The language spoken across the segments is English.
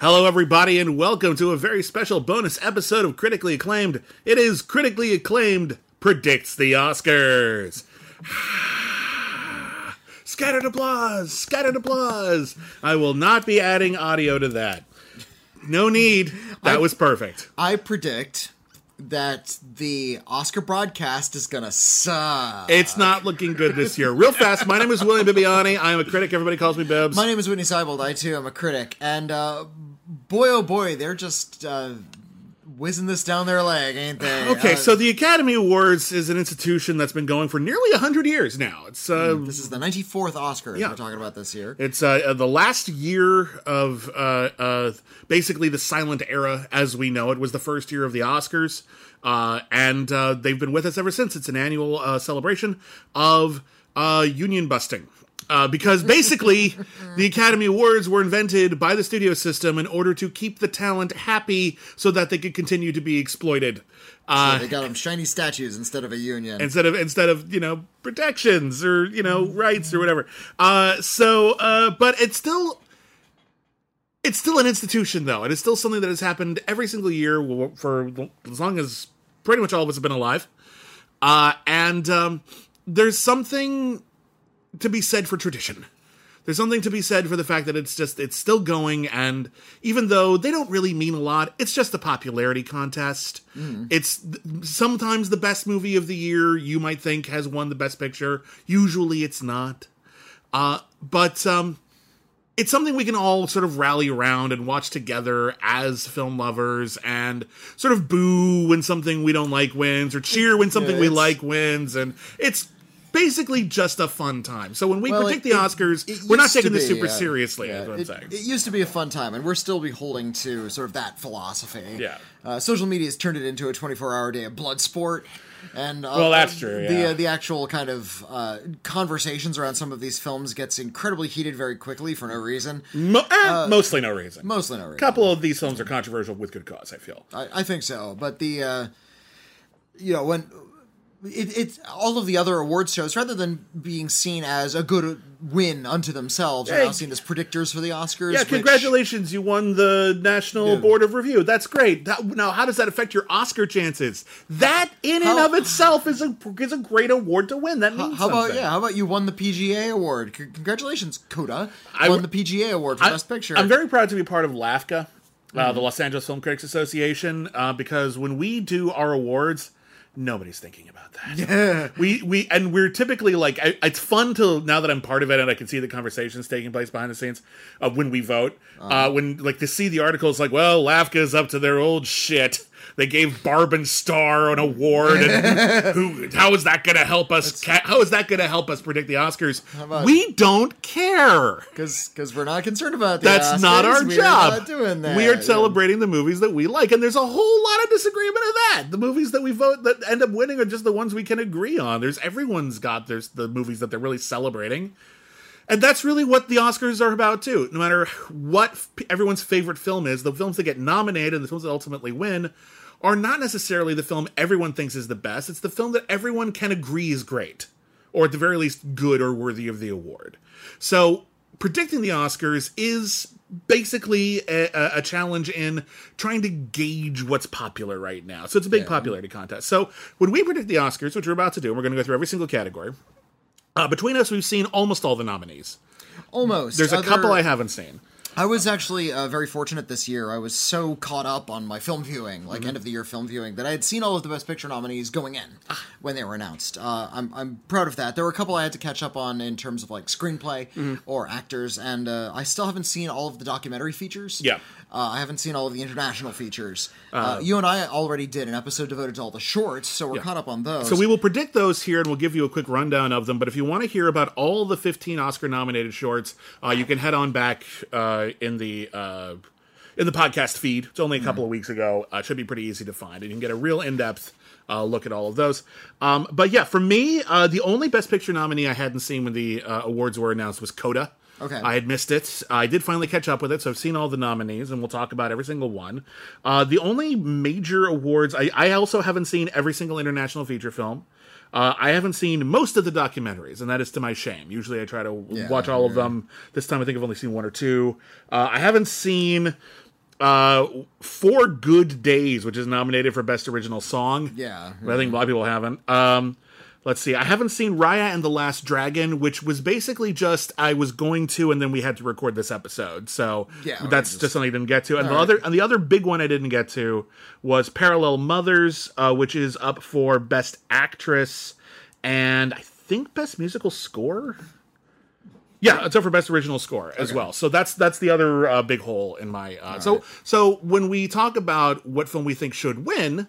Hello, everybody, and welcome to a very special bonus episode of Critically Acclaimed. It is Critically Acclaimed Predicts the Oscars. scattered applause, scattered applause. I will not be adding audio to that. No need. That I- was perfect. I predict that the Oscar broadcast is gonna suck. It's not looking good this year. Real fast, my name is William Bibbiani. I am a critic. Everybody calls me Bibbs. My name is Whitney Seibold. I too am a critic, and uh, boy, oh boy, they're just uh, whizzing this down their leg, ain't they? Okay, Uh, so the Academy Awards is an institution that's been going for nearly 100 years now. It's uh, this is the 94th Oscars Yeah. we're talking about this year. It's uh, uh, the last year of uh, uh, basically the silent era as we know it was the first year of the Oscars, uh, and uh, they've been with us ever since. It's an annual uh, celebration of uh, union busting. Uh, because basically, the Academy Awards were invented by the studio system in order to keep the talent happy so that they could continue to be exploited. Uh, they got them shiny statues instead of a union. instead of instead of you know protections or you know rights or whatever. Uh, so, uh, but it's still it's still an institution though, and it's still something that has happened every single year for as long as pretty much all of us have been alive. Uh, and um, there's something to be said for tradition. There's something to be said for the fact that it's just it's still going, and even though they don't really mean a lot, it's just a popularity contest. It's th- sometimes the best movie of the year you might think has won the best picture. Usually, it's not. Uh, but um, it's something we can all sort of rally around and watch together as film lovers and sort of boo when something we don't like wins or cheer when something Yeah, we like wins and it's basically just a fun time. So when we Well, predict it- the Oscars, it we're not taking this super uh, seriously, yeah, is what I'm it, saying. it used to be a fun time, and we're still beholding to sort of that philosophy. Yeah. Uh, social media has turned it into a 24-hour day of blood sport. And uh, Well, that's true, The uh, the actual kind of uh, conversations around some of these films gets incredibly heated very quickly for no reason. Mo- eh, mostly no reason. Mostly no reason. A couple of these films are controversial with good cause, I feel. I, I think so, but the uh, you know when it, it's all of the other awards shows rather than being seen as a good win unto themselves are now seen as predictors for the Oscars. Yeah, which- congratulations, you won the National Yeah. Board of Review. That's great. That, now, how does that affect your Oscar chances? That, in and of itself, is a is a great award to win. That means How about something. yeah? How about you won the PGA award? C- congratulations, Coda. I- won the PGA award for I- Best Picture. I'm very proud to be part of LAFCA, uh, Mm-hmm. the Los Angeles Film Critics Association, uh, because when we do our awards, nobody's thinking about that. Yeah. We we and we're typically like I, it's fun to now that I'm part of it and I can see the conversations taking place behind the scenes uh, when we vote. uh when like to see the articles like, well, LAFCA's up to their old shit. They gave Barb and Star an award, and who? How is that going to help us? Ca- how is that going to help us predict the Oscars? we don't care. because we're not concerned about the That's not our We're job. not doing that. We are celebrating the movies that we like, and there's a whole lot of disagreement of that. The movies that we vote that end up winning are just the ones we can agree on. There's everyone's got there's the movies that they're really celebrating. And that's really what the Oscars are about too. No matter what f- everyone's favorite film is, the films that get nominated and the films that ultimately win are not necessarily the film everyone thinks is the best. It's the film that everyone can agree is great, or at the very least good or worthy of the award. So predicting the Oscars is basically a, a- challenge in trying to gauge what's popular right now. So it's a big popularity contest. So when we predict the Oscars, which we're about to do, and we're going to go through every single category. Uh, between us, we've seen almost all the nominees. almost. There's a Other- couple I haven't seen. I was actually uh, very fortunate this year. I was so caught up on my film viewing, like Mm-hmm. end of the year film viewing, that I had seen all of the Best Picture nominees going in Ah. when they were announced. Uh, I'm I'm proud of that. There were a couple I had to catch up on in terms of like screenplay Mm-hmm. or actors, and uh, I still haven't seen all of the documentary features. Yeah. Uh, I haven't seen all of the international features. Uh, you and I already did an episode devoted to all the shorts, so we're caught up on those. So we will predict those here, and we'll give you a quick rundown of them. But if you want to hear about all the 15 Oscar-nominated shorts, uh, you can head on back uh, in the uh, in the podcast feed. It's only a couple of weeks ago. Uh, it should be pretty easy to find, and you can get a real in-depth uh, look at all of those. Um, but yeah, for me, uh, the only Best Picture nominee I hadn't seen when the uh, awards were announced was Coda. Okay. I had missed it. I did finally catch up with it, so I've seen all the nominees, and we'll talk about every single one. Uh, the only major awards, I, I also haven't seen every single international feature film. Uh, I haven't seen most of the documentaries, and that is to my shame. Usually I try to Yeah, watch all of them. This time I think I've only seen one or two. Uh, I haven't seen uh, Four Good Days, which is nominated for Best Original Song. Yeah. I think a lot of people haven't. Um, let's see. I haven't seen Raya and the Last Dragon, which was basically just I was going to, and then we had to record this episode. So Yeah, that's just- just something I didn't get to. And the right. other and the other big one I didn't get to was Parallel Mothers, uh, which is up for Best Actress and I think Best Musical Score. Yeah, it's up for best original score as well. So that's that's the other uh, big hole in my. Uh, so so when we talk about what film we think should win,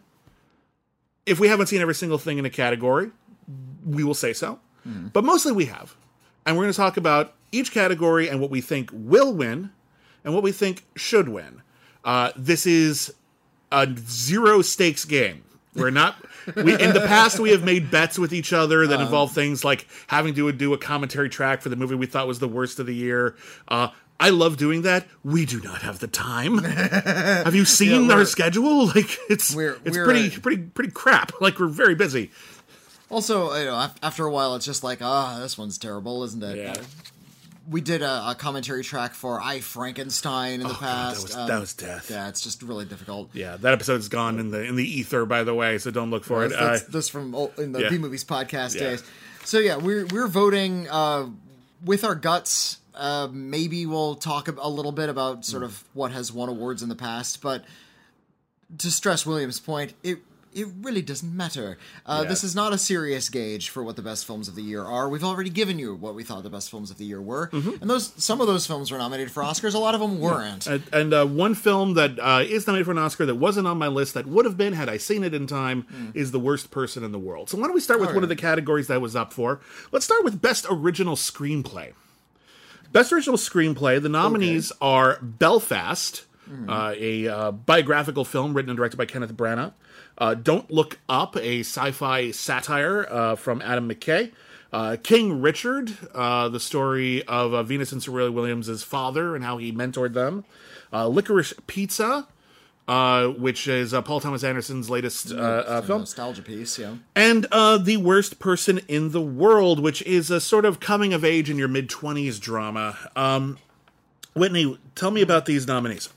if we haven't seen every single thing in a category, we will say so. But mostly we have, and we're going to talk about each category and what we think will win, and what we think should win. Uh, this is a zero stakes game. We're not. We in the past we have made bets with each other that involve things like having to do a commentary track for the movie we thought was the worst of the year. Uh, I love doing that. We do not have the time. have you seen we're- our schedule? Like it's it's we're, pretty uh, pretty pretty crap. Like we're very busy. Also, you know, after a while, it's just like, ah, this one's terrible, isn't it? Yeah. We did a, a commentary track for I Frankenstein in the Oh, God, past. that was um, that was death. yeah, it's just really difficult. Yeah, that episode's gone in the in the ether, by the way. So don't look for it. That's, Uh, that's from old, in the yeah. B movies podcast Yeah. days. So yeah, we're we're voting uh, with our guts. Uh, maybe we'll talk a, a little bit about sort of what has won awards in the past, but to stress William's point, it it really doesn't matter. Uh, Yeah. This is not a serious gauge for what the best films of the year are. We've already given you what we thought the best films of the year were, Mm-hmm. and those some of those films were nominated for Oscars. A lot of them weren't. And, and uh, one film that uh, is nominated for an Oscar that wasn't on my list that would have been had I seen it in time Hmm. is The Worst Person in the World. So why don't we start with All one of the categories that was up for? Let's start with Best Original Screenplay. Best Original Screenplay, the nominees are Belfast, uh, a uh, biographical film written and directed by Kenneth Branagh. Uh, Don't Look Up, a sci-fi satire uh, from Adam McKay. Uh, King Richard, uh, the story of uh, Venus and Serena Williams' father and how he mentored them. Uh, Licorice Pizza, uh, which is uh, Paul Thomas Anderson's latest uh, uh, film. nostalgia piece, yeah. And uh, The Worst Person in the World, which is a sort of coming of age in your mid 20s drama. Um, Whitney, tell me about these nominees.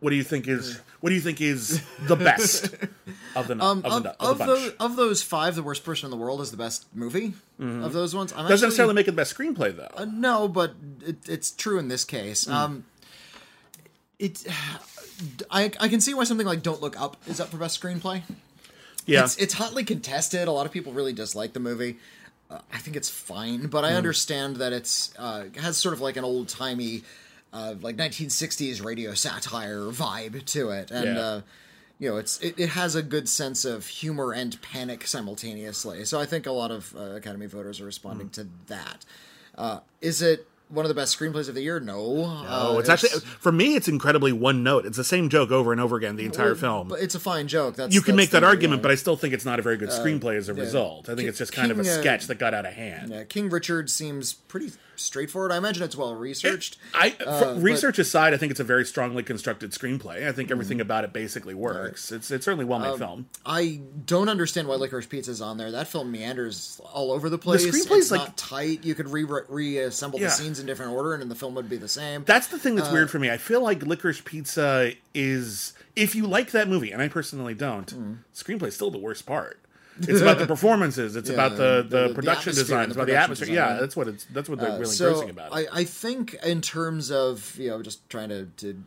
What do you think is what do you think is the best of the Um, of, of, the, of, the those, of those five, the worst person in the world is the best movie of those ones. I'm Doesn't actually- necessarily make it the best screenplay though. Uh, no, but it, it's true in this case. Um, it, I, I can see why something like Don't Look Up is up for best screenplay. yeah, It's it's hotly contested. A lot of people really dislike the movie. Uh, I think it's fine, but I Hmm. understand that it's uh, has sort of like an old timey, uh, like 1960s radio satire vibe to it, and Yeah. uh, you know, it's it, it has a good sense of humor and panic simultaneously. So I think a lot of uh, Academy voters are responding Hmm. to that. Uh, is it one of the best screenplays of the year? No. oh, it's, actually for me. It's incredibly one note. It's the same joke over and over again the entire film. But it's a fine joke. That's you can that's make that the- argument, yeah. but I still think it's not a very good screenplay as a result. I think Ki- it's just kind of a King, uh, sketch that got out of hand. Yeah, King Richard seems pretty straightforward. I imagine it's well researched. I fr- Uh, but- research aside, I think it's a very strongly constructed screenplay. I think Mm-hmm. everything about it basically works. It's it's certainly well made Um, film. I don't understand why Licorice Pizza is on there. That film meanders all over the place. screenplay's it's like- not tight. You could re- reassemble Yeah. the scenes in different order, and the film would be the same. That's the thing that's uh, weird for me. I feel like Licorice Pizza is if you like that movie, and I personally don't, Mm. screenplay's still the worst part. It's about the performances. It's Yeah, about the, the, the- the production atmosphere design. It's about the atmosphere. design. Yeah, that's what it's. That's what they're really so engrossing about. I, I think in terms of you know just trying to, to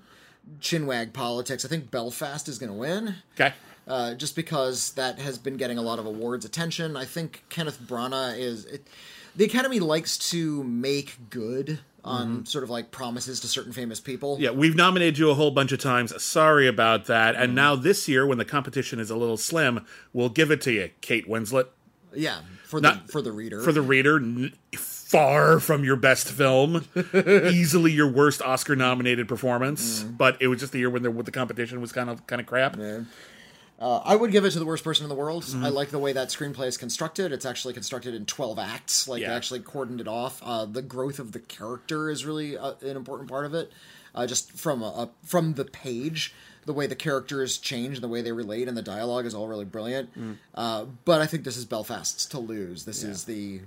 chinwag politics, I think Belfast is going to win. okay. Uh, just because that has been getting a lot of awards attention. I think Kenneth Branagh is. It, the Academy likes to make good on sort of like promises to certain famous people. Mm-hmm. Yeah, we've nominated you a whole bunch of times. Sorry about that. And now this year, when the competition is a little slim, we'll give it to you, Kate Winslet. Yeah, for the Not- for the reader. For the reader, n- far from your best film, easily your worst Oscar-nominated performance. But it was just the year when the, when the competition was kind of kind of crap. Uh, I would give it to the worst person in the world. Mm-hmm. I like the way that screenplay is constructed. It's actually constructed in twelve acts. Like Yeah. they actually cordoned it off. Uh, the growth of the character is really uh, an important part of it. Uh, just from a, a- from the page, the way the characters change, and the way they relate, and the dialogue is all really brilliant. Mm. Uh, but I think this is Belfast's to lose. This is the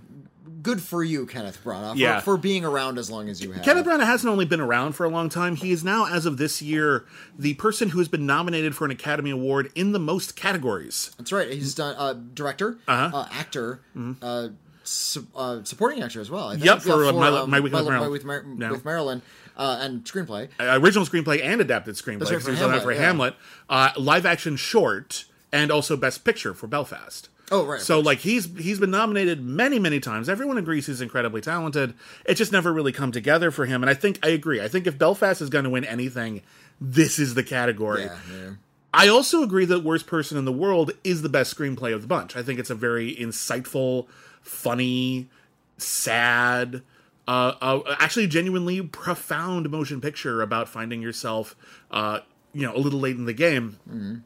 good for you, Kenneth Branagh, for, Yeah. for being around as long as you have. Kenneth Branagh hasn't only been around for a long time. He is now, as of this year, the person who has been nominated for an Academy Award in the most categories. That's right. He's done uh, director, Uh-huh. uh, actor, uh, su- uh, supporting actor as well. I think. Yep, for, uh, My- um, My My-. My Week Mar- No. with Marilyn, uh, and screenplay. Uh, original screenplay and adapted screenplay. Right, for he was on that Hamlet, for yeah. Hamlet. Uh, live action short, and also Best Picture for Belfast. Oh, right, So like he's he's been nominated many many times. Everyone agrees he's incredibly talented. It just never really come together for him. And I think I agree. I think if Belfast is going to win anything, this is the category. Yeah, yeah. I also agree that Worst Person in the World is the best screenplay of the bunch. I think it's a very insightful, funny, sad, uh, uh, actually genuinely profound motion picture about finding yourself, uh, you know, a little late in the game.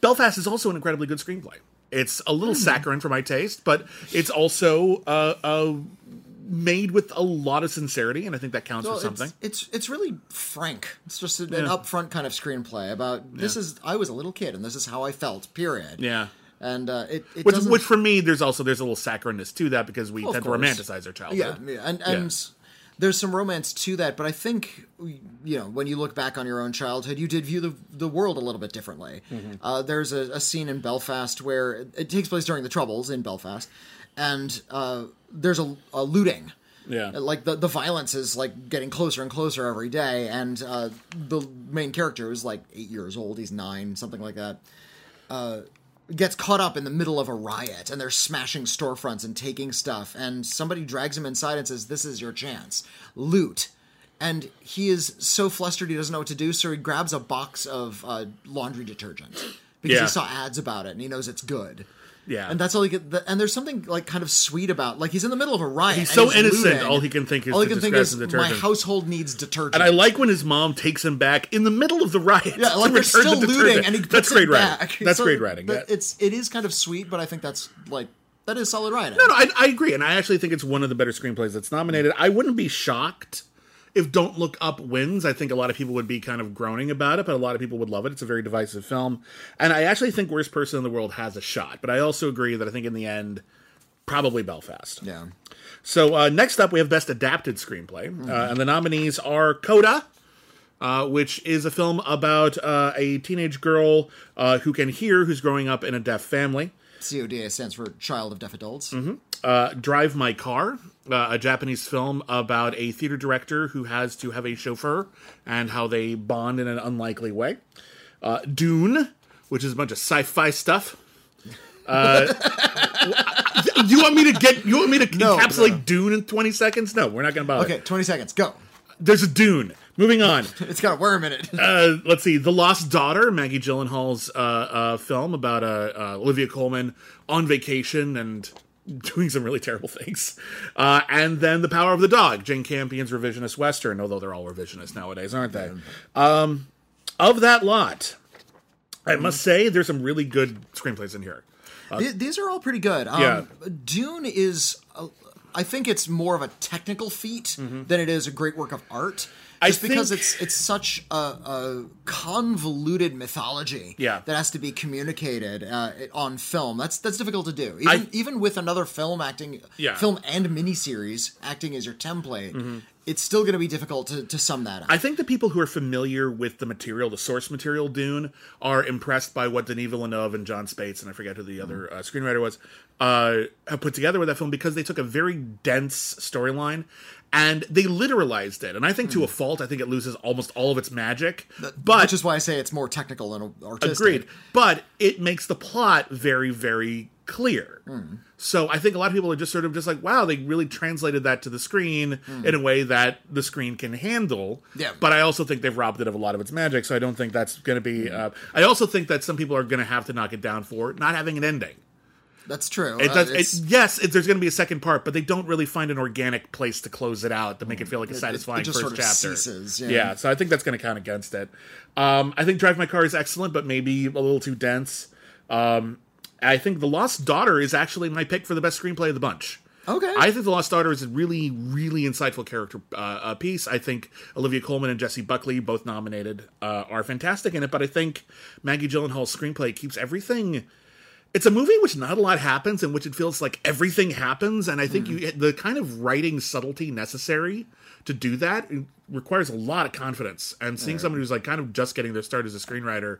Belfast is also an incredibly good screenplay. It's a little saccharine for my taste, but it's also uh, uh, made with a lot of sincerity, and I think that counts Well, for something. it's, it's it's really frank. It's just an, Yeah. upfront kind of screenplay about this is I was a little kid and this is how I felt. Period. Yeah. And uh, it it Which, which for me, there's also there's a little saccharineness to that because we tend course. to romanticize our childhood. Yeah, yeah, and and there's some romance to that, but I think you know when you look back on your own childhood, you did view the the world a little bit differently. Mm-hmm. Uh, there's a, a scene in Belfast where it, it takes place during the Troubles in Belfast, and uh, there's a, a looting. Yeah. like the the violence is like getting closer and closer every day, and uh, the main character is like eight years old. He's nine, something like that gets caught up in the middle of a riot and they're smashing storefronts and taking stuff and somebody drags him inside and says this is your chance. Loot. And he is so flustered he doesn't know what to do so he grabs a box of uh, laundry detergent because Yeah. he saw ads about it and he knows it's good Yeah. and that's all he get and there's something like kind of sweet about like he's in the middle of a riot He's so innocent, looting. all he can think is all he can think is my household needs detergent And I like when his mom takes him back in the middle of the riot. Yeah, like to they're return still the looting, detergent. and he That's great back. writing. That's So great writing. that- Yeah. It's it is kind of sweet, but I think that's like that is solid writing. No, no, I, I agree, and I actually think it's one of the better screenplays that's nominated. I wouldn't be shocked if Don't Look Up wins. I think a lot of people would be kind of groaning about it, but a lot of people would love it. It's a very divisive film, and I actually think Worst Person in the World has a shot. But I also agree that I think in the end, probably Belfast. Yeah. So uh, next up, we have Best Adapted Screenplay, uh, and the nominees are Coda, uh, which is a film about uh, a teenage girl uh, who can hear, who's growing up in a deaf family. CODA stands for Child of Deaf Adults. Uh, Drive My Car, uh, a Japanese film about a theater director who has to have a chauffeur and how they bond in an unlikely way. Uh, Dune, which is a bunch of sci-fi stuff. Uh, you want me to get? You want me to No, encapsulate no. Dune in twenty seconds? No, we're not going to bother. Okay, 20 seconds. Go. There's a Dune. Moving on. It's got a worm in it. Uh, let's see, The Lost Daughter, Maggie Gyllenhaal's uh, uh, film about uh, uh, Olivia Colman on vacation and doing some really terrible things. Uh, and then The Power of the Dog, Jane Campion's revisionist western, although they're all revisionist nowadays, aren't they? Um, of that lot, I must say there's some really good screenplays in here. Th- These are all pretty good. Um, Yeah. Dune is, uh, I think it's more of a technical feat than it is a great work of art. I Just because think- it's it's such a, a convoluted mythology Yeah. that has to be communicated uh, on film. That's that's difficult to do. Even I- even with another film acting, Yeah. film and miniseries acting as your template, it's still going to be difficult to, to sum that up. I think the people who are familiar with the material, the source material, Dune, are impressed by what Denis Villeneuve and Jon Spaihts, and I forget who the other uh, screenwriter was, uh, have put together with that film because they took a very dense storyline and they literalized it. And I think to a fault, I think it loses almost all of its magic. but which is why I say it's more technical than artistic. Agreed. But it makes the plot very, very clear. Hmm. So I think a lot of people are just sort of just like, wow, they really translated that to the screen in a way that the screen can handle. Hmm. Yeah. But I also think they've robbed it of a lot of its magic. So I don't think that's going to be. Hmm. Uh, I also think that some people are going to have to knock it down for not having an ending. That's true. It Uh, does. it's- It, yes, it, there's going to be a second part, but they don't really find an organic place to close it out to make it feel like a it satisfying just first sort of chapter. ceases, yeah. so I think that's going to count against it. Um, I think Drive My Car is excellent, but maybe a little too dense. Um, I think The Lost Daughter is actually my pick for the best screenplay of the bunch. Okay. I think The Lost Daughter is a really, really insightful character uh, uh, piece. I think Olivia Colman and Jessie Buckley, both nominated, uh, are fantastic in it. But I think Maggie Gyllenhaal's screenplay keeps everything. It's a movie in which not a lot happens, in which it feels like everything happens, and I think you the kind of writing subtlety necessary to do that requires a lot of confidence. And seeing someone who's like kind of just getting their start as a screenwriter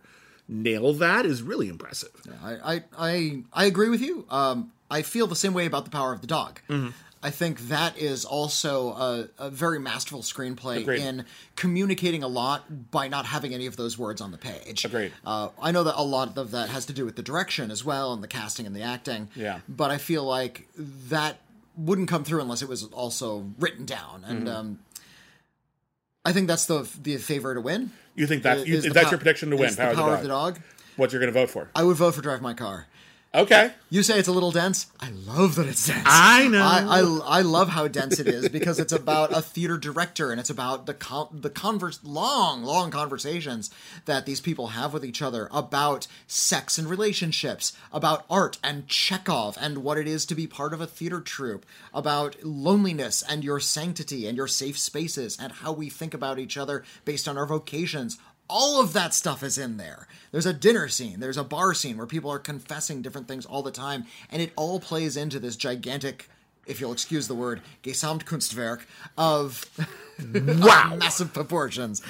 nail that is really impressive. I, I, I, I agree with you. Um, I feel the same way about the power of the dog. Mm-hmm. I think that is also a, a very masterful screenplay Agreed. in communicating a lot by not having any of those words on the page. Agreed. Uh, I know that a lot of that has to do with the direction as well and the casting and the acting. Yeah. But I feel like that wouldn't come through unless it was also written down. Mm-hmm. And um, I think that's the the favor to win. You think that's you, Is the that's pow- your prediction to win? is Power, the power of the dog. dog. What you're going to vote for? I would vote for Drive My Car. Okay. You say it's a little dense. I love that it's dense. I know. I, I, I love how dense it is because it's about a theater director and it's about the con- the converse long long conversations that these people have with each other about sex and relationships, about art and Chekhov and what it is to be part of a theater troupe, about loneliness and your sanctity and your safe spaces and how we think about each other based on our vocations. All of that stuff is in there. There's a dinner scene, there's a bar scene where people are confessing different things all the time, and it all plays into this gigantic, if you'll excuse the word, Gesamtkunstwerk of Wow. massive proportions.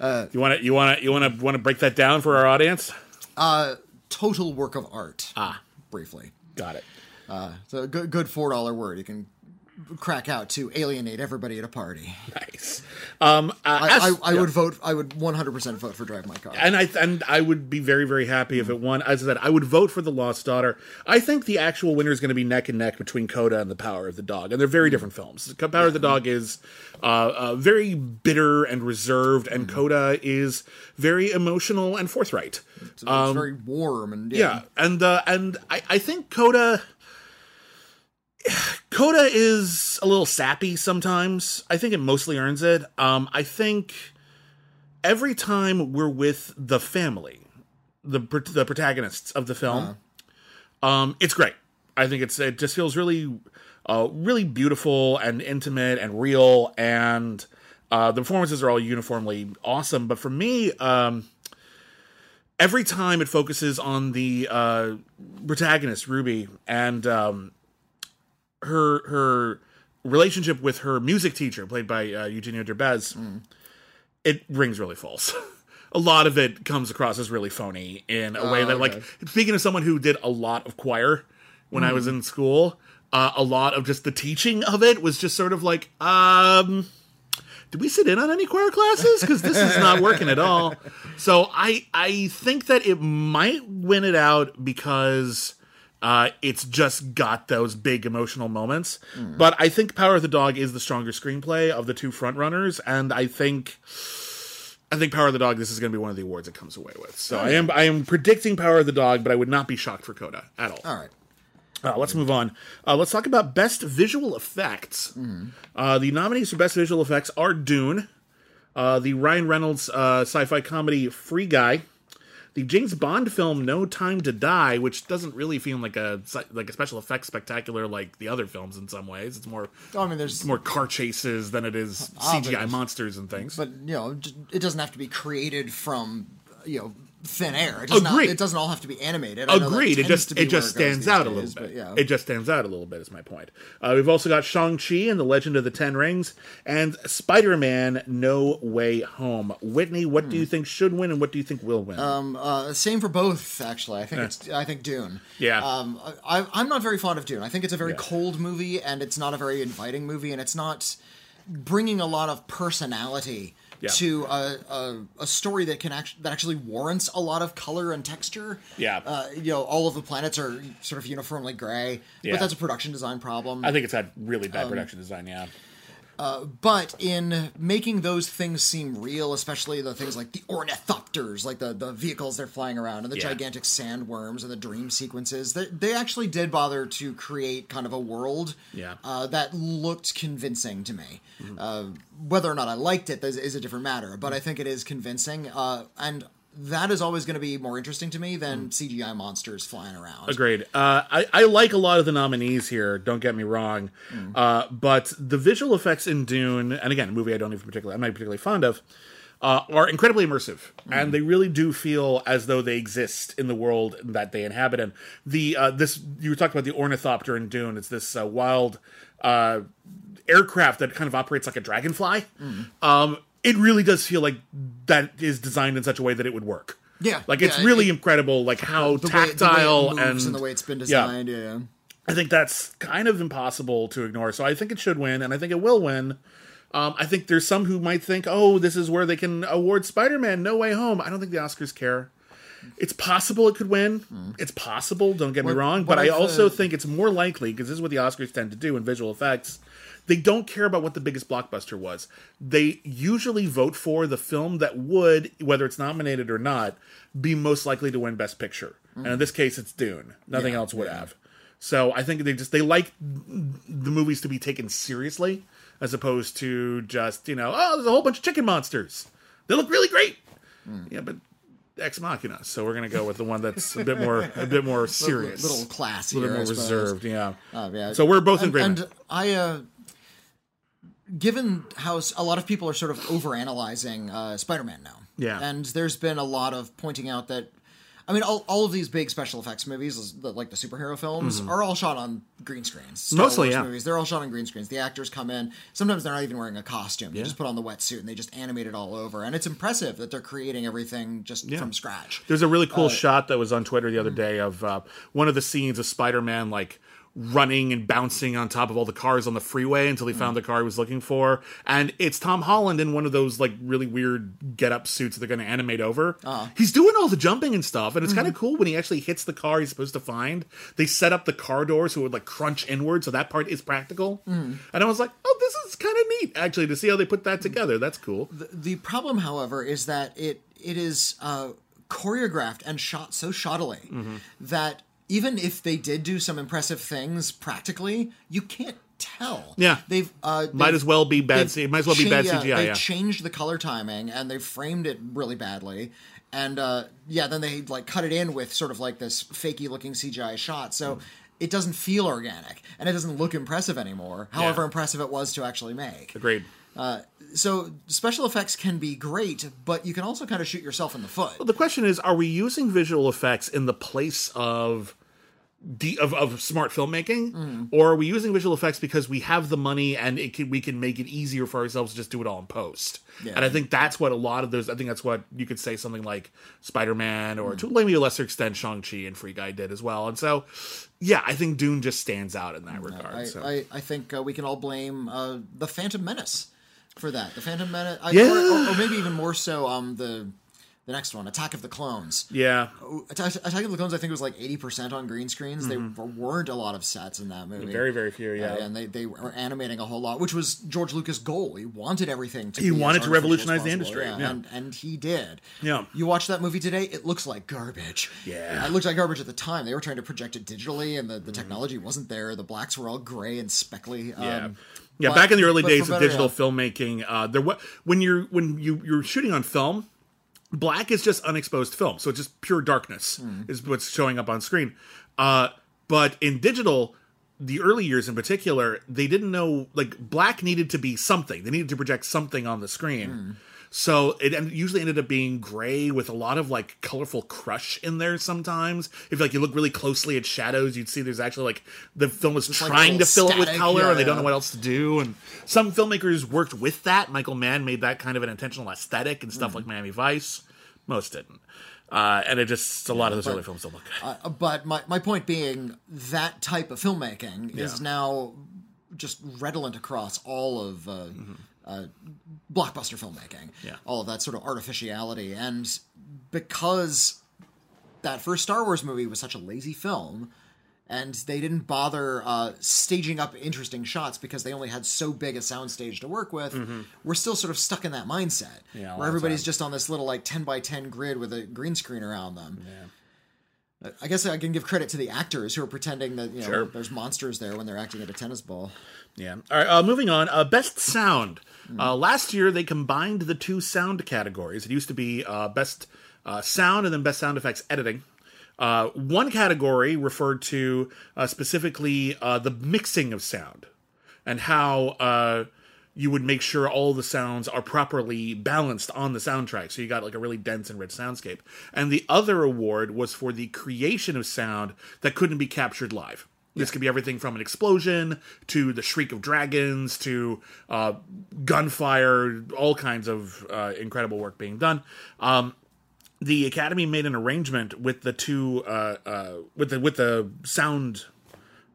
Uh, You want to you want to you want to want to break that down for our audience? Uh, Total work of art. Ah. Briefly. Got it. Uh, So a good, good $4 word you can crack out to alienate everybody at a party. Nice. Um, uh, I, as- I, I yeah. would vote, I would 100% vote for Drive My Car. and I and I would be very very happy if it won. As I said, I would vote for the Lost Daughter. I think the actual winner is going to be neck and neck between Coda and The Power of the Dog, and they're very different films. The Power of the Dog is uh, uh, very bitter and reserved, and Coda is very emotional and forthright. it's very warm and um, Yeah, and uh, and I, I think Coda Coda is a little sappy sometimes. I think it mostly earns it. Um, I think every time we're with the family, the the protagonists of the film, um, it's great. I think it's it just feels really, uh, really beautiful and intimate and real, and uh, the performances are all uniformly awesome. But for me, um, every time it focuses on the uh, protagonist Ruby and um, her her relationship with her music teacher, played by uh, Eugenio Derbez, it rings really false. a lot of it comes across as really phony in a way that, like, speaking of someone who did a lot of choir when I was in school, uh, a lot of just the teaching of it was just sort of like, um, did we sit in on any choir classes? Because this is not working at all. So I I think that it might win it out because uh, it's just got those big emotional moments. But I think Power of the Dog is the stronger screenplay of the two frontrunners, and I think. I think Power of the Dog. This is going to be one of the awards it comes away with. So I am I am predicting Power of the Dog, but I would not be shocked for Coda at all. All right. Uh, let's move on. Uh, let's talk about best visual effects. Uh, the nominees for best visual effects are Dune, uh, the Ryan Reynolds uh, sci-fi comedy Free Guy, the James Bond film No Time to Die, which doesn't really feel like a like a special effects spectacular like the other films in some ways. It's more oh, I mean, there's more car chases than it is CGI monsters and things. but you know it doesn't have to be created from you know thin air. It, does not, Agreed. it doesn't all have to be animated. I know Agreed. It just it just where stands out a days, little bit. yeah. It just stands out a little bit. Is my point. Uh, we've also got Shang Chi and the Legend of the Ten Rings and Spider Man: No Way Home. Whitney, what do you think should win and what do you think will win? Hmm. Um, uh, same for both, actually. I think it's. I think Dune. Yeah. Um, I, I'm not very fond of Dune. I think it's a very Yeah. cold movie, and it's not a very inviting movie, and it's not bringing a lot of personality Yeah. to a, a, a story that can actually that actually warrants a lot of color and texture. Yeah. Uh, you know, all of the planets are sort of uniformly gray, Yeah. but that's a production design problem. I think it's had really um, bad production design. Yeah. But in making those things seem real, especially the things like the ornithopters, like the, the vehicles they're flying around, and the Yeah. gigantic sandworms and the dream sequences, they, they actually did bother to create kind of a world Yeah. uh, that looked convincing to me. Uh, whether or not I liked it is, is a different matter, but I think it is convincing. Uh, and that is always going to be more interesting to me than CGI monsters flying around. Agreed. Uh, I, I like a lot of the nominees here. Don't get me wrong, uh, but the visual effects in Dune, and again, a movie I don't even particularly, I'm not particularly fond of, uh, are incredibly immersive, and they really do feel as though they exist in the world that they inhabit And The uh, this you were talking about the ornithopter in Dune. It's this uh, wild uh, aircraft that kind of operates like a dragonfly. Um, it really does feel like that is designed in such a way that it would work. Yeah, like it's yeah, really it- incredible, like how The way, the way it tactile moves and the way it's been designed, yeah. I think that's kind of impossible to ignore. So I think it should win, and I think it will win. Um, I think there's some who might think, oh, this is where they can award Spider Man No Way Home. I don't think the Oscars care. It's possible it could win. It's possible, don't get me wrong. But I also uh, think it's more likely, because this is what the Oscars tend to do in visual effects. They don't care about what the biggest blockbuster was. They usually vote for the film that would, whether it's nominated or not, be most likely to win Best Picture. And in this case, it's Dune. Nothing Yeah, else would yeah. have. So I think they just they like the movies to be taken seriously as opposed to just you know oh there's a whole bunch of chicken monsters they look really great Hmm. yeah but ex machina so we're gonna go with the one that's a bit more a bit more serious A little classier, a little more reserved yeah Uh, yeah. so we're both in agreement And I, uh, given how a lot of people are sort of overanalyzing uh, Spider-Man now, Yeah. and there's been a lot of pointing out that, I mean, all, all of these big special effects movies, like the superhero films, are all shot on green screens. Star Mm-hmm. Mostly, Wars yeah. Movies, they're all shot on green screens. The actors come in. Sometimes they're not even wearing a costume. They just put on the wetsuit and they just animate it all over. And it's impressive that they're creating everything just from scratch. There's a really Uh, cool shot that was on Twitter the other hmm. day of uh, one of the scenes of Spider-Man like running and bouncing on top of all the cars on the freeway until he Hmm. found the car he was looking for, and it's Tom Holland in one of those like really weird get-up suits that they're going to animate over. Uh-huh. He's doing all the jumping and stuff, and it's Mm-hmm. kind of cool when he actually hits the car he's supposed to find. They set up the car doors so it would like crunch inward, so that part is practical. Mm-hmm. And I was like, oh, this is kind of neat actually to see how they put that together. That's cool. The problem, however, is that it it is uh, choreographed and shot so shoddily Mm-hmm. that even if they did do some impressive things practically, you can't tell. Yeah. they've uh, Might they've- as well be bad. C- might as well be bad yeah, CGI. They've Yeah. changed the color timing and they've framed it really badly. And uh, yeah, then they like cut it in with sort of like this fakey looking CGI shot. So. It doesn't feel organic, and it doesn't look impressive anymore. However impressive it was to actually make. Agreed. So special effects can be great, but you can also kind of shoot yourself in the foot. the question is are we using visual effects in the place of de- of, of smart filmmaking Mm. or are we using visual effects because we have the money and it can, we can make it easier for ourselves to just do it all in post Yeah. and i think that's what a lot of those i think that's what you could say something like spider-man Mm. or to maybe a lesser extent shang-chi and free guy did as well and so yeah i think dune just stands out in that regard I, so. I, I think uh, we can all blame uh, the Phantom Menace for that. The Phantom Menace, I, Yeah. or, or, or maybe even more so, um, the the next one, Attack of the Clones. yeah Attack, Attack of the Clones, I think it was like eighty percent on green screens. There weren't a lot of sets in that movie. Mm-hmm. very very few yeah Uh, and they, they were animating a whole lot, which was George Lucas' goal. He wanted everything to He wanted to revolutionize the industry, yeah. and and he did. Yeah. You watch that movie today, it looks like garbage. Yeah. it looked like garbage at the time. They were trying to project it digitally, and the, Mm-hmm. the technology wasn't there. The blacks were all gray and speckly. Um, yeah, but- back in the early days of digital yeah. filmmaking, uh, there when you're when you you're shooting on film, black is just unexposed film, so it's just pure darkness Hmm. is what's showing up on screen. Uh, but in digital, the early years in particular, they didn't know like black needed to be something. They needed to project something on the screen. Hmm. So it usually ended up being gray with a lot of like colorful crush in there sometimes. If like you look really closely at shadows, you'd see there's actually like the film was like trying to little fill it with color yeah, and they don't know what else to do. And some filmmakers worked with that. Michael Mann made that kind of an intentional aesthetic and Mm-hmm. stuff like Miami Vice. Most didn't. Uh, and it just a lot of those early films don't look good. Uh, but my, my point being that type of filmmaking is now just redolent across all of uh, uh, blockbuster filmmaking. Mm-hmm. Yeah. All of that sort of artificiality. And because that first Star Wars movie was such a lazy film, and they didn't bother uh, staging up interesting shots because they only had so big a soundstage to work with. We're still sort of stuck in that mindset Mm-hmm. Yeah, where everybody's just on this little like ten by ten grid with a green screen around them. I guess I can give credit to the actors who are pretending that you know Sure. there's monsters there when they're acting at a tennis ball. Yeah. All right. Uh, moving on. Uh, best sound. Uh, last year they combined the two sound categories. It used to be uh, best uh, sound and then best sound effects editing. Uh, one category referred to uh, specifically uh, the mixing of sound and how uh, you would make sure all the sounds are properly balanced on the soundtrack. So you got like a really dense and rich soundscape. And the other award was for the creation of sound that couldn't be captured live. This could be everything from an explosion to the shriek of dragons to uh, gunfire, all kinds of uh, incredible work being done. Um, the Academy made an arrangement with the two uh, uh, with the with the sound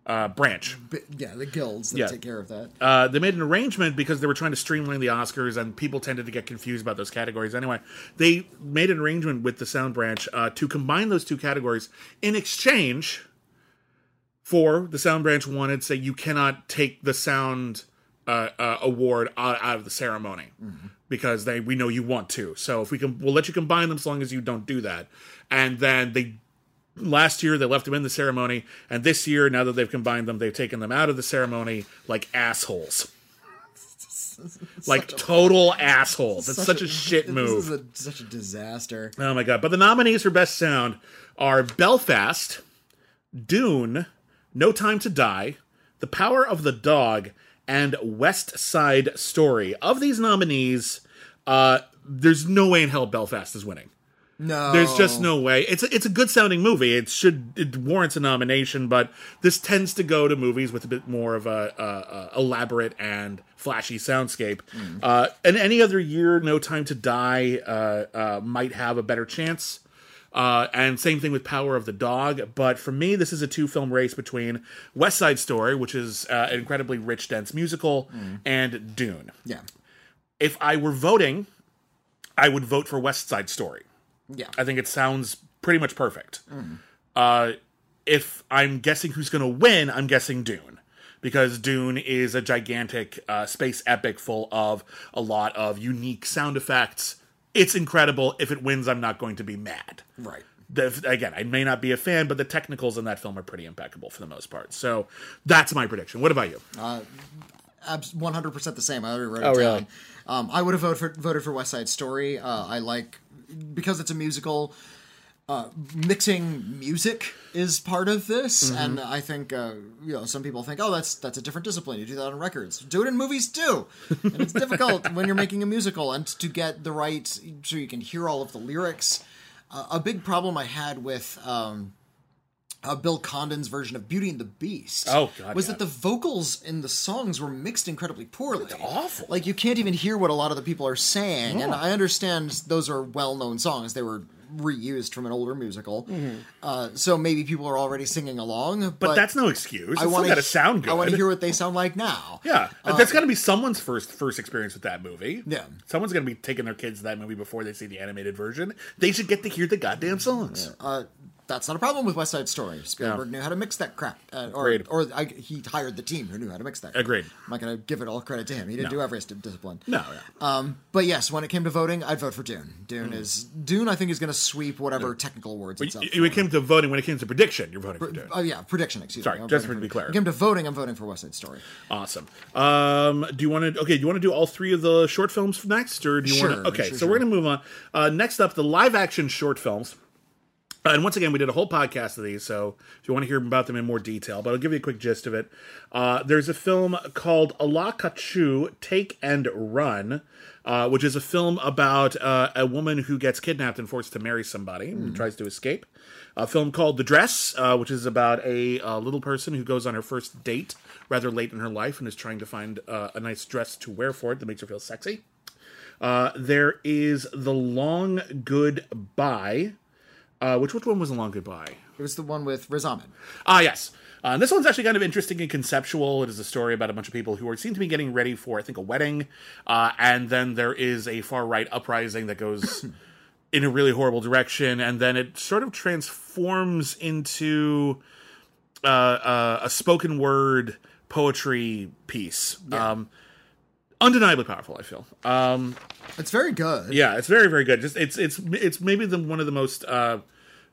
uh, branch. Yeah, the guilds that Yeah. take care of that. Uh, they made an arrangement because they were trying to streamline the Oscars, and people tended to get confused about those categories. Anyway, they made an arrangement with the sound branch uh, to combine those two categories in exchange for the sound branch wanted to say you cannot take the sound uh, uh, award out, out of the ceremony because they we know you want to. So if we can, we'll let you combine them as long as you don't do that. And then they last year they left them in the ceremony, and this year now that they've combined them, they've taken them out of the ceremony like assholes. Like total assholes. It's such a shit move. This is a, such a disaster. Oh my god! But the nominees for best sound are Belfast, Dune, No Time to Die, The Power of the Dog, and West Side Story. Of these nominees, uh, there's no way in hell Belfast is winning. No, There's just no way. It's a, it's a good sounding movie. It should it warrants a nomination, but this tends to go to movies with a bit more of a, a, a elaborate and flashy soundscape. Uh, and any other year, No Time to Die uh, uh, might have a better chance. Uh, and same thing with Power of the Dog. But for me, this is a two film race between West Side Story, which is uh, an incredibly rich, dense musical, and Dune. Yeah, If I were voting, I would vote for West Side Story. yeah. I think it sounds pretty much perfect. Uh, if I'm guessing who's going to win, I'm guessing Dune. Because Dune is a gigantic uh, space epic full of a lot of unique sound effects. It's incredible. If it wins, I'm not going to be mad. right. The, again, I may not be a fan, but the technicals in that film are pretty impeccable for the most part. So that's my prediction. What about you? One hundred percent the same. I already wrote it Oh, down. really? Um, I would have voted for voted for West Side Story. Uh, I like because it's a musical. Uh, mixing music is part of this, Mm-hmm. and I think uh, you know some people think, oh, that's that's a different discipline. You do that on records. Do it in movies too, and it's difficult when you're making a musical and to get the right so you can hear all of the lyrics. Uh, a big problem I had with um, uh, Bill Condon's version of Beauty and the Beast Oh, God, was yeah. that the vocals in the songs were mixed incredibly poorly. awful. Like you can't even hear what a lot of the people are saying. And I understand those are well-known songs; they were reused from an older musical. Uh, so maybe people are already singing along. But, Mm-hmm. But, that's no excuse. It's I want to sound good. I want to hear what they sound like now. Yeah, that's got to be someone's first first experience with that movie. Yeah. someone's gonna be taking their kids to that movie before they see the animated version. They should get to hear the goddamn songs. Uh, that's not a problem with West Side Story. Spielberg knew how to mix that crap, uh, or Agreed. or I, he hired the team who knew how to mix that. Agreed. I'm not going to give it all credit to him. He didn't No. do every st- discipline. No, yeah. Um, but yes, when it came to voting, I'd vote for Dune. Dune is Dune. I think is going to sweep whatever technical awards it's up. when it came to voting, when it came to prediction, you're voting for Dune. Oh yeah, prediction. Excuse Sorry, me. I'm just voting to be clear. When it came to voting, I'm voting for West Side Story. Awesome. Um, do you want to? Okay, do you want to do all three of the short films next, or do you want Sure, to? Okay, sure, so we're gonna move on. Uh, next up, the live action short films. Uh, and once again, we did a whole podcast of these, so if you want to hear about them in more detail, but I'll give you a quick gist of it. Uh, there's a film called Ala Kachuu Take and Run, uh, which is a film about uh, a woman who gets kidnapped and forced to marry somebody and tries to escape. A film called The Dress, uh, which is about a, uh little person who goes on her first date rather late in her life and is trying to find uh, a nice dress to wear for it that makes her feel sexy. Uh, there is The Long Goodbye, uh, which which one was The Long Goodbye? It was the one with Riz Ahmed. Ah, yes. Uh, this one's actually kind of interesting and conceptual. It is a story about a bunch of people who are seem to be getting ready for, I think, a wedding. Uh, and then there is a far right uprising that goes in a really horrible direction, and then it sort of transforms into uh, uh, a spoken word poetry piece. Um, undeniably powerful, I feel. Um, It's very good. yeah, it's very very good. Just it's it's it's maybe the one of the most uh,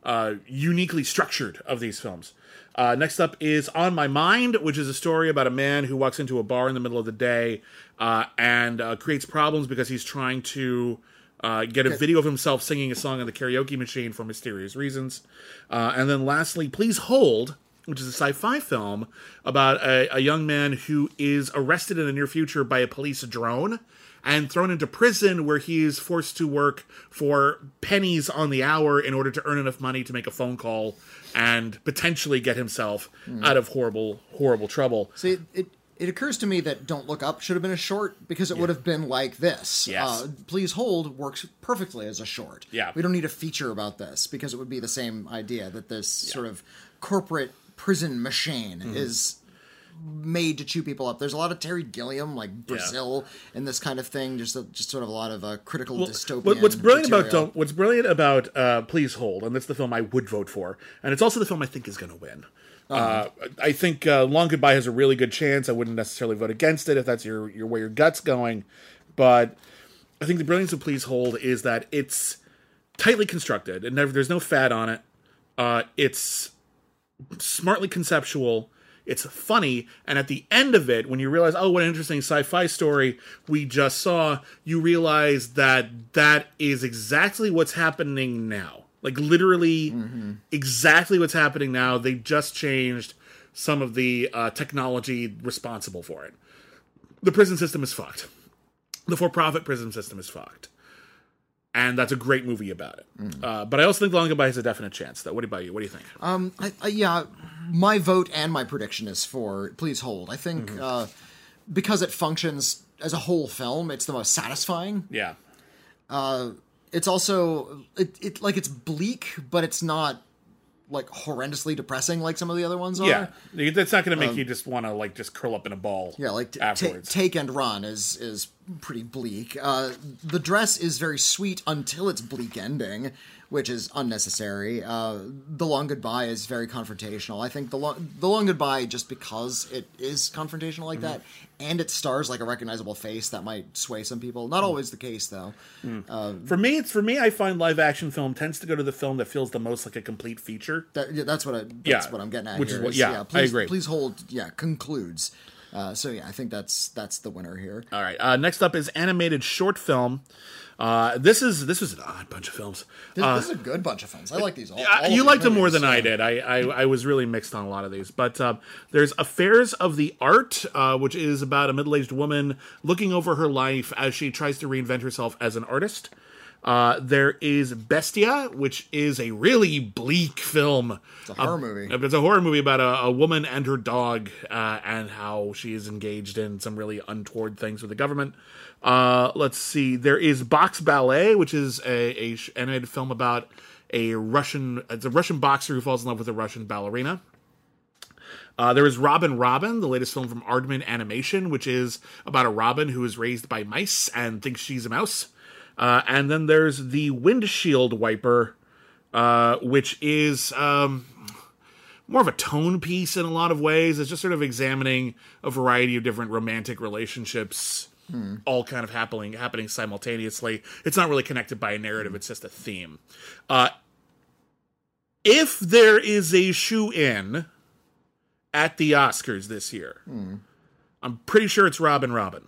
uh, uniquely structured of these films. Uh, next up is On My Mind, which is a story about a man who walks into a bar in the middle of the day uh, and uh, creates problems because he's trying to uh, get a video of himself singing a song on the karaoke machine for mysterious reasons. Uh, and then lastly, Please Hold, which is a sci-fi film about a, a young man who is arrested in the near future by a police drone and thrown into prison where he is forced to work for pennies on the hour in order to earn enough money to make a phone call and potentially get himself out of horrible horrible trouble. See, it, it occurs to me that Don't Look Up should have been a short because it would have been like this. Yes. Uh, Please Hold works perfectly as a short. Yeah. We don't need a feature about this because it would be the same idea that this sort of corporate prison machine Mm-hmm. is made to chew people up. There's a lot of Terry Gilliam, like Brazil, and this kind of thing. Just a, just sort of a lot of uh, critical dystopian. What's brilliant about material. don't, what's brilliant about uh, Please Hold, and that's the film I would vote for, and it's also the film I think is going to win. uh I think uh, Long Goodbye has a really good chance. I wouldn't necessarily vote against it if that's your your where your gut's going, but I think the brilliance of Please Hold is that it's tightly constructed and never, there's no fat on it. Uh, it's smartly conceptual. It's funny, and at the end of it, when you realize, oh, what an interesting sci-fi story we just saw, you realize that that is exactly what's happening now. Like literally, exactly what's happening now. They just changed some of the uh, technology responsible for it. The prison system is fucked. The for-profit prison system is fucked, and that's a great movie about it. Uh, but I also think Long Goodbye has a definite chance. Though, what about you? What do you think? Um, I, I, yeah, my vote and my prediction is for Please Hold. I think Mm-hmm. uh, because it functions as a whole film, it's the most satisfying. Yeah. It's also it, it like it's bleak, but it's not like horrendously depressing like some of the other ones are. Yeah, that's not going to make you just want to like just curl up in a ball. Yeah, like t- afterwards. take and run is is pretty bleak. Uh, the dress is very sweet until its bleak ending, which is unnecessary. Uh, the long goodbye is very confrontational. I think the long the long goodbye just because it is confrontational like that, and it stars like a recognizable face that might sway some people. Not always the case though. for me, it's for me. I find live action film tends to go to the film that feels the most like a complete feature. That, yeah, that's what I, that's Yeah, what I'm getting at which is what- yeah, I please, agree. Please hold. Yeah, concludes. Uh, so yeah, I think that's that's the winner here. All right. Uh, next up is animated short film. Uh, this is this was an odd bunch of films. This, this is a good bunch of films. I like these all. Uh, all you liked them more than I did. I, I I was really mixed on a lot of these, but uh, there's Affairs of the Art, uh, which is about a middle-aged woman looking over her life as she tries to reinvent herself as an artist. Uh, there is Bestia, which is a really bleak film. It's a horror movie. It's a horror movie about a, a woman and her dog, uh, and how she is engaged in some really untoward things with the government. Uh, let's see. There is Box Ballet, which is a, a animated film about a Russian. It's a Russian boxer who falls in love with a Russian ballerina. Uh, there is Robin Robin, the latest film from Aardman Animation, which is about a robin who is raised by mice and thinks she's a mouse. Uh, and then there's the Windshield Wiper, uh, which is um, more of a tone piece in a lot of ways. It's just sort of examining a variety of different romantic relationships, all kind of happening happening simultaneously. It's not really connected by a narrative; it's just a theme. Uh, if there is a shoe in at the Oscars this year, I'm pretty sure it's Robin Robin.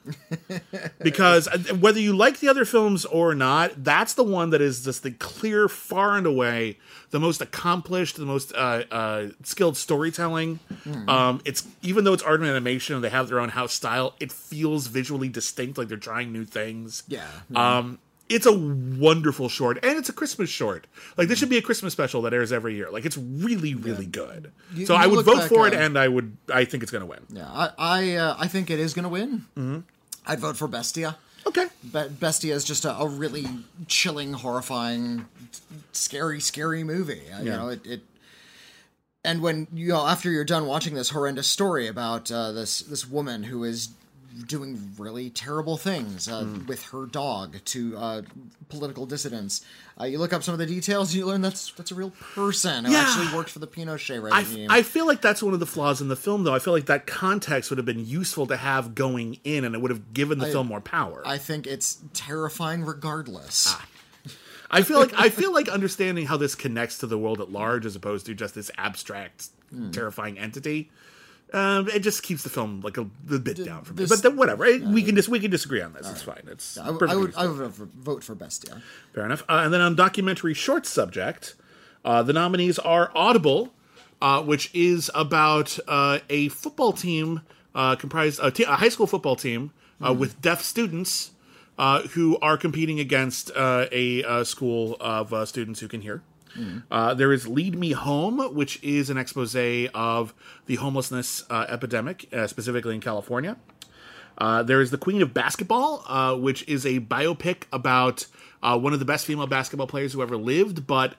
because uh, whether you like the other films or not, that's the one that is just the clear, far and away, the most accomplished, the most uh, uh, skilled storytelling. Um, it's even though it's Aardman animation and they have their own house style, it feels visually distinct, like they're trying new things. Yeah. Um, it's a wonderful short, and it's a Christmas short. Like this should be a Christmas special that airs every year. Like it's really, really good. You- so you I would vote for it, uh, and I would. I think it's going to win. Yeah, I I, uh, I think it is going to win. Mm-hmm. I'd vote for Bestia. Okay. Be- Bestia is just a, a really chilling, horrifying, scary, scary movie. Uh, You know, it, it. And when you know, after you're done watching this horrendous story about uh, this this woman who is doing really terrible things uh, Hmm. with her dog to uh, political dissidents, uh, you look up some of the details, you learn that's that's a real person who Yeah. actually worked for the Pinochet I, regime. I feel like that's one of the flaws in the film, though. I feel like that context would have been useful to have going in, and it would have given the film more power. I think it's terrifying regardless. Ah. I feel like I feel like understanding how this connects to the world at large, as opposed to just this abstract, Hmm. terrifying entity. Um, it just keeps the film like a, a bit down for me. this- But then whatever, it- we can just we can disagree on this. It's fine. It's I, w- I perfectly would I would vote for- for Bestia. Fair enough. Uh, and then on documentary short subject, uh, the nominees are Audible, uh, which is about uh, a football team uh, comprised a, a high school football team uh, with deaf students uh, who are competing against uh, a, uh school of uh, students who can hear. Uh, there is Lead Me Home, which is an expose of the homelessness uh, epidemic, uh, specifically in California. Uh, there is The Queen of Basketball, uh, which is a biopic about uh, one of the best female basketball players who ever lived, but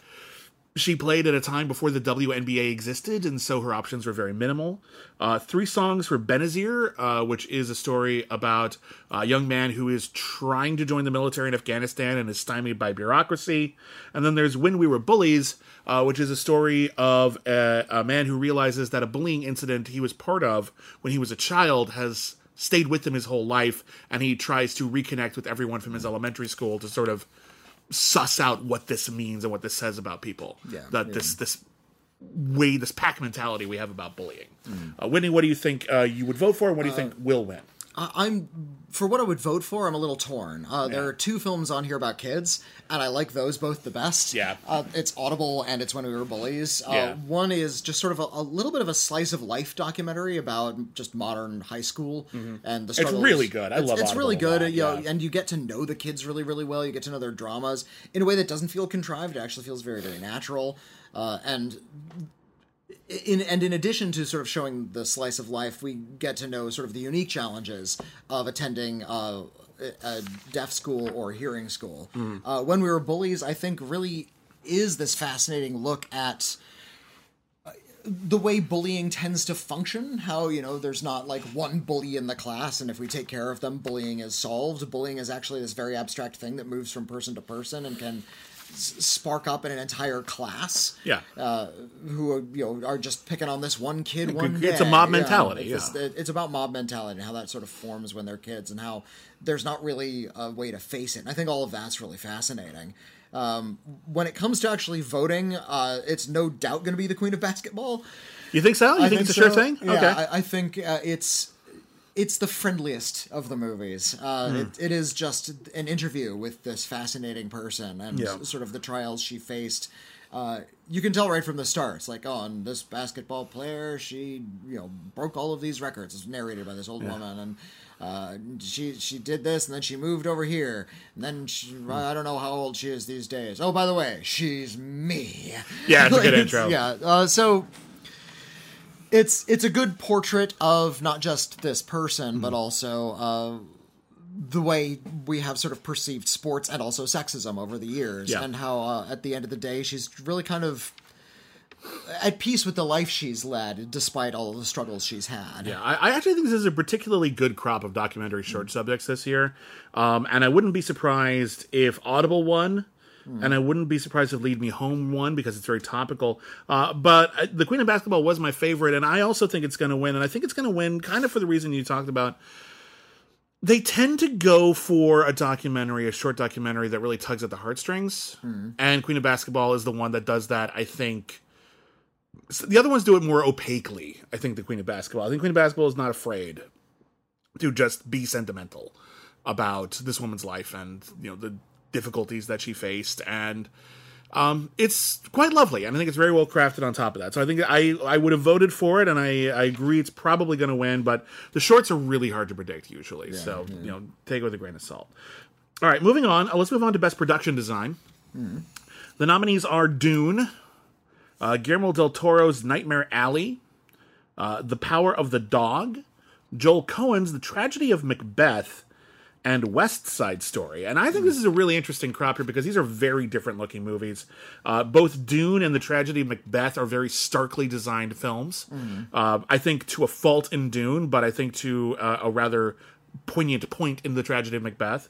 she played at a time before the WNBA existed, and so her options were very minimal. Uh, three songs for Benazir, uh, which is a story about a young man who is trying to join the military in Afghanistan and is stymied by bureaucracy. And then there's When We Were Bullies, uh, which is a story of a, a man who realizes that a bullying incident he was part of when he was a child has stayed with him his whole life, and he tries to reconnect with everyone from his elementary school to sort of suss out what this means and what this says about people. Yeah, that yeah. this this way, this pack mentality we have about bullying. Uh, Whitney, what do you think uh, you would vote for, and what do you think will win? I, I'm for what I would vote for. I'm a little torn. Uh, There are two films on here about kids, and I like those both the best. Yeah. uh, it's Audible and it's When We Were Bullies. Uh, Yeah. One is just sort of a, a little bit of a slice of life documentary about just modern high school and the struggles. Mm-hmm. really good. I it's, love It's really Audible good. lot, you know, yeah. and you get to know the kids really, really well. You get to know their dramas in a way that doesn't feel contrived. It actually feels very, very natural. Uh, and in and in addition to sort of showing the slice of life, we get to know sort of the unique challenges of attending uh, a deaf school or hearing school. Uh, when we were bullies, I think really is this fascinating look at uh, the way bullying tends to function how you know there's not like one bully in the class and if we take care of them bullying is solved bullying is actually this very abstract thing that moves from person to person and can spark up in an entire class Yeah. uh, who you know are just picking on this one kid one day. it's a mob Yeah, mentality, It's, yeah. it's about mob mentality and how that sort of forms when they're kids and how there's not really a way to face it. And I think all of that's really fascinating. Um, when it comes to actually voting, uh, it's no doubt going to be the queen of basketball. You think so? You I think, it's a sure thing? Yeah, okay. I, I think uh, it's it's the friendliest of the movies. Uh, Hmm. it, it is just an interview with this fascinating person and Yeah. sort of the trials she faced. Uh, you can tell right from the start. It's like, oh, and this basketball player, she you know broke all of these records. It's narrated by this old woman, and uh, she she did this, and then she moved over here, and then she, Hmm. I don't know how old she is these days. Oh, by the way, she's me. Yeah, it's a good intro. Yeah, uh, so it's it's a good portrait of not just this person, Mm-hmm. but also uh, the way we have sort of perceived sports and also sexism over the years, Yeah. and how uh, at the end of the day she's really kind of at peace with the life she's led, despite all of the struggles she's had. Yeah, I, I actually think this is a particularly good crop of documentary short subjects this year, um, and I wouldn't be surprised if Audible won, and I wouldn't be surprised if Lead Me Home won because it's very topical. Uh, but uh, The Queen of Basketball was my favorite, and I also think it's going to win, and I think it's going to win kind of for the reason you talked about. They tend to go for a documentary, a short documentary that really tugs at the heartstrings, and Queen of Basketball is the one that does that. I think the other ones do it more opaquely. I think the Queen of Basketball. I think Queen of Basketball is not afraid to just be sentimental about this woman's life and you know the difficulties that she faced and um, it's quite lovely and i think it's very well crafted on top of that. So i think i i would have voted for it and i i agree it's probably going to win but the shorts are really hard to predict usually so you know take it with a grain of salt. All right moving on uh, let's move on to best production design. The nominees are dune uh, guillermo del toro's nightmare alley uh, the power of the dog joel coen's the tragedy of macbeth and West Side Story. And I think this is a really interesting crop here because these are very different looking movies. Uh, both Dune and The Tragedy of Macbeth are very starkly designed films. Uh, I think to a fault in Dune, but I think to uh, a rather poignant point in The Tragedy of Macbeth.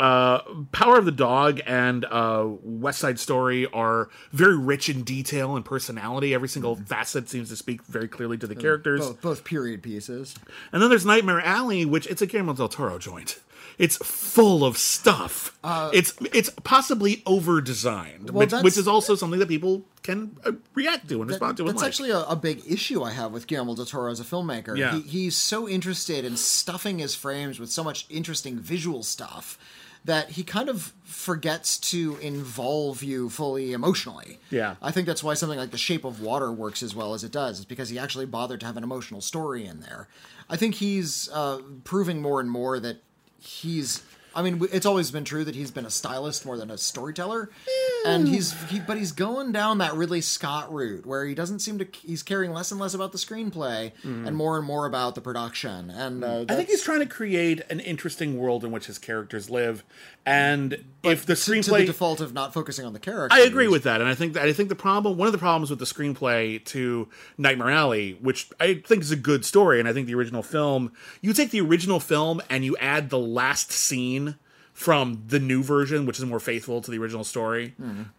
Uh, Power of the Dog and uh, West Side Story are very rich in detail and personality. Every single facet seems to speak very clearly to the characters. Both, both period pieces. And then there's Nightmare Alley, which it's a Guillermo del Toro joint. It's full of stuff. it's it's possibly over designed, Uh, Well, which, which is also something that people can uh, react to and respond to. That's like. actually a, a big issue I have with Guillermo del Toro as a filmmaker. Yeah. He, he's so interested in stuffing his frames with so much interesting visual stuff that he kind of forgets to involve you fully emotionally. Yeah. I think that's why something like The Shape of Water works as well as it does. It's because he actually bothered to have an emotional story in there. I think he's uh, proving more and more that he's. I mean, it's always been true that he's been a stylist more than a storyteller, eh, and he's he, but he's going down that Ridley Scott route where he doesn't seem to he's caring less and less about the screenplay and more and more about the production. And uh, I think he's trying to create an interesting world in which his characters live, and if the to, to the screenplay default of not focusing on the character. I agree with that, and I think that I think the problem, one of the problems with the screenplay to Nightmare Alley, which I think is a good story, and I think the original film, you take the original film and you add the last scene from the new version, which is more faithful to the original story,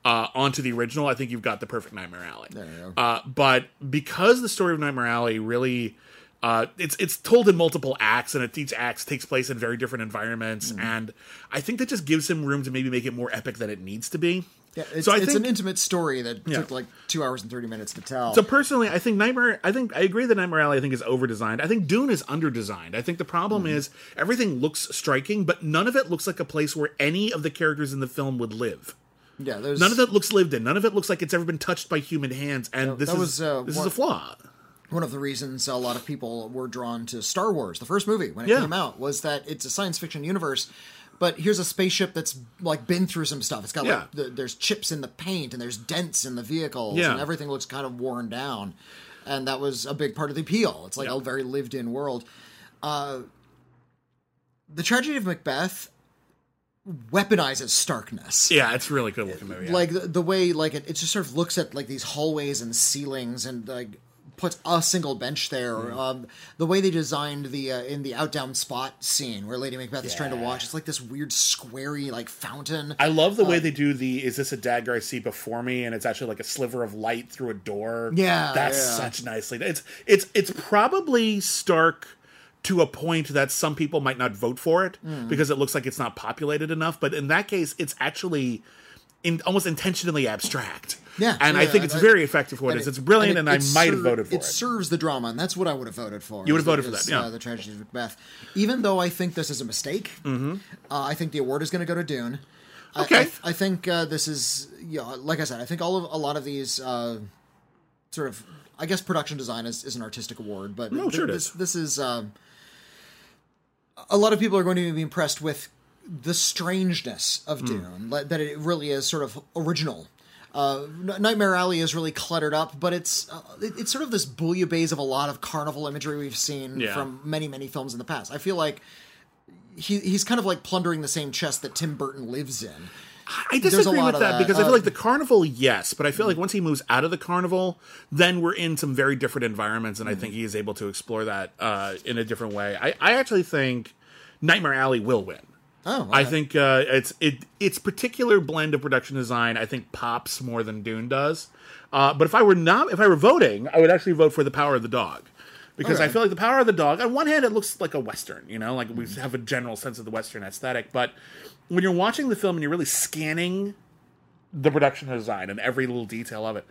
uh, onto the original. I think you've got the perfect Nightmare Alley. There you go. Uh, but because the story of Nightmare Alley really. Uh, it's it's told in multiple acts, and it, each act takes place in very different environments, and I think that just gives him room to maybe make it more epic than it needs to be. Yeah, it's, so it's think an intimate story that Yeah. took like two hours and thirty minutes to tell. so personally, I think Nightmare. I think I agree that Nightmare Alley. I think is over designed. I think Dune is under designed. I think the problem Mm-hmm. is everything looks striking, but none of it looks like a place where any of the characters in the film would live. yeah, there's None of it looks lived in. None of it looks like it's ever been touched by human hands. And this that is was, uh, this one- is a flaw. one of the reasons a lot of people were drawn to Star Wars, the first movie when it Yeah. came out, was that it's a science fiction universe. But here's a spaceship that's like been through some stuff. It's got Yeah. like the, there's chips in the paint and there's dents in the vehicles Yeah. and everything looks kind of worn down. And that was a big part of the appeal. It's like Yeah. a very lived in world. Uh, the tragedy of Macbeth weaponizes starkness Yeah, it's really good looking movie. yeah. like the, the way like it, it just sort of looks at like these hallways and ceilings and like puts a single bench there Mm. um, the way they designed the uh, in the out down spot scene where lady macbeth is trying to watch it's like this weird squarey like fountain I love the way uh, they do the "Is this a dagger I see before me?" and it's actually like a sliver of light through a door. Yeah, that's yeah. such nicely. It's it's it's probably stark to a point that some people might not vote for it Hmm. because it looks like it's not populated enough. But in that case, it's actually in almost intentionally abstract. Yeah, and I yeah, think it's I- very effective for what it is. it- It's brilliant, and and, I it might have voted for it. it serves the drama and that's what i would have voted for You would have is- voted for that, yeah. uh, the tragedy of macbeth even though i think this is a mistake mm-hmm. uh, i think the award is going to go to dune I- Okay. I, I, think uh, this is you know, like I said. I think all of a lot of these uh, sort of I guess production design is, is an artistic award, but No, sure this is. this is um, a lot of people are going to be impressed with the strangeness Hmm. of Dune, like, that it really is sort of original. Uh, Nightmare Alley is really cluttered up, but it's uh, it- it's sort of this bouillabaisse of a lot of carnival imagery we've seen Yeah. from many many films in the past. I feel like he he's kind of like plundering the same chest that Tim Burton lives in. I disagree with that, that. because I feel Uh, like the carnival, yes, but I feel like once he moves out of the carnival, then we're in some very different environments, and I think he is able to explore that uh, in a different way. I, I actually think Nightmare Alley will win. Oh, I think uh, it's it its particular blend of production design. I think pops more than Dune does. Uh, but if I were not, if I were voting, I would actually vote for the Power of the Dog. Because I feel like the Power of the Dog, on one hand, it looks like a western. You know, like we have a general sense of the western aesthetic. But when you're watching the film and you're really scanning the production design and every little detail of it,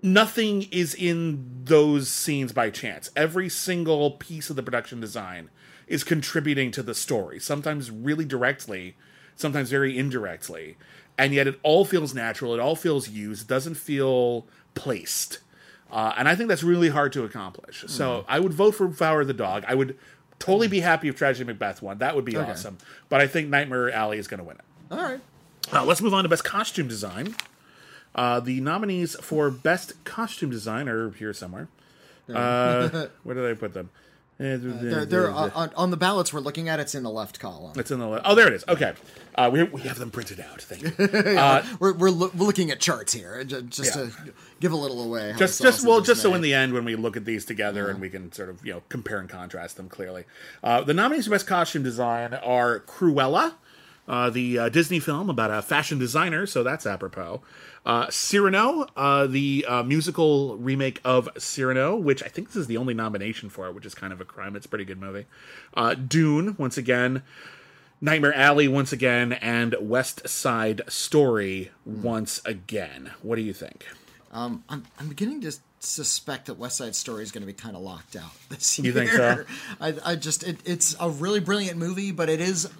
nothing is in those scenes by chance. Every single piece of the production design is contributing to the story. Sometimes really directly, sometimes very indirectly, and yet it all feels natural. It all feels used. It doesn't feel placed. Uh, and I think that's really hard to accomplish. So I would vote for Flower the Dog. I would totally be happy if Tragedy Macbeth won. That would be awesome. But I think Nightmare Alley is going to win it. All right. Uh, let's move on to Best Costume Design. Uh, the nominees for Best Costume Design are here somewhere. Uh, where did I put them? Eh, They're, they're uh, on, on the ballots we're looking at. It's in the left column. it's in the left. oh there it is. Okay, uh, we we have them printed out. Thank you. We're we're, loo- we're looking at charts here, ju- just Yeah. to give a little away. just just well just so in the end when we look at these together and we can sort of you know compare and contrast them clearly uh, the nominees for best costume design are cruella uh, the uh, disney film about a fashion designer so that's apropos uh, cyrano uh, the uh, musical remake of cyrano which i think this is the only nomination for it which is kind of a crime it's a pretty good movie uh, dune once again Nightmare Alley once again, and West Side Story once again. What do you think? Um, I'm I'm beginning to suspect that West Side Story is going to be kind of locked out this year. You think so? I, I just it, it's a really brilliant movie, but it is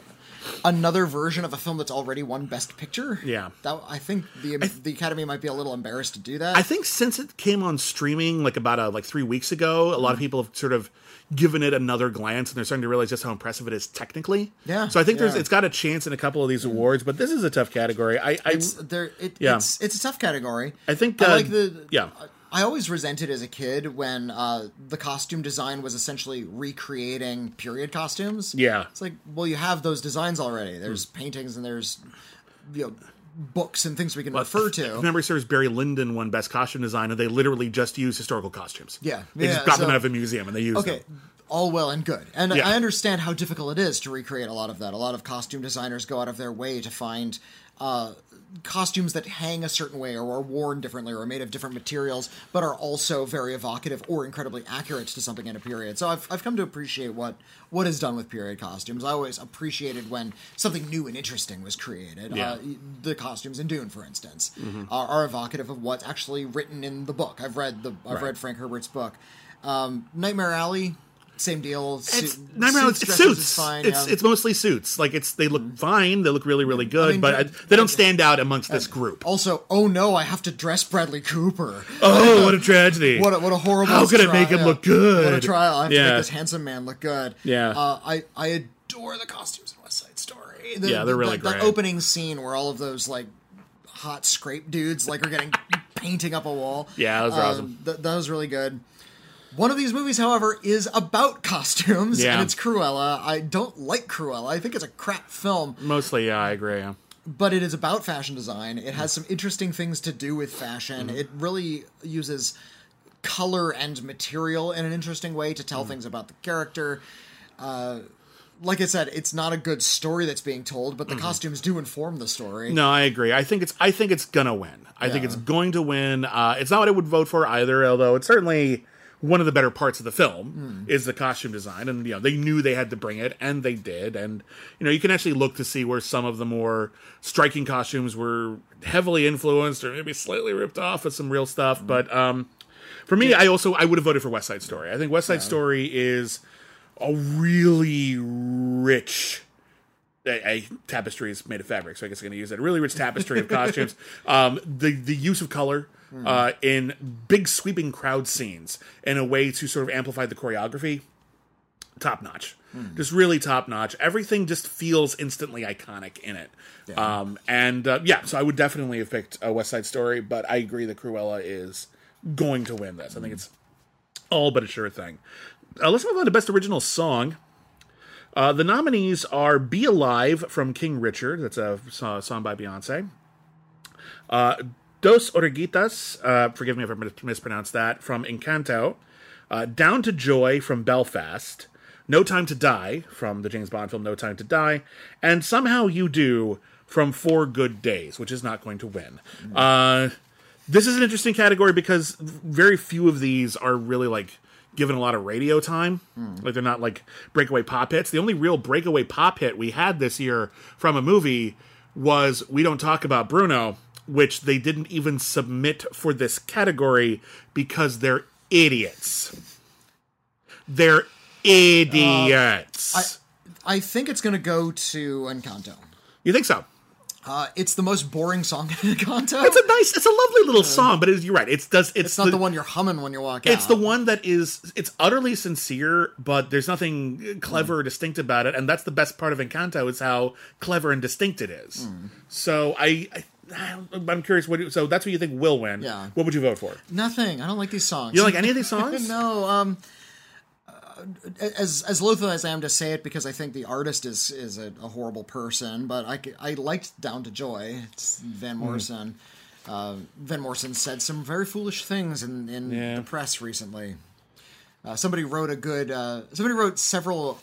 another version of a film that's already won Best Picture. Yeah. that, I think the the Academy might be a little embarrassed to do that. I think since it came on streaming like about a, like three weeks ago, a lot of Mm-hmm. people have sort of given it another glance and they're starting to realize just how impressive it is technically. Yeah, So I think there's it's got a chance in a couple of these awards, but this is a tough category. I I, it's there. It, Yeah. it's it's a tough category. I think, I uh, like the yeah. I always resented as a kid when uh, the costume design was essentially recreating period costumes. Yeah. it's like well, you have those designs already. There's paintings and there's you know books and things we can refer If to. memory serves, Barry Lyndon won Best Costume Design, and they literally just use historical costumes. Yeah. they Yeah, just got them out of a museum and they use Okay, them. all well and good, and Yeah. I understand how difficult it is to recreate a lot of that. A lot of costume designers go out of their way to find. Uh, costumes that hang a certain way or are worn differently or are made of different materials but are also very evocative or incredibly accurate to something in a period. So i've, I've come to appreciate what what is done with period costumes. I always appreciated when something new and interesting was created. Yeah. uh, the costumes in dune for instance are, are evocative of what's actually written in the book. I've read the i've Right. read frank herbert's book. Um, nightmare alley same deal It's Nightmare Alley. It's suits. fine, it's yeah. it's mostly suits. Like it's they look fine. They look really really good, mean, but I, they don't stand out amongst this group. also oh no i have to dress bradley cooper Oh, what a tragedy! What a, what a horrible. How could I make him yeah. look good? What a trial! I have to make this handsome man look good. Yeah. Uh, I I adore the costumes in West Side Story. The- Yeah, they're really the, the opening scene where all of those like hot scrape dudes like are getting painting up a wall. Yeah, those are Um, awesome. th- that was really good. One of these movies, however, is about costumes, Yeah. and it's Cruella. I don't like Cruella. I think it's a crap film Mostly, yeah, I agree. Yeah. but it is about fashion design. It has some interesting things to do with fashion. Mm-hmm. It really uses color and material in an interesting way to tell things about the character. Uh, like I said, it's not a good story that's being told, but the costumes do inform the story. Mm-hmm. No, I agree. I think it's I think it's gonna win. I think it's going to win. Uh, it's not what I would vote for either, although it's certainly one of the better parts of the film is the costume design, and you know they knew they had to bring it, and they did, and you know you can actually look to see where some of the more striking costumes were heavily influenced or maybe slightly ripped off of some real stuff. But um, for me, I also I would have voted for West Side Story. I think West Side Story is a really rich a, a tapestry is made of fabric, so I guess I'm going to use it. A really rich tapestry of costumes. Um, the the use of color uh, in big sweeping crowd scenes in a way to sort of amplify the choreography, top notch. Just really top notch. Everything just feels instantly iconic in it. Um, and uh, yeah, so I would definitely have picked a West Side Story, but I agree that Cruella is going to win this. I think it's all but a sure thing. Uh, let's move on to best original song. Uh, the nominees are "Be Alive" from King Richard. That's a so- song by Beyonce. Uh, Dos Oruguitas. Uh, forgive me if I mispronounced that. From Encanto. Uh, Down to Joy from Belfast. No Time to Die from the James Bond film No Time to Die. And Somehow You Do from Four Good Days, which is not going to win. Uh, this is an interesting category because very few of these are really like given a lot of radio time. Like they're not like breakaway pop hits. The only real breakaway pop hit we had this year from a movie was We Don't Talk About Bruno, which they didn't even submit for this category because they're idiots. They're idiots. I I think it's going to go to Encanto. you think so? Uh, it's the most boring song in Encanto. It's a nice, it's a lovely little song, but it you're right. It's does it's, It's not the, one you're humming when you walk out. It's the one that is it's utterly sincere, but there's nothing clever or distinct about it, and that's the best part of Encanto is how clever and distinct it is. Hmm. So I, I I'm curious what you- so that's what you think will win. Yeah. What would you vote for? Nothing. I don't like these songs. You don't like any of these songs? no. Um. uh, As as loath as I am to say it, because I think the artist is is a, a horrible person, but I, I liked Down to Joy. It's Van Hmm. Morrison. Uh, Van Morrison said some very foolish things in, in Yeah. the press recently. Uh, somebody wrote a good. Uh, somebody wrote several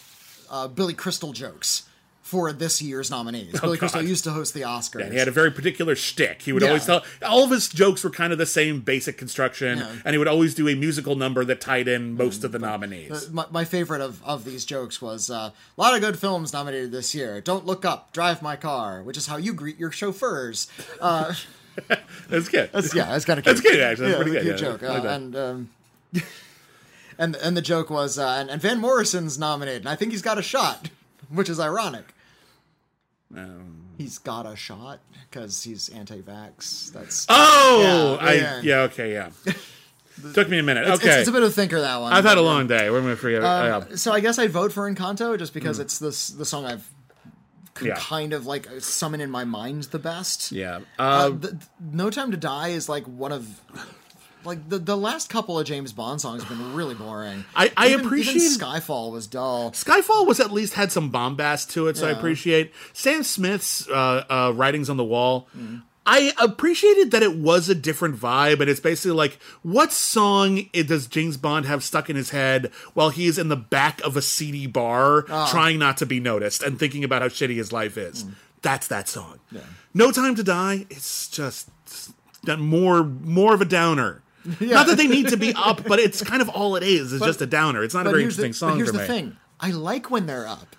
uh, Billy Crystal jokes for this year's nominees. Billy Crystal Oh, used to host the Oscars. And he had a very particular shtick. He would Yeah. always tell all of his jokes were kind of the same basic construction, Yeah. and he would always do a musical number that tied in most of the nominees. my, my favorite of, of these jokes was uh, a lot of good films nominated this year. Don't look up, drive my car, which is how you greet your chauffeurs. Uh, That's good. that's, yeah, that's kind of That's good, actually. That's yeah, pretty good, yeah. joke. Like Uh, and um, and and the joke was, uh, and, and Van Morrison's nominated, and I think he's got a shot, which is ironic. Um, He's got a shot because he's anti-vax. That's oh, Yeah, I yeah. yeah okay yeah. Took me a minute. okay, it's, it's a bit of a thinker that one. I've had a long day. We're gonna forget. Uh, yeah. So I guess I'd vote for Encanto just because it's this the song I've Yeah. kind of like summon in my mind the best. Yeah. Uh, Uh, the, th- no Time to Die is like one of like the the last couple of James Bond songs have been really boring. I- I Even- appreciate- even Skyfall was dull. Skyfall was at least had some bombast to it, so I appreciate Sam Smith's uh, uh, writings on the wall. Mm. I appreciated that it was a different vibe, and it's basically like, what song does James Bond have stuck in his head while he is in the back of a seedy bar, Ah. trying not to be noticed and thinking about how shitty his life is? Mm. That's that song. No Time to Die. It's just that more more of a downer. Not that they need to be up, but it's kind of all it is. It's just a downer. It's not a very here's the, interesting but song here's the me. thing. I like when they're up.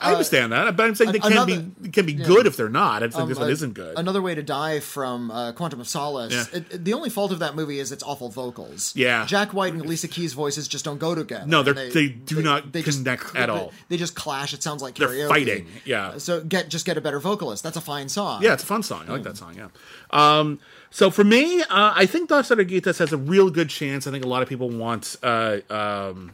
I understand that, but I'm saying they can another- be can be good if they're not. I just think this Um, one uh, isn't good. Another way to die from uh, Quantum of Solace. Yeah. It, it- the only fault of that movie is its awful vocals. Yeah. Jack White and Alicia Keys' voices just don't go together. No, And they do not connect at all. They just clash. It sounds like They're karaoke. fighting, yeah. So get just get a better vocalist. That's a fine song. yeah, it's a fun song. I like that song. Yeah. Um, so for me, uh, I think Dos Gitas has a real good chance. I think a lot of people want uh, um,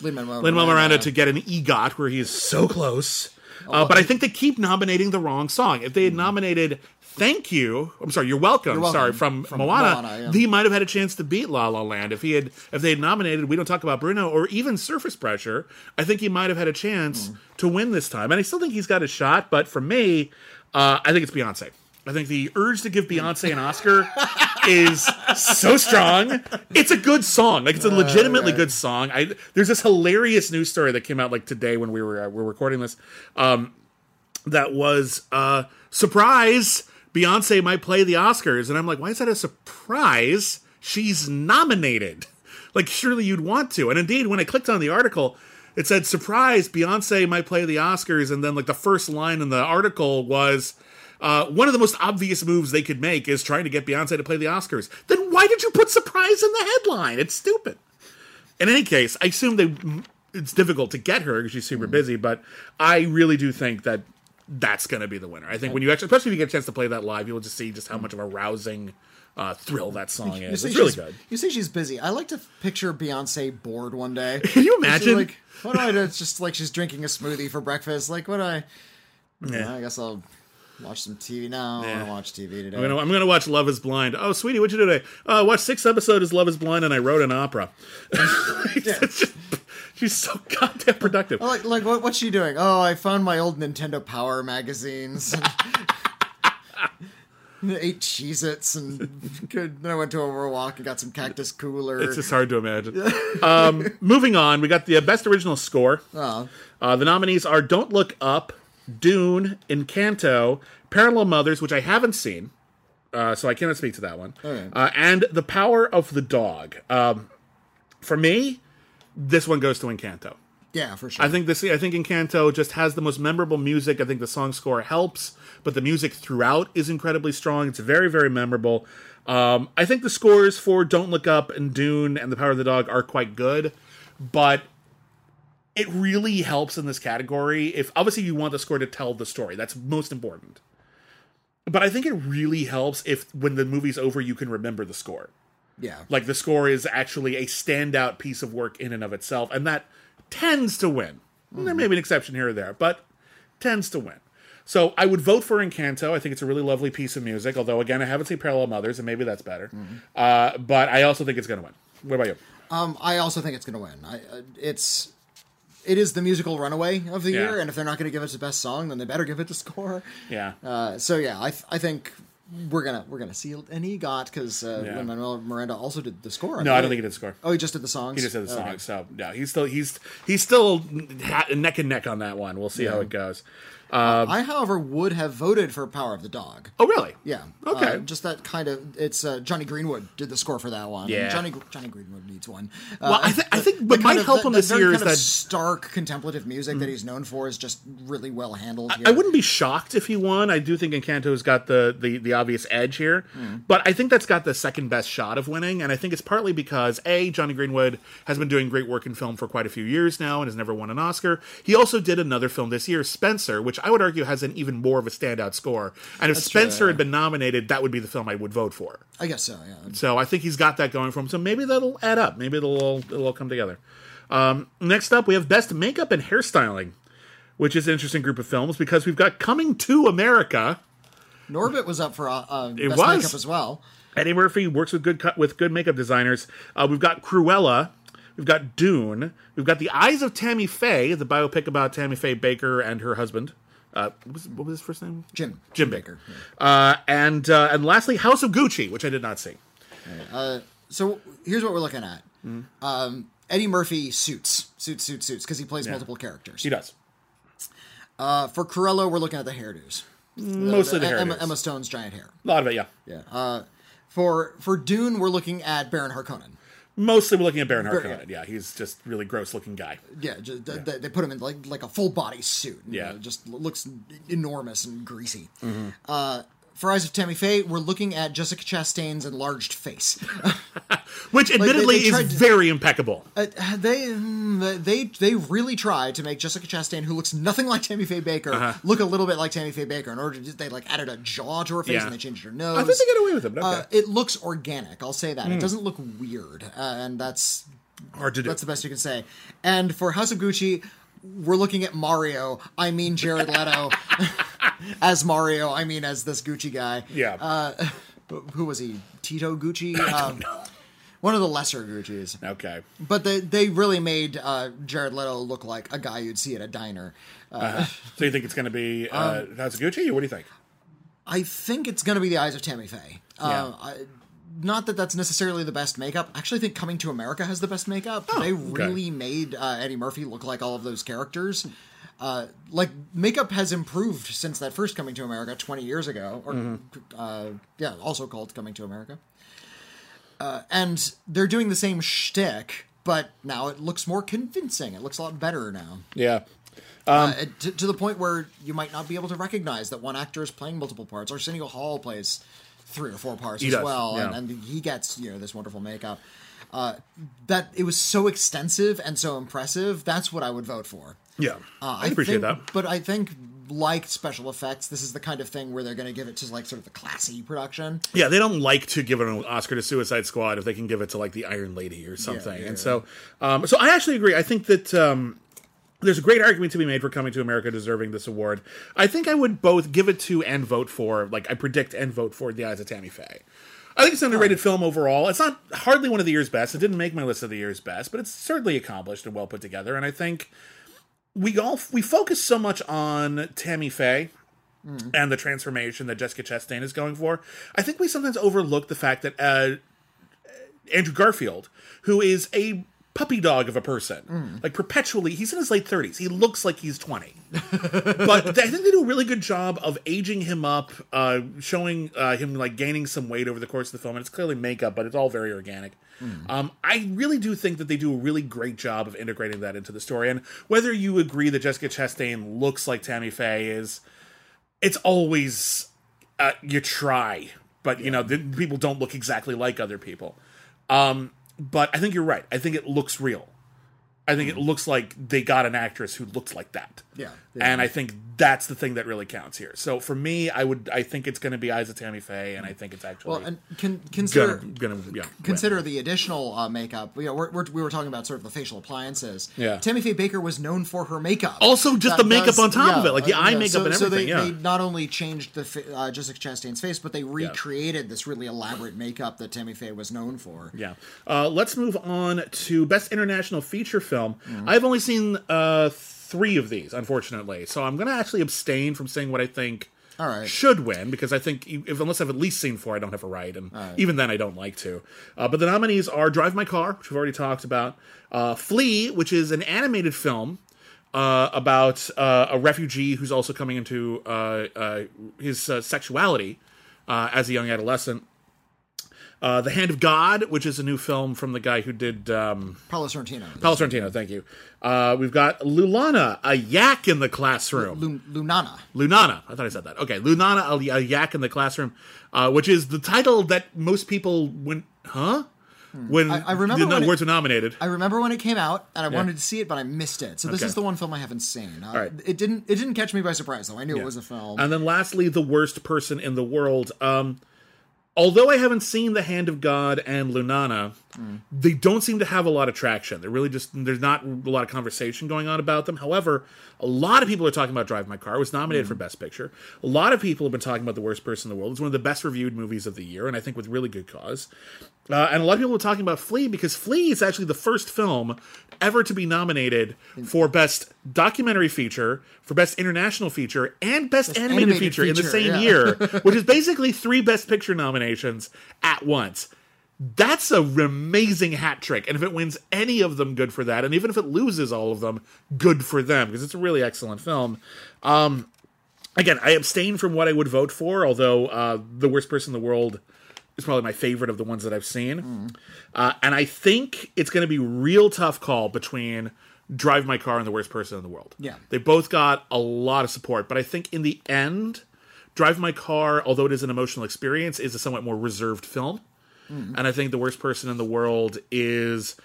Lin Manuel Lin Miranda to get an EGOT where he is so close. Uh, but I think they keep nominating the wrong song. If they had nominated "Thank You," I'm sorry, "You're Welcome,", Welcome sorry from, from Moana, Moana, yeah. he might have had a chance to beat La La Land. If he had, if they had nominated "We Don't Talk About Bruno" or even "Surface Pressure," I think he might have had a chance Hmm. to win this time. And I still think he's got a shot. But for me, uh, I think it's Beyonce. I think the urge to give Beyonce an Oscar is so strong. It's a good song. Like it's a legitimately good song. I there's this hilarious news story that came out like today when we were uh, we're recording this. Um, that was uh surprise. Beyonce might play the Oscars, and I'm like, why is that a surprise? She's nominated. Like surely you'd want to. And indeed, when I clicked on the article, it said surprise. Beyonce might play the Oscars, and then like the first line in the article was. Uh, one of the most obvious moves they could make is trying to get Beyonce to play the Oscars. Then why did you put surprise in the headline? It's stupid. In any case, I assume they it's difficult to get her because she's super busy, but I really do think that that's going to be the winner. I think when you actually, especially if you get a chance to play that live, you'll just see just how much of a rousing uh, thrill that song You is. It's really good. You say she's busy. I like to picture Beyonce bored one day. Can you imagine? like, what do I do? It's just like she's drinking a smoothie for breakfast. Like, what do I? Yeah. I guess I'll watch some TV now. I Yeah. want to watch TV today. I'm gonna, I'm gonna watch Love Is Blind. Oh, sweetie, what'd you do today? I watched six episodes of Love Is Blind, and I wrote an opera. Just- she's so goddamn productive. Like, like what, what's she doing? Oh, I found my old Nintendo Power magazines. Ate Cheez-Its and then I went to a walk and got some Cactus Cooler. It's just hard to imagine. um, moving on, we got the uh, best original score. Oh. Uh, the nominees are Don't Look Up, Dune, Encanto, Parallel Mothers, which I haven't seen, uh, so I cannot speak to that one, Okay. uh, and The Power of the Dog. Um, for me, this one goes to Encanto. yeah, for sure. I think this. I think Encanto just has the most memorable music. I think the song score helps, but the music throughout is incredibly strong. It's very, very memorable. Um, I think the scores for Don't Look Up and Dune and The Power of the Dog are quite good, but it really helps in this category if obviously you want the score to tell the story. That's most important. But I think it really helps if when the movie's over you can remember the score. Yeah. Like the score is actually a standout piece of work in and of itself, and that tends to win. There may be an exception here or there, but tends to win. So I would vote for Encanto. I think it's a really lovely piece of music. Although again, I haven't seen Parallel Mothers, and maybe that's better. Uh, but I also think it's going to win. What about you? Um, I also think it's going to win. I, uh, it's it is the musical runaway of the Yeah. year, and if they're not going to give it the best song, then they better give it the score. Yeah. Uh, so yeah, I th- I think we're gonna we're gonna see an EGOT because uh, Yeah. Manuel Miranda also did the score. no, I don't think he did the score. Oh, he just did the songs. He just did the song. Okay. So yeah, he's still he's he's still neck and neck on that one. We'll see how it goes. Um, I, however, would have voted for Power of the Dog. oh really? Yeah. Okay. Uh, just that kind of. It's uh, Jonny Greenwood did the score for that one. Yeah. Jonny Jonny Greenwood needs one. Well, Uh, I, th- I think the what might of- help him this year is that stark contemplative music that he's known for is just really well handled. Here. I wouldn't be shocked if he won. I do think Encanto's got the, the the obvious edge here, but I think that's got the second best shot of winning, and I think it's partly because a Jonny Greenwood has been doing great work in film for quite a few years now and has never won an Oscar. He also did another film this year, Spencer, which I would argue has an even more of a standout score. And if That's true, Spencer yeah. had been nominated, that would be the film I would vote for. I guess so. Yeah. So I think he's got that going for him. So maybe that'll add up. Maybe it'll all, it'll all come together. Um, next up, we have Best Makeup and Hairstyling, which is an interesting group of films because we've got Coming to America. Norbit was up for uh, uh, best was. makeup as well. Eddie Murphy works with good with good makeup designers. Uh, we've got Cruella. We've got Dune. We've got The Eyes of Tammy Faye, the biopic about Tammy Faye Bakker and her husband. Uh, what, was, what was his first name? Jim Jim Bakker. Uh, and uh, and lastly, House of Gucci, which I did not see. So here's what we're looking at. Mm-hmm. Um, Eddie Murphy suits, suits, suits, suits, because he plays multiple characters. He does Uh, for Cruella, we're looking at the hairdos. mostly the hair. Emma, Emma Stone's giant hair. A lot of it, yeah. Yeah. Uh, for for Dune, we're looking at Baron Harkonnen. Mostly we're looking at Baron Very- Harkonnen. Yeah, he's just really gross looking guy. Yeah, just, They, they put him in like like a full body suit. Yeah. Mm-hmm. know, just looks enormous and greasy. Uh, for Eyes of Tammy Faye, we're looking at Jessica Chastain's enlarged face. Which admittedly they tried is to- very impeccable. Uh, they mm, they they really tried to make Jessica Chastain, who looks nothing like Tammy Faye Bakker, Uh-huh. look a little bit like Tammy Faye Bakker. In order to, they like added a jaw to her face Yeah. and they changed her nose. I think they get away with it, but okay. Hmm. Uh, it looks organic. I'll say that. It doesn't look weird, uh, and that's Hard to do. that's the best you can say. And for House of Gucci, we're looking at Mario. I mean Jared Leto as Mario. I mean as this Gucci guy. yeah. Uh, Who was he? Tito Gucci. Um, one of the lesser Gucci's. okay. But they they really made uh, Jared Leto look like a guy you'd see at a diner. Uh, So you think it's going to be uh, Um, of Gucci, or what do you think? I think it's going to be the eyes of Tammy Faye. Uh, I, not that that's necessarily the best makeup. I actually think Coming to America has the best makeup. they really made uh, Eddie Murphy look like all of those characters. Uh, like makeup has improved since that first Coming to America twenty years ago, or uh, yeah, also called Coming to America. Uh, and they're doing the same shtick, but now it looks more convincing. It looks a lot better now. Yeah. uh, to, to the point where you might not be able to recognize that one actor is playing multiple parts. Arsenio Hall plays three or four parts as does, well, yeah. and, and he gets you know this wonderful makeup. Uh, that it was so extensive and so impressive. That's what I would vote for. Yeah. Uh, I appreciate think- that. but I think like special effects, this is the kind of thing where they're going to give it to like sort of the classy production. Yeah, they don't like to give an Oscar to Suicide Squad if they can give it to like the Iron Lady or something. yeah, and so, um, so I actually agree. I think that um, there's a great argument to be made for Coming to America deserving this award. I think I would both give it to and vote for. Like I predict and vote for The Eyes of Tammy Faye. I think it's an underrated film overall. It's not hardly one of the year's best. It didn't make my list of the year's best, but it's certainly accomplished and well put together. And I think we all we focus so much on Tammy Faye and the transformation that Jessica Chastain is going for. I think we sometimes overlook the fact that uh, Andrew Garfield, who is a puppy dog of a person, like perpetually, he's in his late thirties. He looks like he's twenty, but I think they do a really good job of aging him up, uh, showing uh, him like gaining some weight over the course of the film. And it's clearly makeup, but it's all very organic. Um, I really do think that they do a really great job of integrating that into the story. And whether you agree that Jessica Chastain looks like Tammy Faye is, it's always uh, you try, but you know the, people don't look exactly like other people. Um, but I think you're right. I think it looks real. I think it looks like they got an actress who looks like that. Yeah. And I think that's the thing that really counts here. So for me, I would I think it's going to be Eyes of Tammy Faye, and I think it's actually well, and con- consider gonna gonna yeah consider the additional uh, makeup. You know, we're, we're, we were talking about sort of the facial appliances. Yeah. Tammy Faye Bakker was known for her makeup. Also, just the makeup on top of it, like the eye makeup so, and so they, everything, yeah. they not only changed the fa- uh, Jessica Chastain's face, but they recreated this really elaborate makeup that Tammy Faye was known for. Yeah. Uh, let's move on to Best International Feature Film. I've only seen uh, three of these, unfortunately, so I'm going to actually abstain from saying what I think All right. should win because I think if unless I've at least seen four, I don't have a right, and even then, I don't like to. Uh, but the nominees are Drive My Car, which we've already talked about, uh, Flee, which is an animated film. Uh, about uh, a refugee who's also coming into uh, uh, his uh, sexuality uh, as a young adolescent. Uh, the Hand of God, which is a new film from the guy who did um, Paolo Sorrentino. Paolo Sorrentino. Thank you. Uh, we've got Lulana, a yak in the classroom. Lu- Lunana. Lunana. I thought I said that. Okay, Lunana, a, a yak in the classroom, uh, which is the title that most people went, huh? When I- I remember the when it- words were nominated. I remember when it came out, and I wanted to see it, but I missed it. So this Okay. is the one film I haven't seen. Uh, right. It didn't. It didn't catch me by surprise, though. I knew it was a film. And then lastly, the worst person in the world. Um, although I haven't seen The Hand of God and Lunana, they don't seem to have a lot of traction. They're really just there's not a lot of conversation going on about them. However, a lot of people are talking about Drive My Car. It was nominated for Best Picture. A lot of people have been talking about The Worst Person in the World. It's one of the best reviewed movies of the year, and I think with really good cause. Uh, and a lot of people are talking about Flee because Flee is actually the first film ever to be nominated for Best Documentary Feature, for Best International Feature, and Best, animated, animated feature, in the same yeah. year, which is basically three Best Picture nominations at once. That's a amazing hat trick, and if it wins any of them, good for that. And even if it loses all of them, good for them because it's a really excellent film. Um, again, I abstain from what I would vote for, although uh, the worst person in the world is probably my favorite of the ones that I've seen. Uh, and I think it's going to be real tough call between Drive My Car and the worst person in the world. Yeah. they both got a lot of support, but I think in the end, Drive My Car, although it is an emotional experience, is a somewhat more reserved film. And I think the worst person in the world is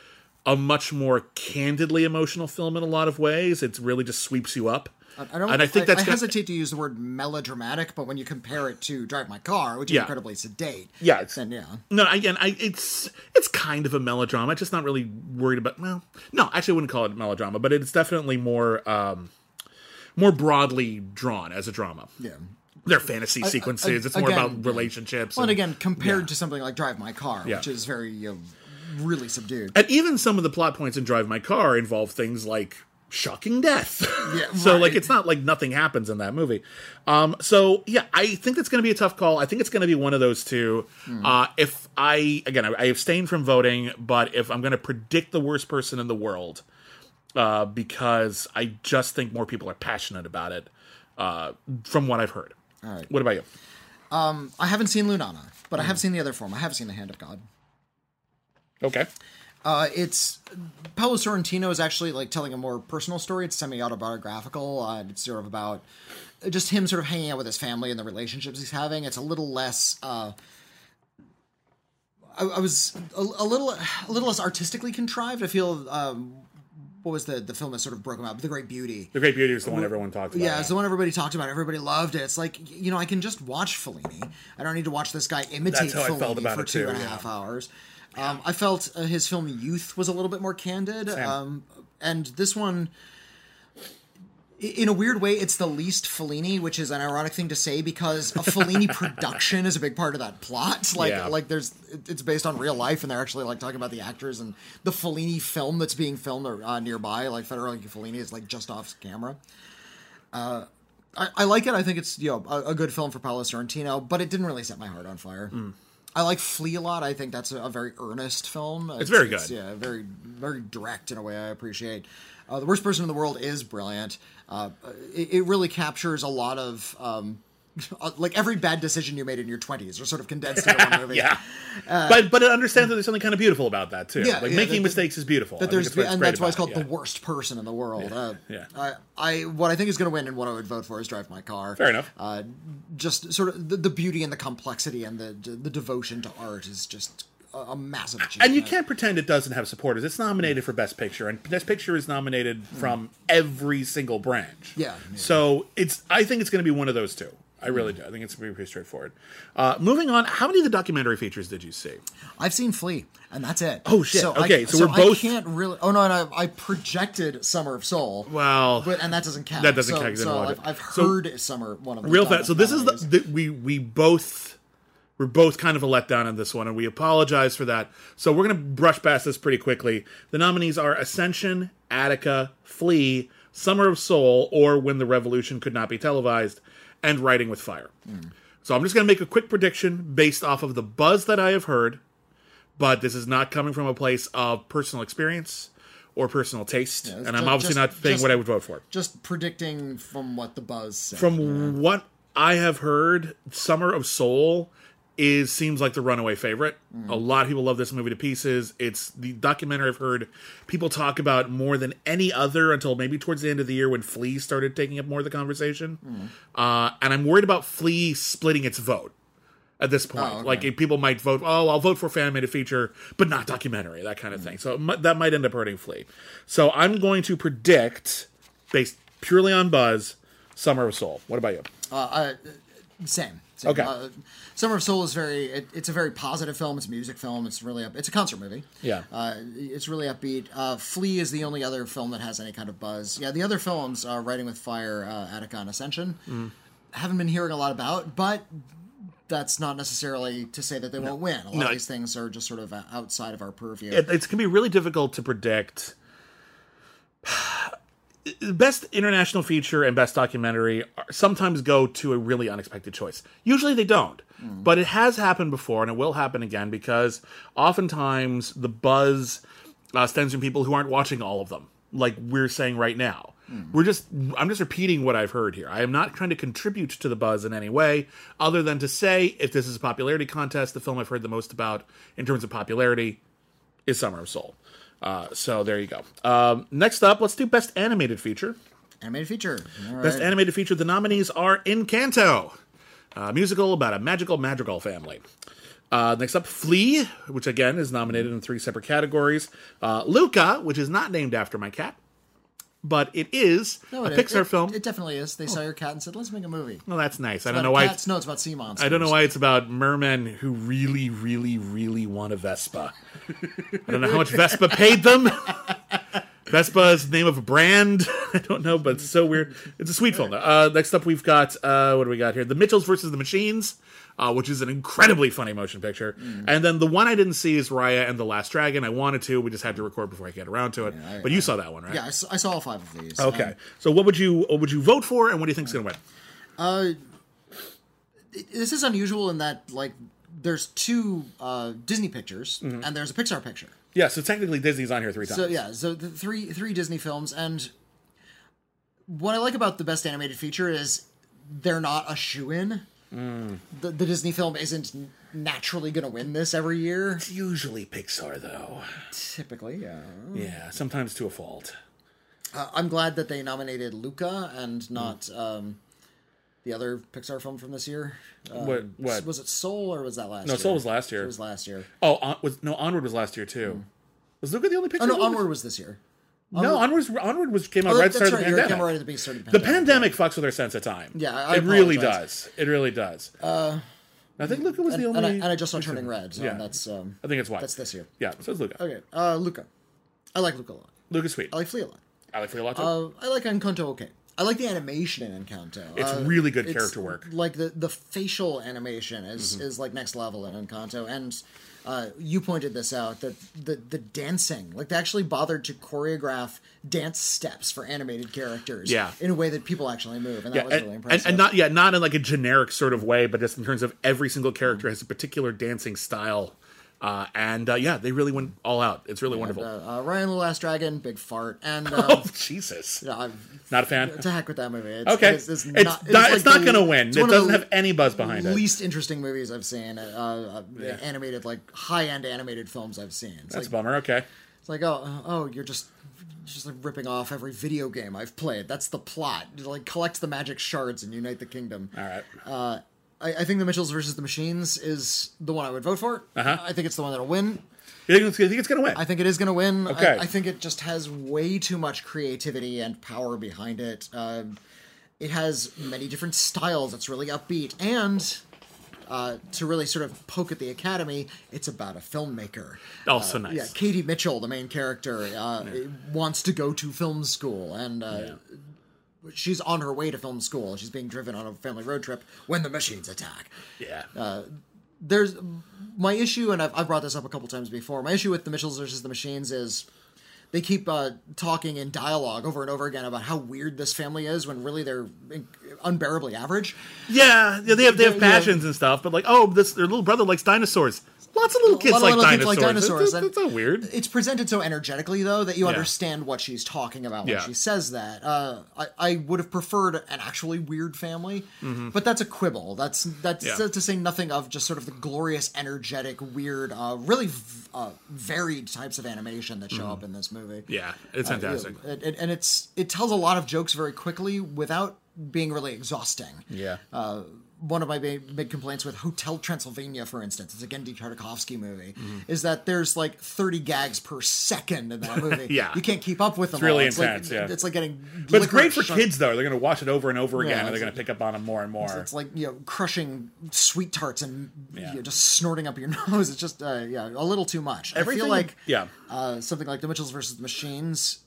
a much more candidly emotional film in a lot of ways. It really just sweeps you up. I don't. and I think that's I, hesitate to use the word melodramatic, but when you compare it to Drive My Car, which is Yeah. incredibly sedate, Yeah, it's- then yeah, No, again, I it's it's kind of a melodrama. Just not really worried about. Well, no, actually, I wouldn't call it melodrama, but it's definitely more um, more broadly drawn as a drama. yeah. They're fantasy sequences. it's more again, about relationships. Well, and and- again, compared to something like Drive My Car, Yeah. which is very really subdued. and even some of the plot points in Drive My Car involve things like shocking death. Yeah, so like it's not like nothing happens in that movie. Um, so yeah, I think that's going to be a tough call. I think it's going to be one of those two. Hmm. Uh, if I again, I, I abstain from voting, but if I'm going to predict the worst person in the world, uh, because I just think more people are passionate about it, uh, from what I've heard. All right. What about you? I haven't seen Lunana, but I have seen the other form. I have seen The Hand of God. Okay. Uh, it's Paolo Sorrentino is actually like telling a more personal story. It's semi-autobiographical. Uh, it's sort of about just him sort of hanging out with his family and the relationships he's having. It's a little less. Uh, I, I was a, a little a little less artistically contrived. I feel. Um, what was the the film that sort of broke him up? The Great Beauty. The Great Beauty is the one everyone talked about. Yeah, it's the one everybody talked about. Everybody loved it. It's like you know, I can just watch Fellini. I don't need to watch this guy imitate That's how I Fellini for two too, and a yeah. half hours. Um, I felt uh, his film Youth was a little bit more candid, um, and this one, in a weird way, it's the least Fellini, which is an ironic thing to say because a Fellini production is a big part of that plot. Like, Yeah. like there's it's based on real life, and they're actually like talking about the actors and the Fellini film that's being filmed uh, nearby. Like Federico Fellini is like just off camera. I, I like it. I think it's you know a, a good film for Paolo Sorrentino, but it didn't really set my heart on fire. I like Flee a lot. I think that's a, a very earnest film. It's, very good. yeah, very very direct in a way I appreciate. Uh, the worst person in the world is brilliant. Uh, it, it really captures a lot of. Um, like every bad decision you made in your 20s are sort of condensed into one movie. Yeah, but but it understands that there's something kind of beautiful about that too. Uh, Yeah, like yeah, making that- mistakes is beautiful. That there's it's and that's why it's called it, the worst person in the world. Uh, yeah. I, I what I think is going to win and what I would vote for is Drive My Car. Fair enough. Uh, just sort of the, the beauty and the complexity and the the devotion to art is just a, a massive achievement. and you can't pretend it doesn't have supporters. It's nominated for Best Picture, and Best Picture is nominated from every single branch. Yeah, yeah. So it's. I think it's going to be one of those two. I really do. I think it's going to be pretty straightforward. Uh, moving on, how many of the documentary features did you see? I've seen Flee, and that's it. Oh, shit. I- Okay, so we're both- I can't really. Oh no, no, I projected Summer of Soul. Well, but and that doesn't count. that doesn't so, count So I've. I've So- heard Summer one of the real fast. So this is the, the we we both we're both kind of a letdown on this one, and we apologize for that. So we're going to brush past this pretty quickly. The nominees are Ascension, Attica, Flee, Summer of Soul, or When the Revolution Could Not Be Televised, and Writing with Fire. So I'm just going to make a quick prediction based off of the buzz that I have heard, but this is not coming from a place of personal experience or personal taste, it's and I'm ju- obviously just- not saying just- what I would vote for. just predicting from what the buzz said. From what I have heard, Summer of Soul is seems like the runaway favorite. A lot of people love this movie to pieces. It's the documentary I've heard people talk about more than any other until maybe towards the end of the year when Flee started taking up more of the conversation. Uh, and I'm worried about Flee splitting its vote at this point. Oh, okay. Like if people might vote, oh, I'll vote for fan animated feature, but not documentary, that kind of thing. So mi- that might end up hurting Flee. So I'm going to predict, based purely on buzz, Summer of Soul. What about you? Uh, uh, same. Same. Okay. Uh, Summer of Soul is very. It, it's a very positive film. It's a music film. It's really. Up, it's a concert movie. Yeah. Uh, it's really upbeat. Uh, Flee is the only other film that has any kind of buzz. Yeah, the other films, uh, Writing with Fire, uh, Attica, and Ascension, Mm. haven't been hearing a lot about, but. That's not necessarily to say that they won't win. A lot No. of these things are just sort of outside of our purview. It, it's going to be really difficult to predict. Best international feature and best documentary are- sometimes go to a really unexpected choice. Usually they don't, but it has happened before and it will happen again because oftentimes the buzz uh, stems from people who aren't watching all of them, like we're saying right now. We're just, I'm just repeating what I've heard here. I am not trying to contribute to the buzz in any way, other than to say if this is a popularity contest, the film I've heard the most about in terms of popularity is Summer of Soul. Uh, so there you go. Um, next up, let's do Best Animated Feature. Animated feature. All Best right. Animated Feature, the nominees are Encanto, a musical about a magical Madrigal family. Uh, next up, Flee, which again is nominated in three separate categories. Uh, Luca, which is not named after my cat, but it is No, a it- Pixar it- film. It definitely is. They saw your cat and said, "Let's make a movie." well, that's nice. I don't know why. Cats, no, it's about sea monsters. I don't know why it's about mermen who really, really, really want a Vespa. I don't know how much Vespa paid them. Vespa is the name of a brand. I don't know, but it's so weird. It's a sweet film. Uh, next up, we've got uh, what do we got here? The Mitchells versus the Machines, uh, which is an incredibly funny motion picture. And then the one I didn't see is Raya and the Last Dragon. I wanted to, we just had to record before I get around to it. I- but you saw that one, right? Yeah, I saw, I saw all five of these. Okay. and So what would you what would you vote for, and what do you think's going to win? Uh, this is unusual in that like there's two uh, Disney pictures Mm-hmm. and there's a Pixar picture. Yeah. So technically, Disney's on here three times. So yeah, so the three three Disney films, and what I like about the best animated feature is they're not a shoe in. Mm. The, the Disney film isn't naturally going to win this every year. It's usually Pixar, though. Typically, yeah. Yeah, sometimes to a fault. Uh, I'm glad that they nominated Luca and not um, the other Pixar film from this year. Um, What- what? was it? Soul or was that last? Year? No, year? Soul was last year. It was last year. Oh, on, was no Onward was last year too. Was Luca the only Pixar? Oh no? Onward was this year. No, Onward. Onward was came out Oh, right the right. the pandemic. right at the beginning started The pandemic fucks with our sense of time. Yeah, I- it really does. It really does. Uh, I think Luca was and, the only. and, I, and I just saw Turning Red. So Yeah. that's um, I think it's why. that's this year. Yeah, so it's Luca. Okay, uh, Luca. I like Luca a lot. Luca's sweet. I like Flee a lot. I like Flee a lot too. Uh, I like Encanto. Okay, I like the animation in Encanto. It's Uh, really good character work. Like the the facial animation is Mm-hmm. is like next level in Encanto, and uh, you pointed this out that the the dancing, like they actually bothered to choreograph dance steps for animated characters, Yeah. in a way that people actually move, and that yeah, was and, really and, impressive. and not yeah, not in like a generic sort of way, but just in terms of every single character has a particular dancing style, uh, and uh, yeah, they really went all out. It's really wonderful. uh, uh, Raya and the Last Dragon, big fart, and oh um, Jesus, yeah, I'm, not a fan. to heck with that movie. It's, Okay, it's, it's it's not, not, like it's not going to win. It doesn't have any buzz behind it. least interesting movies I've seen. Uh, uh, Animated, like high end animated films I've seen. It's That's a bummer. Okay, it's like oh oh you're just just like ripping off every video game I've played. That's the plot. Like collect the magic shards and unite the kingdom. all right. I, I think the Mitchells versus the Machines is the one I would vote for. Uh-huh. I think it's the one that'll win. You think it's, you think it's gonna win? I think it is going to win. Okay. I, I think it just has way too much creativity and power behind it. Um, it has many different styles. It's really upbeat, and uh, to really sort of poke at the Academy, it's about a filmmaker. also nice. Yeah, Katie Mitchell, the main character, uh, wants to go to film school, and uh, she's on her way to film school. She's being driven on a family road trip when the machines attack yeah. Uh, there's my issue, and I've, I've brought this up a couple times before. My issue with the Mitchells versus the Machines is they keep uh, talking in dialogue over and over again about how weird this family is when really they're unbearably average. yeah, yeah, they have they have Yeah. passions and stuff, but like, oh, this their little brother likes dinosaurs. Lots of little kids, like, little kids dinosaurs. like dinosaurs, That's, that's not weird. It's presented so energetically, though, that you Yeah. understand what she's talking about when Yeah. she says that. Uh, I, I would have preferred an actually weird family, but that's a quibble. That's that's Mm-hmm. Yeah. to say nothing of just sort of the glorious, energetic, weird, uh, really v- uh, varied types of animation that show up in this movie. Mm-hmm. Yeah, it's Uh, fantastic. it- it- and it's it tells a lot of jokes very quickly without being really exhausting. yeah. Uh, one of my big, complaints with Hotel Transylvania, for instance, it's a Genndy Tartakovsky movie, Mm-hmm. is that there's like 30 gags per second in that movie. Yeah. you can't keep up with them. It's really all. intense, Like, yeah. It's like getting. but it's great for kids though. They're gonna watch it over and over again, Yeah, and they're gonna like- pick up on them more and more. It's like you know crushing sweet tarts and Yeah. you know, just snorting up your nose. It's just uh, yeah a little too much. I feel like yeah. uh, something like the Mitchells versus the Machines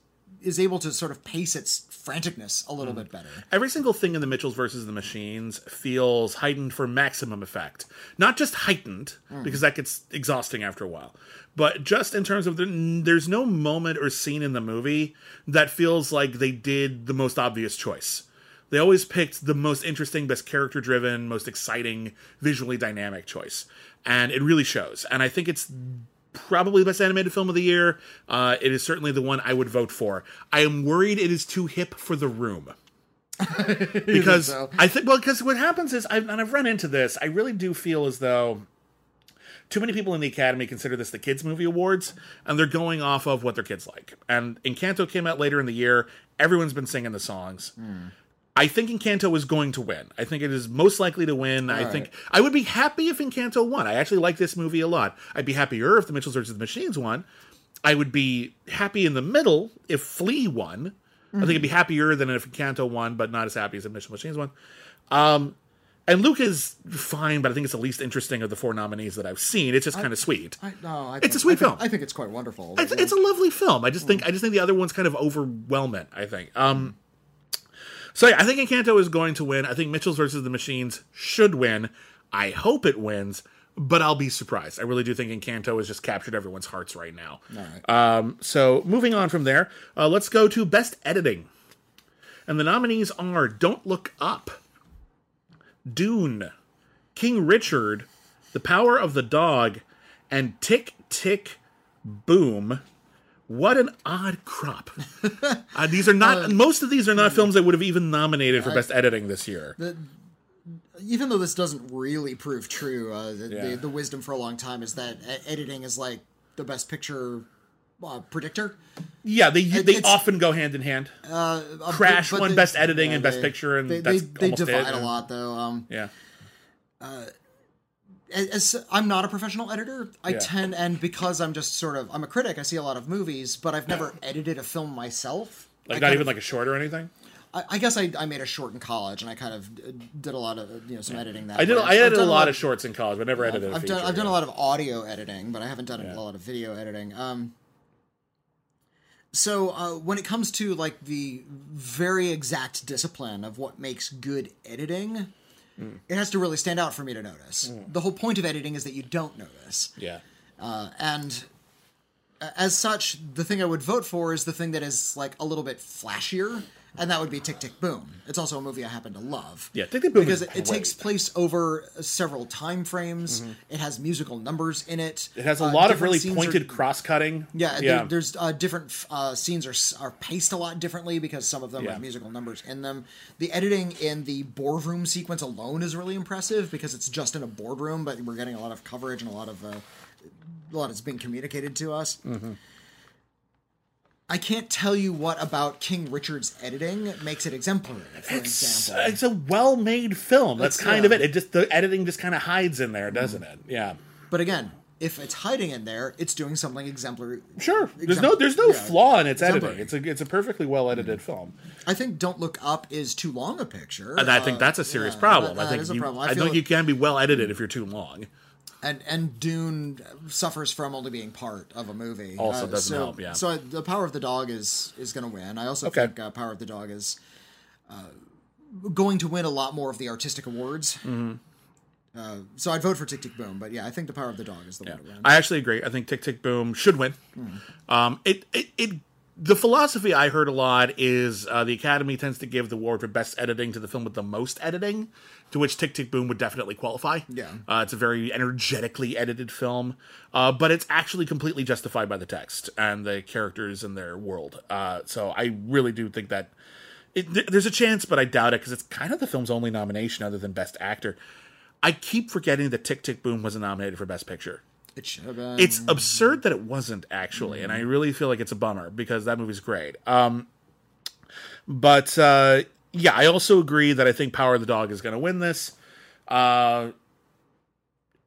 is able to sort of pace its franticness a Mm. little bit better. Every single thing in the Mitchells versus the Machines feels heightened for maximum effect. Not just heightened, because that gets exhausting after a while, but just in terms of the, there's no moment or scene in the movie that feels like they did the most obvious choice. They always picked the most interesting, best character driven, most exciting, visually dynamic choice. And it really shows. And I think it's probably the best animated film of the year. Uh, it is certainly the one I would vote for. I am worried it is too hip for the room because so? I think well because what happens is I've, and I've run into this. I really do feel as though too many people in the Academy consider this the kids movie awards, and they're going off of what their kids like. And Encanto came out later in the year. Everyone's been singing the songs. I think Encanto is going to win. I think it is most likely to win. I right. think I would be happy if Encanto won. I actually like this movie a lot. I'd be happier if The Mitchells versus the Machines won. I would be happy in the middle if Flee won. I think I'd be happier than if Encanto won, but not as happy as if Mitchell Machines won. Um, and Luke is fine, but I think it's the least interesting of the four nominees that I've seen. It's just kind of sweet. I, no, I It's a sweet I think- film. I think it's quite wonderful. It's, it's a lovely film. I just think I just think the other one's kind of overwhelming. I think. Um, so yeah, I think Encanto is going to win. I think Mitchell's versus the Machines should win. I hope it wins, but I'll be surprised. I really do think Encanto has just captured everyone's hearts right now. Right. Um, so moving on from there, uh, let's go to best editing, and the nominees are "Don't Look Up," Dune, King Richard, The Power of the Dog, and Tick Tick Boom. What an odd crop! uh, these are not. most of these are not films that would have even nominated for best editing this year. even though this doesn't really prove true, uh, the, Yeah. the, the wisdom for a long time is that editing is like the best picture uh, predictor. Yeah, they they often go hand in hand. Uh, Crash won Best Editing yeah, and Best they- Picture, and they, that's they, they almost it, divide a lot though. Um, Yeah, as, I'm not a professional editor. I Yeah. tend, and because I'm just sort of, I'm a critic. I see a lot of movies, but I've never edited a film myself. like I not even of- like a short or anything. I, I guess I, I made a short in college, and I kind of did a lot of you know some editing that. I did. way. I edited a lot of shorts in college, but never edited. a I've done feature, I've done a lot of audio editing, but I haven't done Yeah. a lot of video editing. Um, so uh, when it comes to like the very exact discipline of what makes good editing, Hmm. it has to really stand out for me to notice. The whole point of editing is that you don't notice, Yeah, uh, and uh, as such, the thing I would vote for is the thing that is like a little bit flashier. And that would be Tick Tick Boom. It's also a movie I happen to love. Yeah, Tick, Tick, Boom because it, it takes place over several time frames. It has musical numbers in it. Mm-hmm. it has a Uh, lot of really pointed cross cutting. yeah, yeah. There, there's uh, different uh, scenes are are paced a lot differently because some of them Yeah. have musical numbers in them. The editing in the boardroom sequence alone is really impressive because it's just in a boardroom, but we're getting a lot of coverage and a lot of uh, a lot is being communicated to us. I can't tell you what about King Richard's editing makes it exemplary. For It's, example, it's a well-made film. That's It's- kind yeah. of it. It just the editing just kind of hides in there, doesn't it? Yeah. but again, if it's hiding in there, it's doing something exemplary. Sure. There's no there's no yeah, flaw in its exemplary. editing. It's a it's a perfectly well edited film. I think "Don't Look Up" is too long a picture, And I think Uh, that's a serious yeah, problem. that- I think is a you, problem. I, I feel think you can be well edited if you're too long. And and Dune suffers from only being part of a movie. Also Uh, doesn't so, help, yeah. So the Power of the Dog is is going to win. I also Okay. think uh, Power of the Dog is uh, going to win a lot more of the artistic awards. Mm-hmm. Uh, so I'd vote for Tick Tick Boom, but yeah, I think the Power of the Dog is the one to win. I actually agree. I think Tick Tick Boom should win. Um, it, it it the philosophy I heard a lot is uh, the Academy tends to give the award for best editing to the film with the most editing, to which Tick Tick Boom would definitely qualify. Yeah. uh, it's a very energetically edited film, uh, but it's actually completely justified by the text and the characters and their world. Uh, so I really do think that. It, th- there's a chance, but I doubt it because it's kind of the film's only nomination other than Best Actor. I keep forgetting that Tick Tick Boom wasn't nominated for Best Picture. It should have been. It's absurd that it wasn't actually, and I really feel like it's a bummer because that movie's great. Um, but uh, yeah, I also agree that I think Power of the Dog is going to win this. Uh,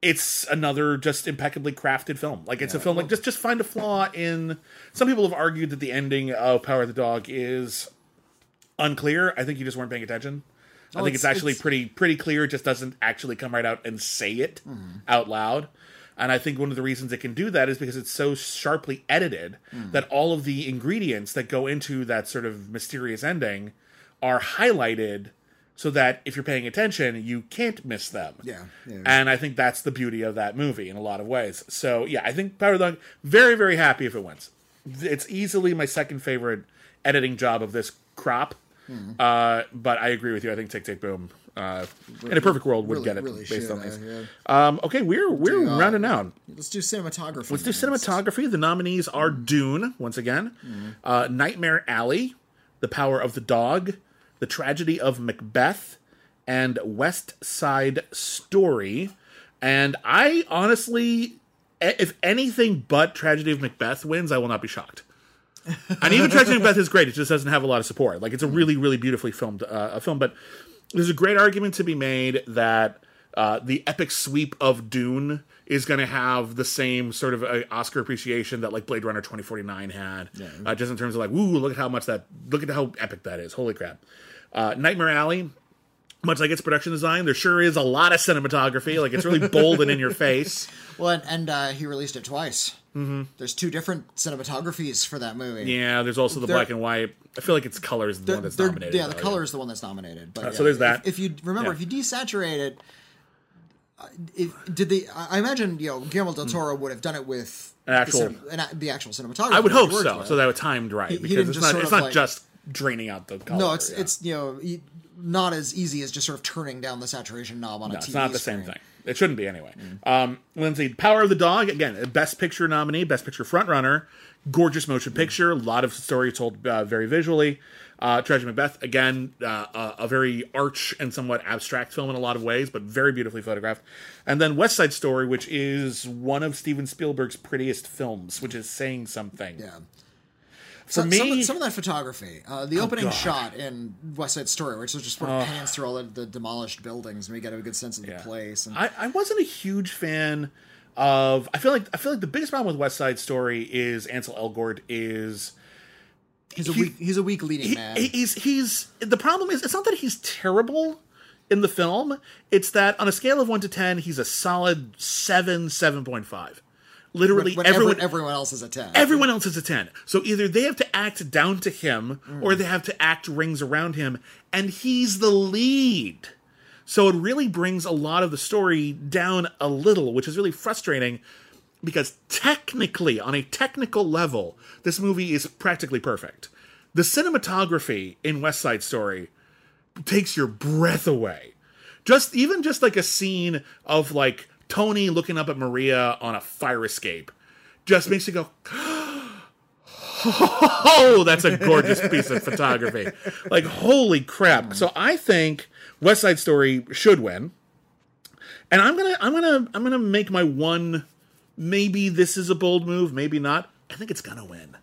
it's another just impeccably crafted film. Like it's a film like just just find a flaw in. Some people have argued that the ending of Power of the Dog is unclear. I think you just weren't paying attention. I think it's, it's- actually it's- pretty pretty clear. It just doesn't actually come right out and say it out loud. And I think one of the reasons it can do that is because it's so sharply edited that all of the ingredients that go into that sort of mysterious ending are highlighted so that if you're paying attention, you can't miss them. Yeah, yeah. And I think that's the beauty of that movie in a lot of ways. So yeah, I think Power of the Dog, very, very happy if it wins. It's easily my second favorite editing job of this crop. Hmm. Uh, but I agree with you. I think Tick Tick Boom, uh, in a perfect world, would really, get it really based on uh, these. yeah. Um, okay, we're we're uh, rounding out. Let's do cinematography. Let's do cinematography. The nominees are Dune once again, uh, Nightmare Alley, The Power of the Dog, The Tragedy of Macbeth, and West Side Story. And I honestly, if anything but Tragedy of Macbeth wins, I will not be shocked. and even Tragedy of Macbeth is great. It just doesn't have a lot of support. Like it's a really, really beautifully filmed uh, a film. But there's a great argument to be made that uh, the epic sweep of Dune is going to have the same sort of uh, Oscar appreciation that like Blade Runner 2049 had. Uh, just in terms of like, woo, look at how much that, look at how epic that is. Holy crap. Uh, Nightmare Alley, much like its production design, there sure is a lot of cinematography. Like it's really bold and in your face. Well, and, and uh, he released it twice. Mm-hmm. There's two different cinematographies for that movie. Yeah, there's also the black and white. I feel like it's color is the one that's nominated. Yeah, the though, color is the one that's nominated. But Uh, yeah, so there's that. If, if you remember, Yeah. if you desaturate it, uh, if, did the? I imagine you know Guillermo del Toro would have done it with An actual- the, cinem- an the actual cinematography. I would hope so. with. So that it timed right He- he because didn't it's not it's not like- just draining out the color. no, it's yeah. it's you know not as easy as just sort of turning down the saturation knob on a TV it's not the same thing. It shouldn't be anyway. Um, Lindsay, Power of the Dog again, Best Picture nominee, Best Picture frontrunner, gorgeous motion picture, a lot of story told uh, very visually. Uh, Tragedy Macbeth again, uh, a, a very arch and somewhat abstract film in a lot of ways, but very beautifully photographed. And then West Side Story, which is one of Steven Spielberg's prettiest films, which is saying something. Yeah. For Some, me, some, of- some of that photography, uh, the opening God. shot in West Side Story, which was just sort of pans through all the, the demolished buildings, and we get a good sense of the place. And I, I wasn't a huge fan of. I feel like I feel like the biggest problem with West Side Story is Ansel Elgort is he's a he- weak, he's a weak leading he, man. he's he's the problem is it's not that he's terrible in the film. It's that on a scale of one to ten, he's a solid seven, seven point five. Literally, when everyone everyone, everyone else is a ten. everyone else is a 10 so either they have to act down to him or they have to act rings around him and he's the lead. So it really brings a lot of the story down a little which is really frustrating because technically on a technical level this movie is practically perfect. The cinematography in west side story takes your breath away. Just even just like a scene of like Tony looking up at Maria on a fire escape. Just makes you go oh that's a gorgeous piece of photography. Like holy crap. So I think West Side Story should win. And I'm gonna I'm gonna I'm gonna make my one maybe this is a bold move maybe not. I think it's gonna win.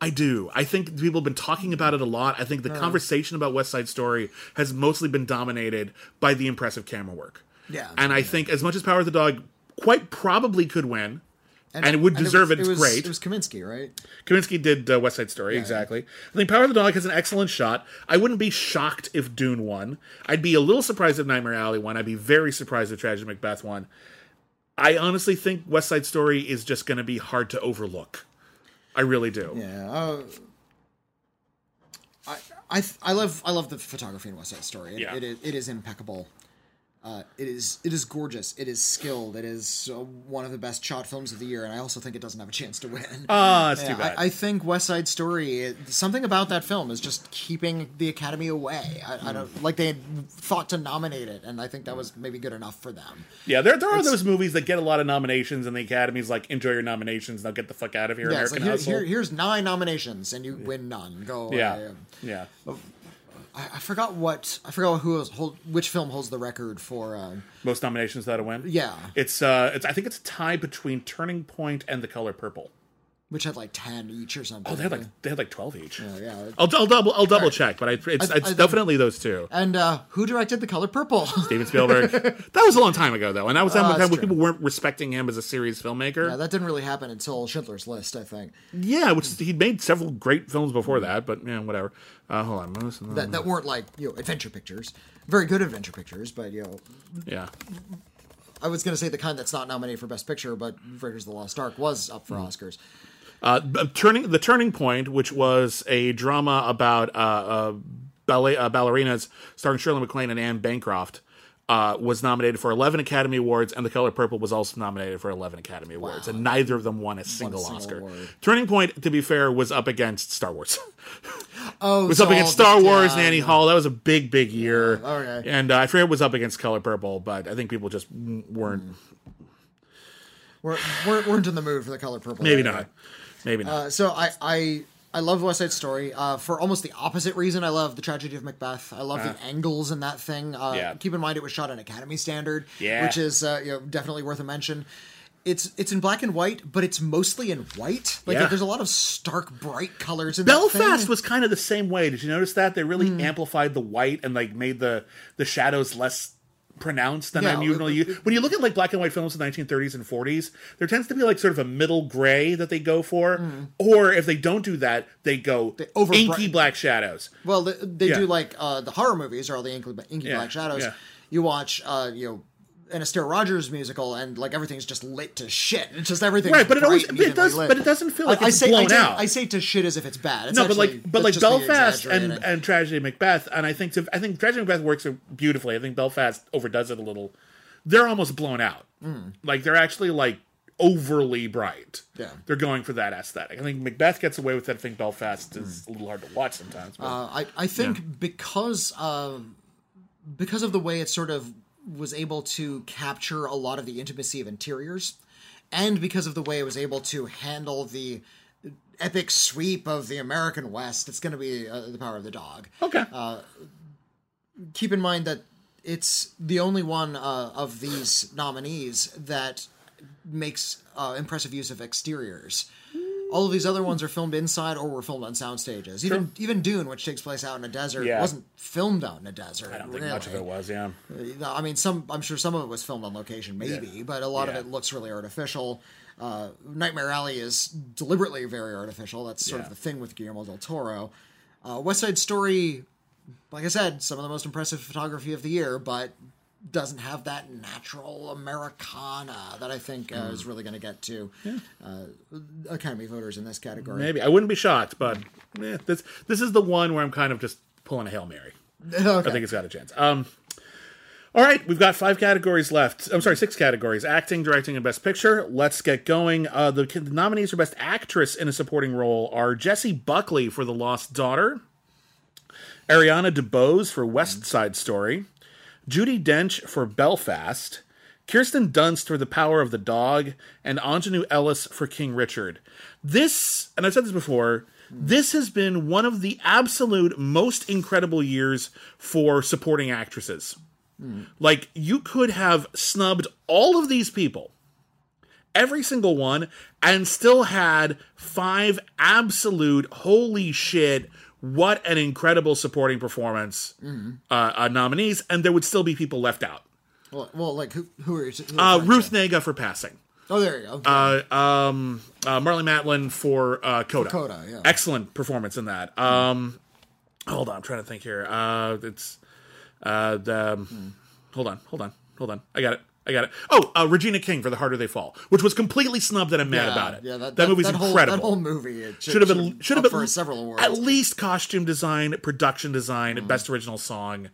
I do. I think people have been talking about it a lot. I think the conversation about West Side Story has mostly been dominated by the impressive camera work. Yeah. And I think as much as Power of the Dog quite probably could win, and, it would and deserve was- it, it's was, great. It was Kaminski, right? Kaminski did uh, West Side Story, exactly. I think Power of the Dog has an excellent shot. I wouldn't be shocked if Dune won. I'd be a little surprised if Nightmare Alley won. I'd be very surprised if Tragedy Macbeth won. I honestly think West Side Story is just going to be hard to overlook. I really do. Yeah. Uh, I I I love I love the photography in West Side Story. It, Yeah. it is it is impeccable. Uh, it is it is gorgeous. It is skilled. It is uh, one of the best shot films of the year, and I also think it doesn't have a chance to win. Ah, that's Yeah, too bad. I, I think West Side Story. It, something about that film is just keeping the Academy away. I, I don't like they had thought to nominate it, and I think that was maybe good enough for them. yeah, there, there are those movies that get a lot of nominations, and the Academy's like, enjoy your nominations, now get the fuck out of here, Yeah, American like here, here, here's nine nominations, and you win none. Go away. yeah, yeah. I, I forgot what I forgot who was, hold, which film holds the record for. Uh, Most nominations that a win. yeah, It's uh, it's I think it's a tie between Turning Point and The Color Purple. Which had like ten each or something. Oh, they had like they had like twelve each. yeah. yeah. I'll, I'll double I'll double check, but I, it's, I- it's I- definitely those two. And uh, who directed The Color Purple? Steven Spielberg. that was a long time ago, though, and that was time Oh, when that's when true. people weren't respecting him as a serious filmmaker. yeah, that didn't really happen until Schindler's List, I think. Yeah, which he'd made several great films before that, but yeah, whatever. Uh, hold on, most That that weren't like you know adventure pictures, very good adventure pictures, but you know. yeah, I was going to say the kind that's not nominated for Best Picture, but Raiders of the Lost Ark was up Hmm. for Oscars. Uh, turning the turning point, which was a drama about uh, uh, ballet uh, ballerinas starring Shirley MacLaine and Anne Bancroft. Uh, was nominated for 11 Academy Awards, and The Color Purple was also nominated for 11 Academy Awards, and neither of them won a single, single Oscar. award. Turning Point, to be fair, was up against Star Wars. Oh, was so up against Star the- Wars yeah, and Annie yeah. Hall. That was a big, big year. okay. And uh, I forget it was up against Color Purple, but I think people just weren't. We're, we're, we're into the mood for The Color Purple. Maybe anyway. not. Maybe not. Uh, so I, I I love West Side Story uh, for almost the opposite reason. I love the tragedy of Macbeth. I love the angles in that thing. Uh, Yeah. Keep in mind it was shot on Academy standard, Yeah. which is uh, you know definitely worth a mention. It's it's in black and white, but it's mostly in white. Like Yeah. there's a lot of stark, bright colors in that Belfast was kind of the same way. Did you notice that they really Hmm. amplified the white and like made the the shadows less pronounced than I'm usually. it- it- when you look at like black and white films in the 1930s and 40s, there tends to be like sort of a middle gray that they go for, or if they don't do that, they go over- inky black shadows. Well, they, they Yeah. do like uh, the horror movies are all the inky, inky Yeah, black shadows. yeah. You watch, uh, you know, an Astaire Rogers musical, and like everything's just lit to shit. It's just everything, Right, but it always- but it does- lit. but it doesn't feel like I it's say, blown I say, out. I say to shit as if it's bad. It's no, but like, but like that's just me Belfast and and Tragedy Macbeth, and I think I think Tragedy Macbeth works beautifully. I think Belfast overdoes it a little. They're almost blown out. Like they're actually like overly bright. Yeah. they're going for that aesthetic. I think Macbeth gets away with it. I think Belfast is a little hard to watch sometimes. But Uh, I, I think because of because of the way it sort of was able to capture a lot of the intimacy of interiors, and because of the way it was able to handle the epic sweep of the American West, it's going to be uh, the power of the dog. okay, Keep in mind that it's the only one uh, of these nominees that makes uh, impressive use of exteriors. All of these other ones are filmed inside or were filmed on sound stages. Even even Dune, which takes place out in a desert, Yeah. wasn't filmed out in a desert. I don't think much of it was. Yeah, I mean, some I'm sure some of it was filmed on location, maybe, but a lot Yeah. of it looks really artificial. Uh, Nightmare Alley is deliberately very artificial. That's sort Yeah. of the thing with Guillermo del Toro. Uh, West Side Story, like I said, some of the most impressive photography of the year, but doesn't have that natural Americana that I think uh, Hmm. is really going to get to uh, Academy voters in this category. maybe I wouldn't be shocked, but eh, this this is the one where I'm kind of just pulling a hail mary. Okay. I think it's got a chance. Um, all right, we've got five categories left. I'm sorry, six categories: acting, directing, and best picture. Let's get going. Uh, the, the nominees for best actress in a supporting role are Jessie Buckley for The Lost Daughter, Ariana DeBose for West Side Story, Judi Dench for Belfast, Kirsten Dunst for The Power of the Dog, and Aunjanue Ellis for King Richard. This, and I've said this before, this has been one of the absolute most incredible years for supporting actresses. Like, you could have snubbed all of these people, every single one, and still had five absolute holy shit. What an incredible supporting performance uh, uh, nominees, and there would still be people left out. Well, well like who? Who are you? Who Uh, are Ruth Negga for passing. Oh, there you go. Uh, um, uh, Marlee Matlin for uh, Coda. Coda, yeah. Excellent performance in that. Um, hold on, I'm trying to think here. Uh, it's uh, the. um, Hold on, hold on, hold on. I got it. I got it. Oh, uh, Regina King for The Harder They Fall, which was completely snubbed, and I'm mad yeah, about it. Yeah, that, that, movie's that whole, incredible. That whole movie it should have been should have been for several awards. At least costume design, production design, Mm. best original song.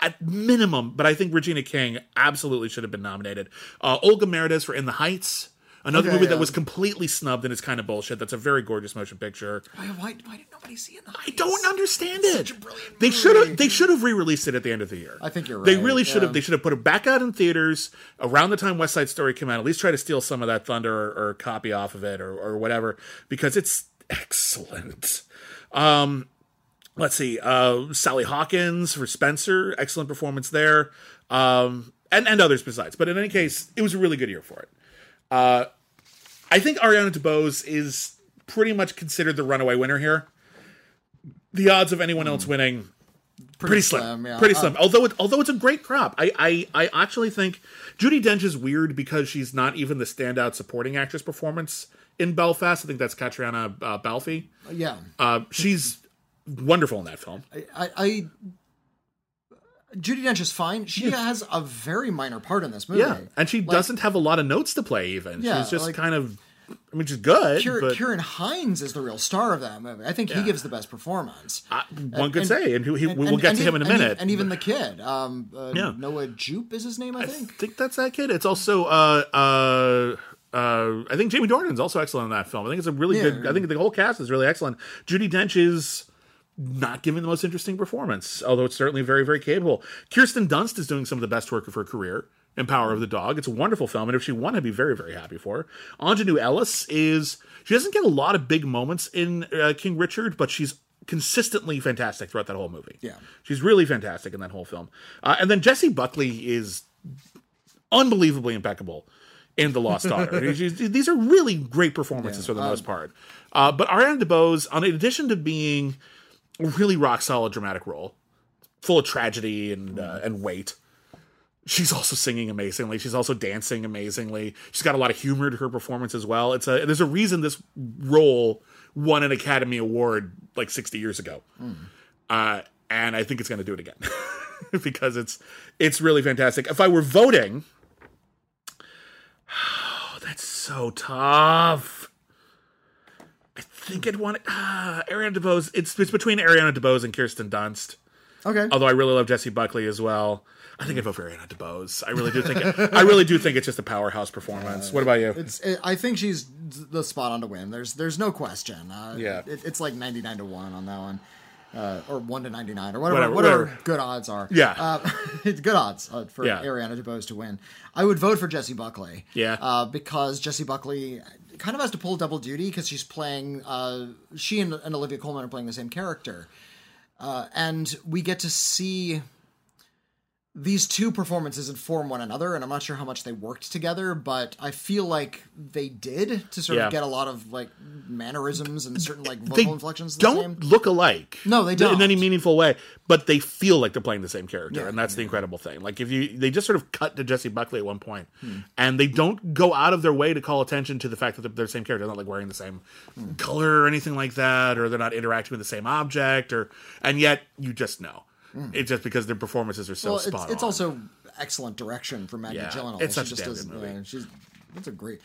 At minimum, but I think Regina King absolutely should have been nominated. Uh, Olga Merediz for In the Heights, another Okay, movie that yeah. was completely snubbed and is kind of bullshit. That's a very gorgeous motion picture. why, why, why did nobody see it? I don't understand it. Such a brilliant they should have they should have re-released it at the end of the year. I think you're right. They really should have. yeah. They should have put it back out in theaters around the time West Side Story came out. At least try to steal some of that thunder or, or copy off of it or, or whatever because it's excellent. Um, let's see, uh, Sally Hawkins for Spencer, excellent performance there, um, and and others besides. But in any case, it was a really good year for it. Uh, I think Ariana DeBose is pretty much considered the runaway winner here. The odds of anyone else winning pretty, slim, slim, yeah. pretty Uh, slim. although it, although it's a great crop, I, I I actually think Judi Dench is weird because she's not even the standout supporting actress performance in Belfast. I think that's Caitríona uh, Balfe. Yeah, Uh, she's wonderful in that film. I, I Judi Dench is fine. She has a very minor part in this movie. Yeah, and she doesn't have a lot of notes to play. Even Yeah, she's just like- kind of. I mean, she's good, Kier- but Ciarán Hinds is the real star of that movie. I think he gives the best performance. I- one could and- say, and, he, he- And- we'll get to him in a minute. And even the kid, um, uh, Yeah. Noah Jupe is his name, I think. I think. think that's that kid. It's also uh uh uh I think Jamie Dornan's also excellent in that film. I think it's a really Yeah. good I think the whole cast is really excellent. Judi Dench is not giving the most interesting performance, although it's certainly very, very capable. Kirsten Dunst is doing some of the best work of her career in Power of the Dog. It's a wonderful film, and if she won, I'd be very, very happy for her. Aunjanue Ellis is she doesn't get a lot of big moments in uh, King Richard, but she's consistently fantastic throughout that whole movie. Yeah. she's really fantastic in that whole film. Uh, and then Jessie Buckley is unbelievably impeccable in The Lost Daughter. These are really great performances for the most part. Uh, but Ariana DeBose, on in addition to being really rock solid dramatic role, full of tragedy and uh, and weight. She's also singing amazingly. She's also dancing amazingly. She's got a lot of humor to her performance as well. It's a there's a reason this role won an Academy Award like 60 years ago, uh, and I think it's going to do it again because it's it's really fantastic. If I were voting, oh, that's so tough. I think I'd want uh, Ariana DeBose. It's it's between Ariana DeBose and Kirsten Dunst. Okay. Although I really love Jessie Buckley as well. I think I'd vote for Ariana DeBose. I really do think it, I really do think it's just a powerhouse performance. what about you? It's. It, I think she's the spot on to win. There's. There's no question. Uh, Yeah. It, it's like 99 to one on that one, uh, or one to 99 or whatever. Whatever, Whatever. whatever. good odds are. Yeah. Uh, it's good odds uh, for Yeah. Ariana DeBose to win. I would vote for Jessie Buckley. Yeah. Uh, because Jessie Buckley kind of has to pull double duty because she's playing. Uh, she and, and Olivia Colman are playing the same character, uh, and we get to see these two performances inform one another, and I'm not sure how much they worked together, but I feel like they did to sort Yeah. of get a lot of like mannerisms and certain like vocal they inflections. The don't same. look alike. No, they don't. in any meaningful way. But they feel like they're playing the same character, Yeah, and that's the incredible thing. Like if you, they just sort of cut to Jessie Buckley at one point, Hmm. and they don't go out of their way to call attention to the fact that they're, they're the same character. They're not like wearing the same Hmm. color or anything like that, or they're not interacting with the same object, or and yet you just know. It's just because their performances are so. Well, spot it's, it's also excellent direction from Maggie Yeah, Gyllenhaal. it's She such a just does- movie. uh, she's that's a great.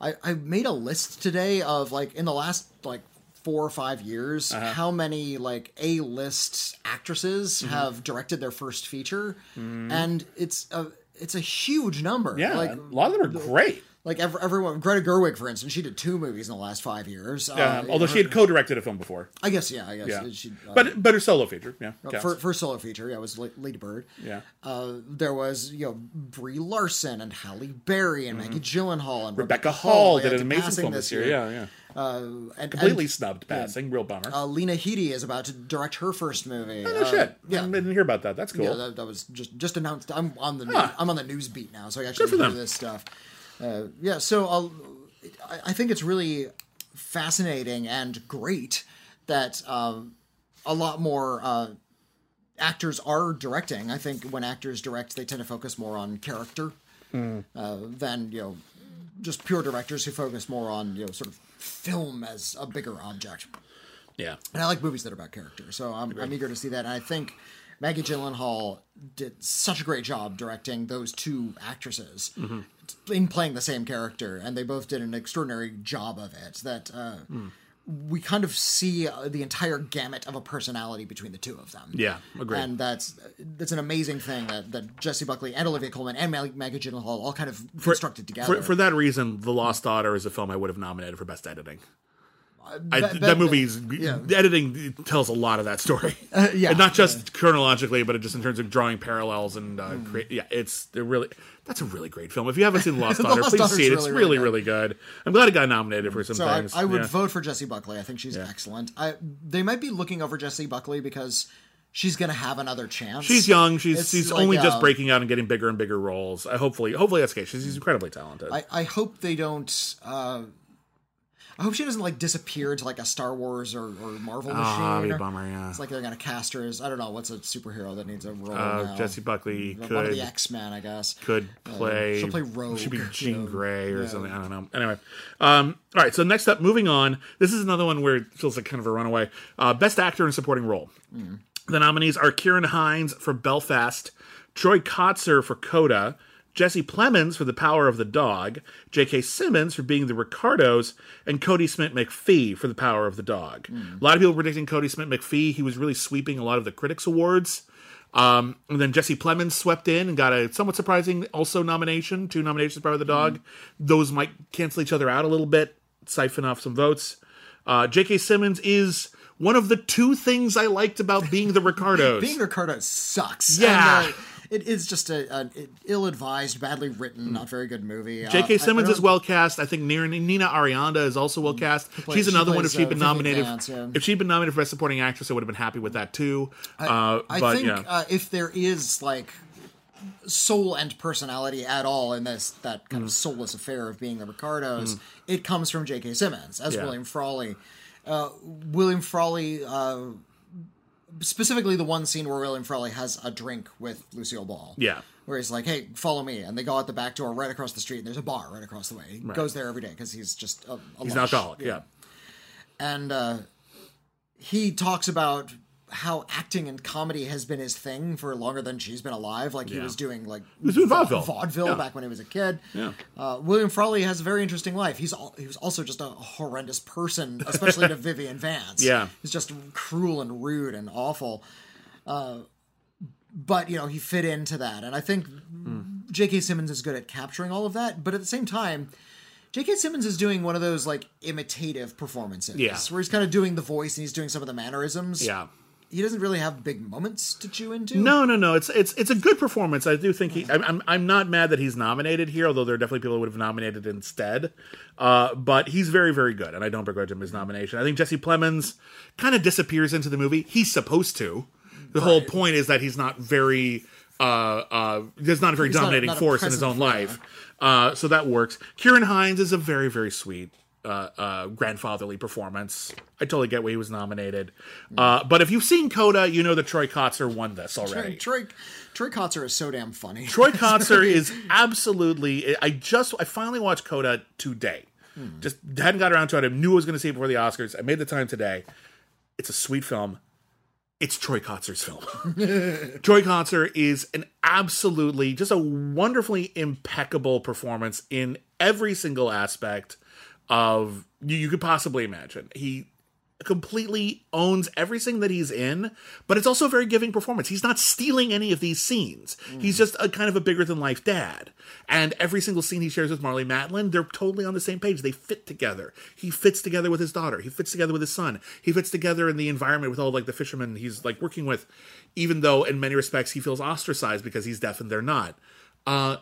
I I made a list today of like in the last like four or five years Uh-huh. how many like A list actresses Mm-hmm. have directed their first feature, and it's a it's a huge number. yeah, like a lot of them are great. Like ev- everyone. Greta Gerwig, for instance, she did two movies in the last five years. Yeah, Uh, although she had co-directed a film before. I guess yeah, I guess Yeah, she. Uh, but but her solo feature, yeah, for, for solo feature, yeah, it was La- Lady Bird. Yeah. Uh, there was you know Brie Larson and Halle Berry and Maggie Gyllenhaal and Mm-hmm. Rebecca Rebecca, Hall yeah, did an amazing film this year. Yeah, yeah. Uh, and, Completely and, snubbed passing. Real bummer. uh, Lena Headey is about to direct her first movie. oh uh, shit! Yeah. I didn't hear about that. That's cool. Yeah, that, that was just just announced. I'm on the Huh. I'm on the news beat now, so I actually hear this stuff. Uh, yeah, so I'll, I- I think it's really fascinating and great that um, a lot more uh, actors are directing. I think when actors direct, they tend to focus more on character uh, than you know just pure directors who focus more on you know sort of film as a bigger object. Yeah. And I like movies that are about character, so I'm, I'm eager to see that. And I think Maggie Gyllenhaal did such a great job directing those two actresses in playing the same character, and they both did an extraordinary job of it. That uh, we kind of see uh, the entire gamut of a personality between the two of them. Yeah, agreed. And that's that's an amazing thing that, that Jessie Buckley and Olivia Colman and Mag- Maggie Gyllenhaal all kind of constructed together. For, for that reason, The Lost Daughter is a film I would have nominated for best editing. I, that bet- movie's yeah. editing tells a lot of that story. yeah, and not just chronologically, but just in terms of drawing parallels and uh, create. Yeah, it's they're really. That's a really great film. If you haven't seen Lost Daughter, Lost please Daughter's see it. It's really, really, really really good. I'm glad it got nominated for some So things. I would Yeah. vote for Jessie Buckley. I think she's excellent. I, they might be looking over Jessie Buckley because she's going to have another chance. She's young. She's It's she's like, only just uh, breaking out and getting bigger and bigger roles. I hopefully hopefully that's the case. She's, she's incredibly talented. I, I hope they don't. Uh, I hope she doesn't like disappear to like a Star Wars or, or Marvel oh, that'd be machine. a bummer. Yeah. It's like they're to cast her as I don't know what's a superhero that needs a role Uh, now. Jessie Buckley One of could the X Men, I guess. could play. she'll play Rogue, Should be you Jean know. Grey or Yeah. something. I don't know. Anyway, um, all right. So next up, moving on. This is another one where it feels like kind of a runaway. Uh, Best actor in supporting role. The nominees are Ciarán Hinds for Belfast, Troy Kotsur for Coda, Jesse Plemons for The Power of the Dog, J.K. Simmons for being the Ricardos, and Kodi Smit-McPhee for The Power of the Dog. A lot of people predicting Kodi Smit-McPhee. He was really sweeping a lot of the critics' awards. Um, and then Jesse Plemons swept in and got a somewhat surprising also nomination, two nominations for Power of the Dog. Those might cancel each other out a little bit, siphon off some votes. Uh, J.K. Simmons is one of the two things I liked about being the Ricardos. Being Ricardo sucks. Yeah. And, uh, it is just a, an ill-advised, badly written, not very good movie. Uh, J.K. I Simmons is well cast. I think Nina Arianda is also well cast. plays- She's she another one. If she'd uh, been Vivian nominated, Vance, yeah. if she'd been nominated for Best Supporting Actress, I would have been happy with that too. uh, I but think yeah, uh, if there is like soul and personality at all in this that kind of Mm. soulless affair of being the Ricardos, it comes from J.K. Simmons as Yeah. William Frawley. Uh, William Frawley, uh, specifically the one scene where William Frawley has a drink with Lucille Ball. Yeah. Where he's like, "Hey, follow me," and they go out the back door right across the street, and there's a bar right across the way. He goes there every day because he's just a, a he's an lush. alcoholic. Yeah. and uh, he talks about how acting and comedy has been his thing for longer than she's been alive. Like he Yeah. was doing like was doing vaudeville. vaudeville Yeah. back when he was a kid. Yeah. Uh, William Frawley has a very interesting life. He's al- he was also just a horrendous person, especially to Vivian Vance. Yeah. he's just cruel and rude and awful. Uh, but you know he fit into that, and I think J.K. Simmons is good at capturing all of that. But at the same time. J.K. Simmons is doing one of those like imitative performances, Yeah. where he's kind of doing the voice and he's doing some of the mannerisms. Yeah. He doesn't really have big moments to chew into. No, no, no. It's it's it's a good performance. I do think he. I'm I'm, I'm not mad that he's nominated here, although there are definitely people who would have nominated instead. Uh, but he's very very good, and I don't begrudge him his nomination. I think Jesse Plemons kind of disappears into the movie. He's supposed to. The whole point is that he's not very. Uh, uh, there's not a very He's dominating not a force in his own life, uh, so that works. Ciarán Hinds is a very very sweet uh, uh, grandfatherly performance. I totally get why he was nominated. Uh, but if you've seen Coda, you know that Troy Kotsur won this already. Troy, Troy Kotsur is so damn funny. Troy Kotsur is absolutely. I just I finally watched Coda today. Just hadn't got around to it. I knew I was going to see it before the Oscars. I made the time today. It's a sweet film. It's Troy Kotsur's film. Troy Kotsur is an absolutely just a wonderfully impeccable performance in every single aspect of you, you could possibly imagine. He completely owns everything that he's in, but it's also a very giving performance. He's not stealing any of these scenes. He's just a kind of a bigger than life dad. And every single scene he shares with Marlee Matlin, they're totally on the same page. They fit together. He fits together with his daughter. He fits together with his son. He fits together in the environment with all like the fishermen he's like working with, even though in many respects he feels ostracized because he's deaf and they're not. Uh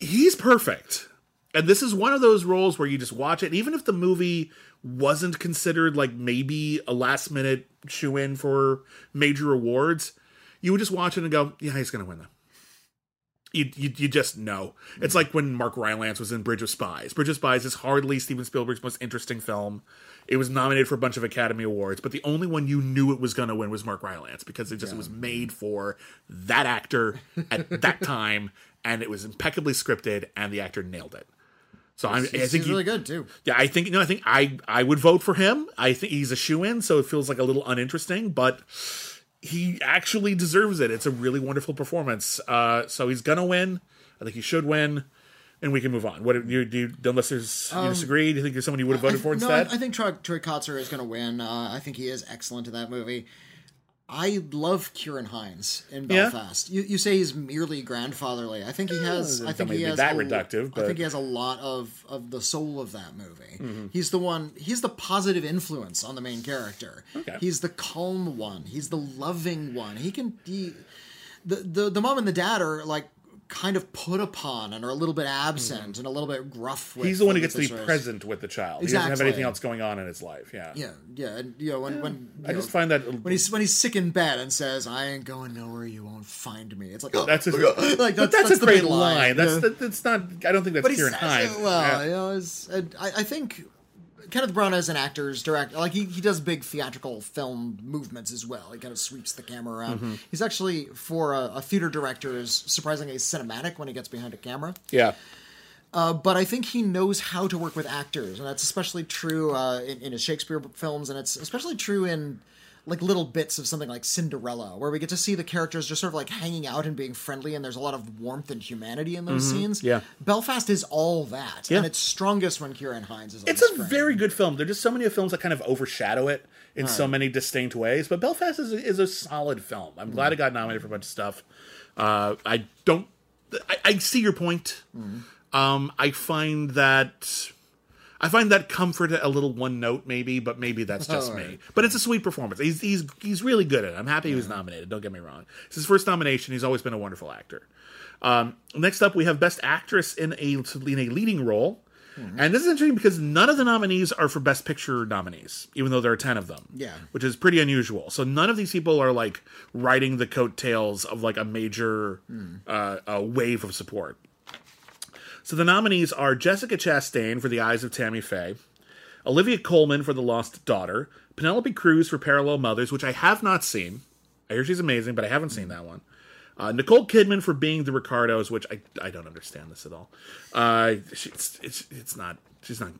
he's perfect. And this is one of those roles where you just watch it, even if the movie wasn't considered like maybe a last minute shoe in for major awards, you would just watch it and go, yeah, he's going to win them. you, you, you just know. It's like when Mark Rylance was in Bridge of Spies. Bridge of Spies is hardly Steven Spielberg's most interesting film. It was nominated for a bunch of Academy Awards, but the only one you knew it was going to win was Mark Rylance because it just it was made for that actor at that time, and it was impeccably scripted, and the actor nailed it. So I'm, I think he's he- really good too. yeah, I think no, I think I I would vote for him. I think he's a shoe in, so it feels like a little uninteresting, but he actually deserves it. It's a really wonderful performance. Uh, so he's gonna win. I think he should win, and we can move on. What do you do? You, unless there's you disagree? Do you think there's someone you would have voted for no, instead? I, I think Troy, Troy Kotsur is going to win. Uh, I think he is excellent in that movie. I love Ciarán Hinds in Yeah? Belfast. You, you say he's merely grandfatherly. I think he has. I think he has that a- reductive, I think he has a lot of of the soul of that movie. Mm-hmm. He's the one. He's the positive influence on the main character. Okay. He's the calm one. He's the loving one. He can. He, the the the mom and the dad are like kind of put upon and are a little bit absent and a little bit gruff. With Mm-hmm. he's the one who gets to be present with the child. He doesn't have anything else going on in his life. Yeah, Yeah, yeah, and you know when when I you just find that when he's when he's sick in bed and says, "I ain't going nowhere. You won't find me." It's like oh, that's a, like but that's, that's, a the great big line. That's yeah. that, that's not. I don't think that's but he Kieran says Hines. well. Yeah. You know, it's, I, I think Kenneth Branagh as an actor's director, like he, he does big theatrical film movements as well. He kind of sweeps the camera around. Mm-hmm. He's actually for a, a theater director is surprisingly cinematic when he gets behind a camera. yeah. Uh, but I think he knows how to work with actors, and that's especially true uh, in, in his Shakespeare films, and it's especially true in like little bits of something like Cinderella, where we get to see the characters just sort of like hanging out and being friendly, and there's a lot of warmth and humanity in those scenes. Mm-hmm. yeah. Belfast is all that, Yeah. and it's strongest when Ciarán Hinds is. On It's a screen. very good film. There are just so many films that kind of overshadow it in so many distinct ways. But Belfast is a, is a solid film. I'm glad it got nominated for a bunch of stuff. Uh, I don't. I, I see your point. Um, I find that. I find that comfort a little one note, maybe, but maybe that's just All me. But it's a sweet performance. He's he's he's really good at it. I'm happy he was nominated. Don't get me wrong. It's his first nomination. He's always been a wonderful actor. Um, next up, we have Best Actress in a in a leading role, and this is interesting because none of the nominees are for Best Picture nominees, even though there are ten of them. Yeah. which is pretty unusual. So none of these people are like riding the coattails of like a major uh, a wave of support. So the nominees are Jessica Chastain for The Eyes of Tammy Faye, Olivia Colman for The Lost Daughter, Penelope Cruz for Parallel Mothers, which I have not seen. I hear she's amazing, but I haven't seen that one. Uh, Nicole Kidman for Being the Ricardos, which I, I don't understand this at all. Uh, she, it's, it's it's not she's not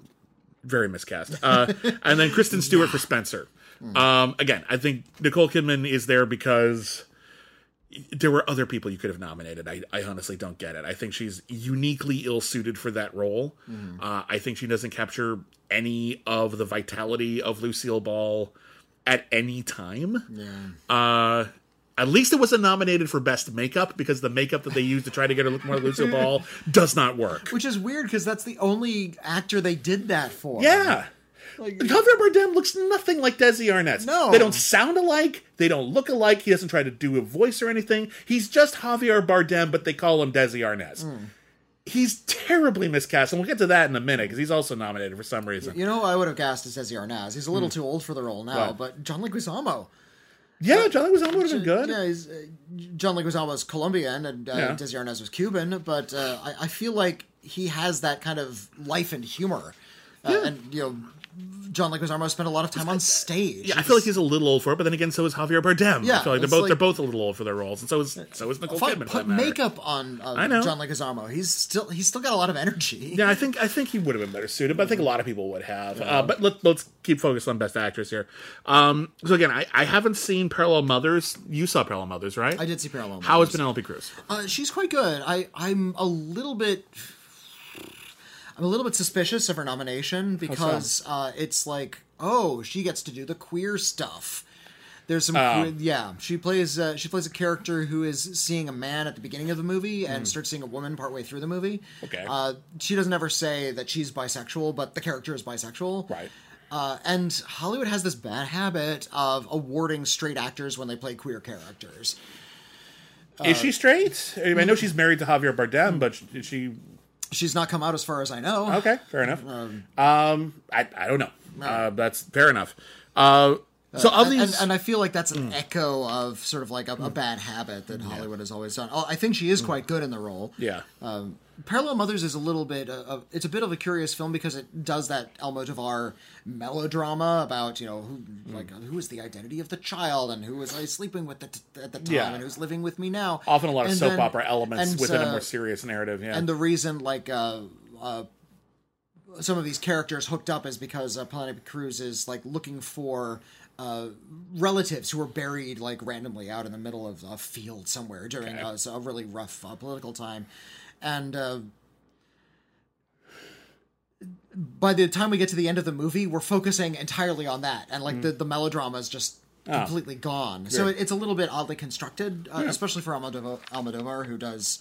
very miscast. Uh, and then Kristen Stewart for Spencer. Um, again, I think Nicole Kidman is there because there were other people you could have nominated. I, I honestly don't get it. I think she's uniquely ill suited for that role. Uh, I think she doesn't capture any of the vitality of Lucille Ball at any time. Yeah. Uh, at least it wasn't nominated for best makeup because the makeup that they used to try to get her look more Lucille Ball does not work. Which is weird because that's the only actor they did that for. Yeah. Like, Javier Bardem looks nothing like Desi Arnaz. No. They don't sound alike. They don't look alike. He doesn't try to do a voice or anything. He's just Javier Bardem, but they call him Desi Arnaz. Hmm. He's terribly miscast, and we'll get to that in a minute because he's also nominated for some reason. you know, I would have cast as Desi Arnaz. He's a little too old for the role now, but John Leguizamo. Yeah, John Leguizamo would have been good. Yeah, he's, uh, John Leguizamo's Colombian and uh, Yeah. Desi Arnaz was Cuban, but uh, I, I feel like he has that kind of life and humor. Uh, And, you know, John Leguizamo spent a lot of time on stage. Yeah, I feel like he's a little old for it, but then again, so is Javier Bardem. Yeah, I feel like they're both like- they're both a little old for their roles, and so is so is Nicole Kidman. put makeup on uh, I know. John Leguizamo. He's still he's still got a lot of energy. Yeah, I think I think he would have been better suited, but I think a lot of people would have. Uh, but let, let's keep focused on Best Actress here. Um, so again, I, I haven't seen Parallel Mothers. You saw Parallel Mothers, right? I did see Parallel. Mothers. How is Penelope Cruz? Uh, she's quite good. I I'm a little bit. I'm a little bit suspicious of her nomination because uh, it's like, oh, she gets to do the queer stuff. There's some, Oh. queer, yeah. She plays uh, she plays a character who is seeing a man at the beginning of the movie and starts seeing a woman partway through the movie. Okay. Uh, she doesn't ever say that she's bisexual, but the character is bisexual. Right. Uh, and Hollywood has this bad habit of awarding straight actors when they play queer characters. is she straight? I, mean, I know she's married to Javier Bardem, but is she She's not come out as far as I know. okay? Fair enough. Um, I I don't know. Uh, that's fair enough. Uh, So of and, these, and, and I feel like that's an echo of sort of like a, a bad habit that Hollywood has always done. Oh, I think she is quite good in the role. yeah, Um, Parallel Mothers is a little bit. Uh, of- it's a bit of a curious film because it does that Almodovar melodrama about you know who like who is the identity of the child and who was I sleeping with at the, at the time Yeah. and who's living with me now. often a lot of And soap then- opera elements and, within a uh, more serious narrative. Yeah, and the reason like uh, uh, some of these characters hooked up is because uh, Penelope Cruz is like looking for uh, relatives who were buried like randomly out in the middle of a field somewhere during uh, so a really rough uh, political time, and. Uh, by the time we get to the end of the movie, we're focusing entirely on that, and like the, the melodrama is just completely gone. So it, it's a little bit oddly constructed, uh, especially for Almodovar, Almodovar, who does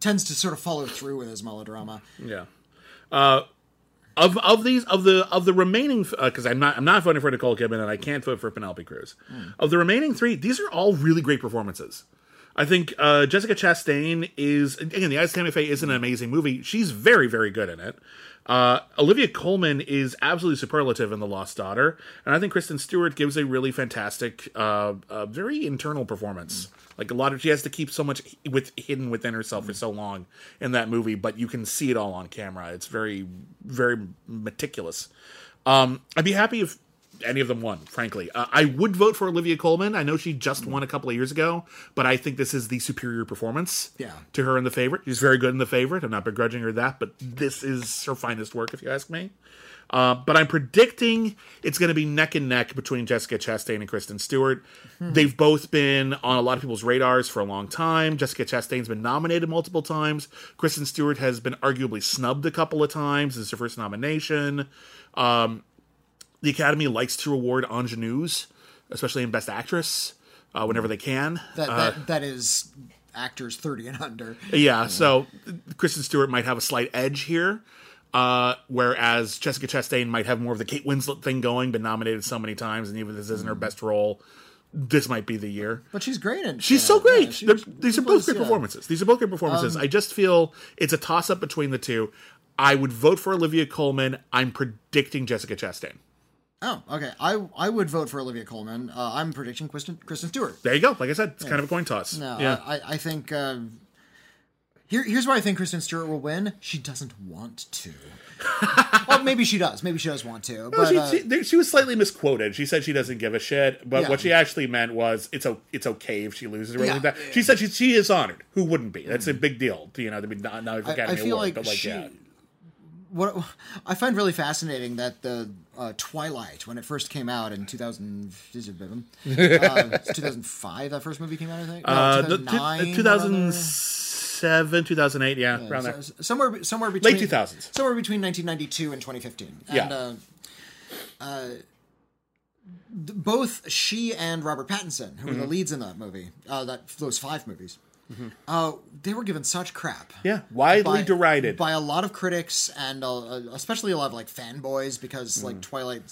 tends to sort of follow through with his melodrama. Yeah. Uh, of of these of the of the remaining because I'm not I'm not voting for Nicole Kidman and I can't vote for Penelope Cruz. Of the remaining three, these are all really great performances. I think uh, Jessica Chastain is again the Eyes of Tammy Faye is an amazing movie. She's very very good in it. Uh, Olivia Colman is absolutely superlative in The Lost Daughter, and I think Kristen Stewart gives a really fantastic, uh, uh, very internal performance. Like a lot of, she has to keep so much with hidden within herself for so long in that movie, but you can see it all on camera. It's very, very meticulous. Um, I'd be happy if any of them won. Frankly, uh, I would vote for Olivia Colman. I know she just won a couple of years ago, but I think this is the superior performance. Yeah. to her in the favorite. She's very good in the favorite. I'm not begrudging her that, but this is her finest work, if you ask me. Uh, but I'm predicting it's going to be neck and neck between Jessica Chastain and Kristen Stewart. They've both been on a lot of people's radars for a long time. Jessica Chastain's been nominated multiple times. Kristen Stewart has been arguably snubbed a couple of times. This is her first nomination. Um, the Academy likes to reward ingenues, especially in Best Actress, uh, whenever they can. That that, that is actors thirty and under. Yeah, so Kristen Stewart might have a slight edge here, uh, whereas Jessica Chastain might have more of the Kate Winslet thing going, been nominated so many times, and even if this isn't her best role, this might be the year. But she's great in. She's yeah, so great. yeah, she- They're- she these are both great yeah. Um, performances. These are both great performances. I just feel it's a toss up between the two. I would vote for Olivia Colman. I'm predicting Jessica Chastain. Oh, okay. I I would vote for Olivia Colman. Uh, I'm predicting Kristen Kristen Stewart. There you go. Like I said, it's kind of a coin toss. No, yeah. I, I think uh, here here's why I think Kristen Stewart will win. She doesn't want to. well, maybe she does. Maybe she does want to. But she, uh, she, she was slightly misquoted. She said she doesn't give a shit, but Yeah. what she actually meant was it's o- it's okay if she loses or anything Yeah. like that. She said she she is honored. Who wouldn't be? That's a big deal, you know, to be not not I, Academy I feel Award, like, but like she. yeah, What I find really fascinating that the uh, Twilight, when it first came out in 2000, is it, uh, 2005, that first movie came out, I think. No, uh, the, 2009, two thousand seven, two thousand eight, yeah, around there. Somewhere somewhere between Late 2000s. somewhere between 1992 and 2015 and Yeah. uh, uh, both she and robert pattinson who were Mm-hmm. the leads in that movie uh, that those five movies uh, they were given such crap Mm-hmm. Yeah, widely by- derided. by a lot of critics and uh, especially a lot of like fanboys because like twilight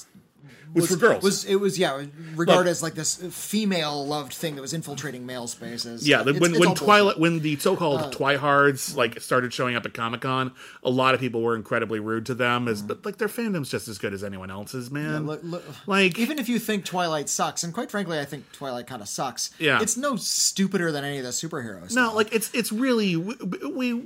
Mm. Was for girls. was it was yeah regarded as like this female loved thing that was infiltrating male spaces yeah, the, It's- when it's when all bullshit. Uh, Twilight when the so-called Twihards like started showing up at Comic Con, a lot of people were incredibly rude to them. As but like their fandom's just as good as anyone else's, man. Look- look- like even if you think Twilight sucks, and quite frankly, I think Twilight kind of sucks. Yeah. it's no stupider than any of the superheroes. No, like it's it's really we, we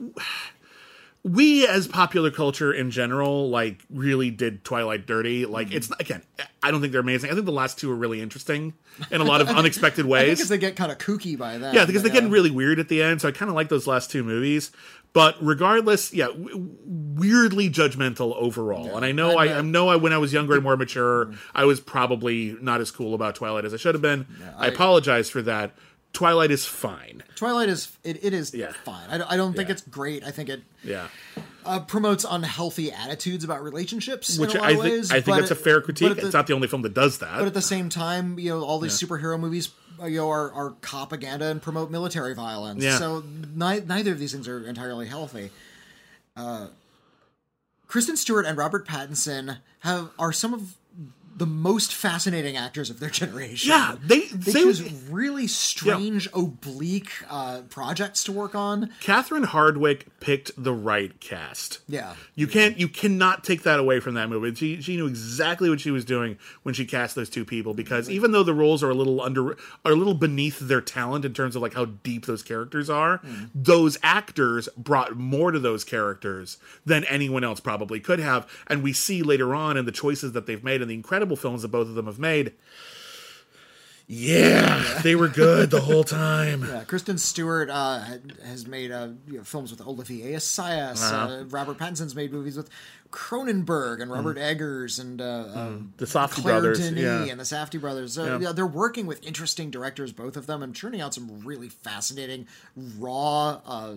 we as popular culture in general like really did Twilight dirty. Like it's again, I don't think they're amazing. I think the last two are really interesting in a lot of unexpected ways. because they get kind of kooky by that yeah, because they're getting really weird at the end. So I kind of like those last two movies. But regardless, yeah, w- weirdly judgmental overall. And I know, I, uh, I know, I when I was younger and more mature, I was probably not as cool about Twilight as I should have been. I, I- apologize for that. Twilight is fine. Twilight is it, it is Yeah. fine. I, don't- I don't think Yeah. it's great. I think it Yeah. uh, promotes unhealthy attitudes about relationships, which in a lot I of think ways, I think that's a fair critique. the- it's not the only film that does that. But at the same time, you know, all these superhero movies, uh, you know, are, are propaganda and promote military violence. Yeah. So ni- neither of these things are entirely healthy. Uh, Kristen Stewart and Robert Pattinson have are some of the most fascinating actors of their generation. Yeah, they They they choose really strange, oblique uh, projects to work on. Catherine Hardwicke picked the right cast. Yeah. You can't you cannot take that away from that movie. She she knew exactly what she was doing when she cast those two people because even though the roles are a little under are a little beneath their talent in terms of like how deep those characters are, those actors brought more to those characters than anyone else probably could have. And we see later on in the choices that they've made and the incredible films that both of them have made. Yeah, they were good the whole time. Uh, Kristen Stewart uh, has made uh, you know, films with Olivier Assayas. uh Uh-huh. Robert Pattinson's made movies with Cronenberg and Robert Eggers and uh, um, The Safdie brothers, Denis yeah. and the Safdie brothers. Yeah. yeah, they're working with interesting directors, both of them, and churning out some really fascinating, raw, uh,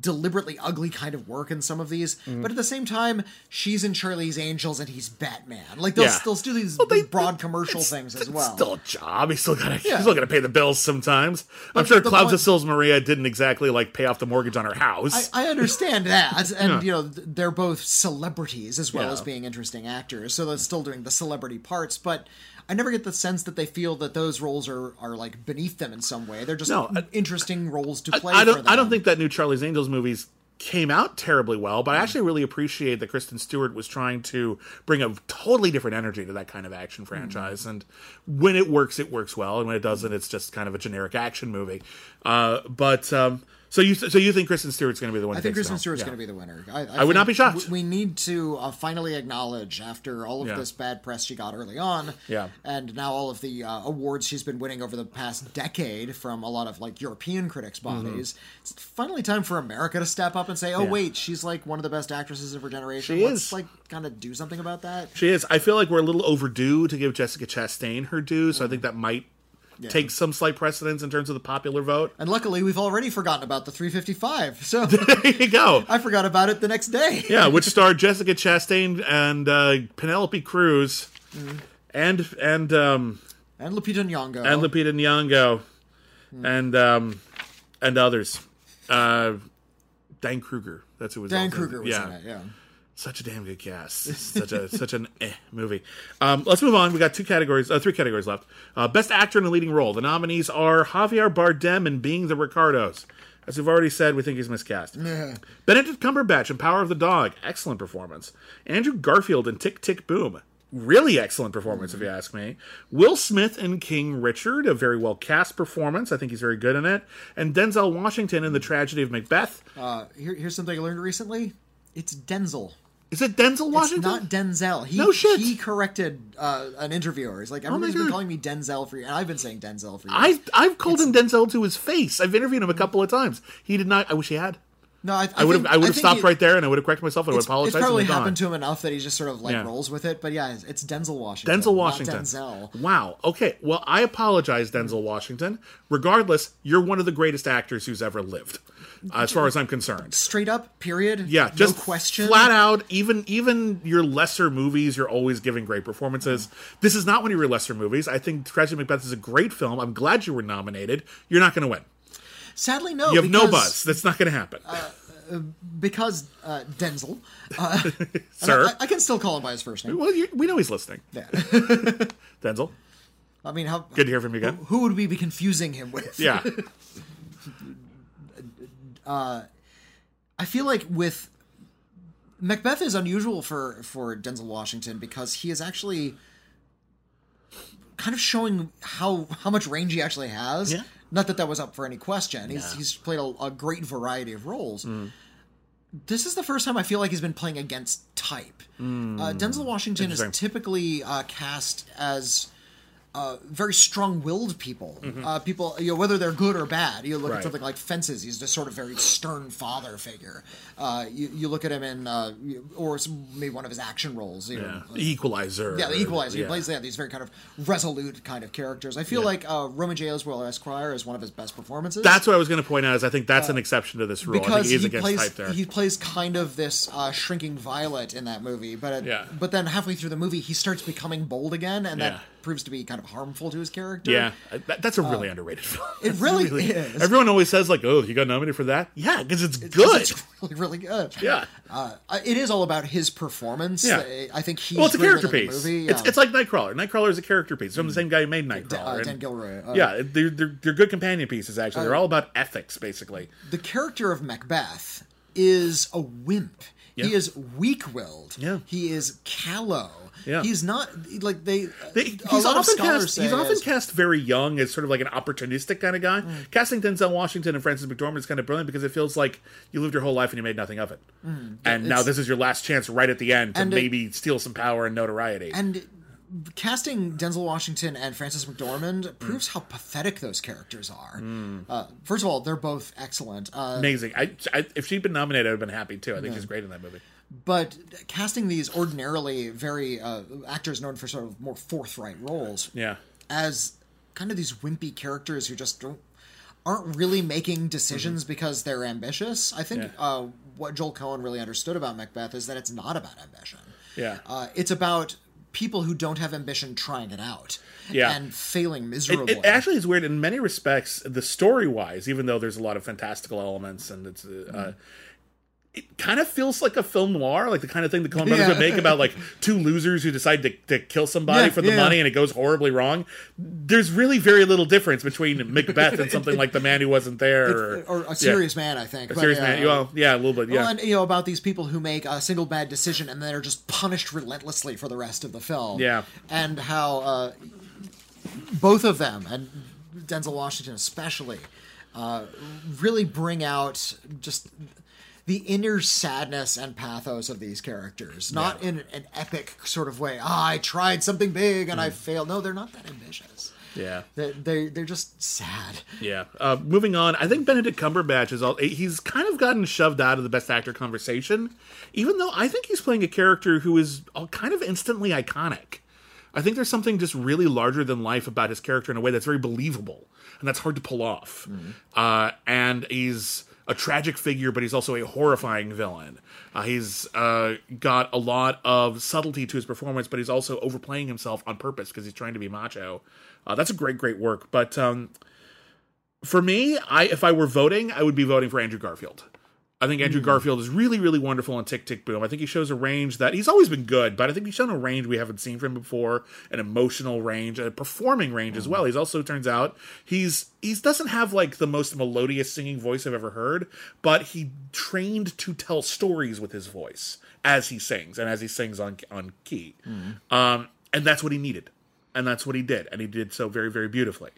deliberately ugly kind of work in some of these. Mm-hmm. But at the same time, she's in Charlie's Angels and he's Batman. Like they'll, Yeah. they'll do these they- broad commercial things as well. Still a job. He's still got. Yeah. He's still got to pay the bills sometimes. I'm sure Clouds point- of Sils Maria didn't exactly like pay off the mortgage on her house. I, I understand that, and Yeah. you know they're both celebrities as well as being interesting actors, so they're still doing the celebrity parts. But I never get the sense that they feel that those roles are are like beneath them in some way. They're just No, I- interesting roles to play. I for don't. them. I don't think that new Charlie's Angels movies came out terribly well, but I actually really appreciate that Kristen Stewart was trying to bring a totally different energy to that kind of action franchise. And when it works, it works well, and when it doesn't, it's just kind of a generic action movie. Uh, but um, so you so you think Kristen Stewart's going to be the one? I think Kristen Stewart's going to be the winner. I, I would not be shocked. We need to uh, finally acknowledge, after all of Yeah. this bad press she got early on, Yeah. and now all of the uh, awards she's been winning over the past decade from a lot of like European critics' bodies, it's finally time for America to step up and say, "Oh Mm-hmm. Yeah. wait, she's like one of the best actresses of her generation. She Let's is. like kind of do something about that." She is. I feel like we're a little overdue to give Jessica Chastain her due, so I think that might take some slight precedence in terms of the popular vote. And luckily, we've already forgotten about the 355, so There you go. I forgot about it the next day. Yeah, which starred Jessica Chastain and uh, Penelope Cruz, and and um, And Lupita Nyong'o. and Lupita Nyong'o, and um, and others. Uh, Diane Kruger. That's who was. Diane Kruger was yeah. in it. Yeah. Such a damn good cast. Such a such an eh movie. Um, let's move on. We got two categories, uh, three categories left. Uh, Best actor in a leading role. The nominees are Javier Bardem in Being the Ricardos. As we've already said, we think he's miscast. Benedict Cumberbatch in Power of the Dog. Excellent performance. Andrew Garfield in Tick Tick Boom. Really excellent performance, if you ask me. Will Smith in King Richard, a very well cast performance. I think he's very good in it. And Denzel Washington in The Tragedy of Macbeth. Uh, here, here's something I learned recently. It's Denzel. Is it Denzel Washington? It's not Denzel. He, No shit. He corrected uh, an interviewer. He's like, everybody's been God. calling me Denzel for years. And I've been saying Denzel for years. I've I've called him Denzel to his face. I've interviewed him a couple of times. He did not. I wish he had. no, I, I would have. I would have stopped he- right there, and I would have corrected myself. and I would It's, have apologized. it's probably and moved on. happened to him enough that he just sort of like Yeah. rolls with it. But yeah, it's, it's Denzel Washington. Denzel Washington. Denzel. Wow. Okay. Well, I apologize, Denzel Washington. Regardless, you're one of the greatest actors who's ever lived, as far as I'm concerned. Straight up, period. Yeah, just no question. flat out. Even even your lesser movies, you're always giving great performances. This is not one of your lesser movies. I think Tragedy Macbeth is a great film. I'm glad you were nominated. You're not going to win. Sadly, no. You have no buzz. That's not going to happen, because uh, Denzel. Uh, sir. I, I can still call him by his first name. well, we know he's listening. Yeah. Denzel, I mean, how good to hear from you again. who would we be confusing him with? Yeah. I feel like with Macbeth is unusual for for Denzel Washington because he is actually kind of showing how how much range he actually has. Yeah. Not that that was up for any question. He's he's played a, a great variety of roles. Mm. This is the first time I feel like he's been playing against type. Uh, Denzel Washington is Mm. Typically uh, cast as uh, very strong-willed people. Mm-hmm. Uh, people, you know, whether they're good or bad. You look Right. at something like Fences; he's just sort of very stern father figure. Uh, you, you look at him in, uh, or maybe one of his action roles. You Yeah. know, The Equalizer. yeah, the Equalizer. Yeah. He plays yeah, these very kind of resolute kind of characters. I feel Yeah. like uh, Roman J. Oswald Esquire is one of his best performances. That's what I was going to point out. Is I think that's an exception to this rule. Because he is he plays, there. he plays kind of this uh, shrinking violet in that movie, but but then halfway through the movie he starts becoming bold again, and Yeah. that proves to be kind of harmful to his character. Yeah, that, that's a really underrated film. Uh, it really is. Everyone always says like, "Oh, you got nominated for that?" Yeah, because it's good. It's really, really good. Yeah. Uh, it is all about his performance. Yeah. I think he's well, it's a character piece. movie. It's, yeah. it's like Nightcrawler. Nightcrawler is a character piece from the same guy who made Nightcrawler. uh, Dan Gilroy. Uh, yeah, they're, they're they're good companion pieces. Actually, they're all about ethics, basically. the character of Macbeth is a wimp. Yeah. He is weak-willed. Yeah. He is callow. Yeah. He's not like they. They, he's often cast. He's often is- cast very young as sort of like an opportunistic kind of guy. Mm. Casting Denzel Washington and Frances McDormand is kind of brilliant because it feels like you lived your whole life and you made nothing of it, and now Mm. this is your last chance right at the end to And it- maybe steal some power and notoriety. and casting Denzel Washington and Frances Mm. McDormand proves how pathetic those characters are. Uh, first of all, they're both excellent. Uh, Amazing. I, I, if she'd been nominated, I'd have been happy too. I think she's great in that movie. But casting these ordinarily very uh, actors known for sort of more forthright roles Yeah. as kind of these wimpy characters who just don't aren't really making decisions because they're ambitious. I think Yeah. uh, what Joel Coen really understood about Macbeth is that it's not about ambition. Yeah. Uh, it's about people who don't have ambition trying it out Yeah. and failing miserably. it actually is weird in many respects. The story wise, even though there's a lot of fantastical elements and it's, uh, it kind of feels like a film noir, like the kind of thing the Coen brothers Yeah. would make about like two losers who decide to, to kill somebody Yeah, for the yeah. money and it goes horribly wrong. There's really very little difference between Macbeth and something like The Man Who Wasn't There, or, or a serious man, I think. a but, serious yeah, man. Well, yeah, a little bit. Yeah, Well, and you know about these people who make a single bad decision and they're just punished relentlessly for the rest of the film. Yeah. and how uh, both of them and Denzel Washington especially uh, really bring out just the inner sadness and pathos of these characters. Not in an epic sort of way. Ah, I tried something big and I Mm. failed. No, they're not that ambitious. yeah. They they they're just sad. Yeah. Uh, moving on, I think Benedict Cumberbatch is all. He's kind of gotten shoved out of the Best Actor conversation, even though I think he's playing a character who is all kind of instantly iconic. I think there's something just really larger than life about his character in a way that's very believable, and that's hard to pull off. Uh, and he's a tragic figure, but he's also a horrifying villain. Uh, he's uh, got a lot of subtlety to his performance, but he's also overplaying himself on purpose because he's trying to be macho. Uh, that's a great, great work. But um, for me, I if I were voting, I would be voting for Andrew Garfield. I think Andrew Garfield is really, really wonderful in Tick Tick Boom. I think he shows a range that he's always been good, but I think he's shown a range we haven't seen from him before, an emotional range, a performing range as well. He's also turns out he's he doesn't have like the most melodious singing voice I've ever heard, but he trained to tell stories with his voice as he sings and as he sings on on key, um, and that's what he needed, and that's what he did, and he did so very, very beautifully.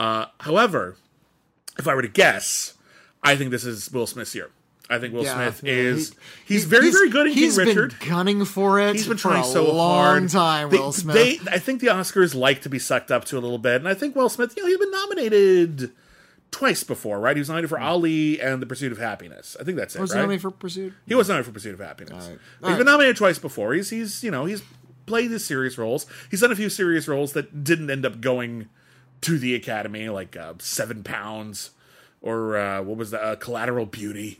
Uh, however, if I were to guess, I think this is Will Smith's year. I think Will Yeah, Smith yeah, is he- he's he- very very good in King He's Richard. been gunning for it. He's been for trying a so long hard. time. They- Will Smith. They, I think the Oscars like to be sucked up to a little bit, and I think Will Smith, you know, he's been nominated twice before, right? He was nominated for Ali and The Pursuit of Happiness. I think that's it, was right? nominated for Pursuit. He was nominated for Pursuit of Happiness. right. He's All been right. nominated twice before. He's he's you know he's played his serious roles. He's done a few serious roles that didn't end up going to the Academy, like uh, Seven Pounds or uh, what was that? Uh, Collateral Beauty,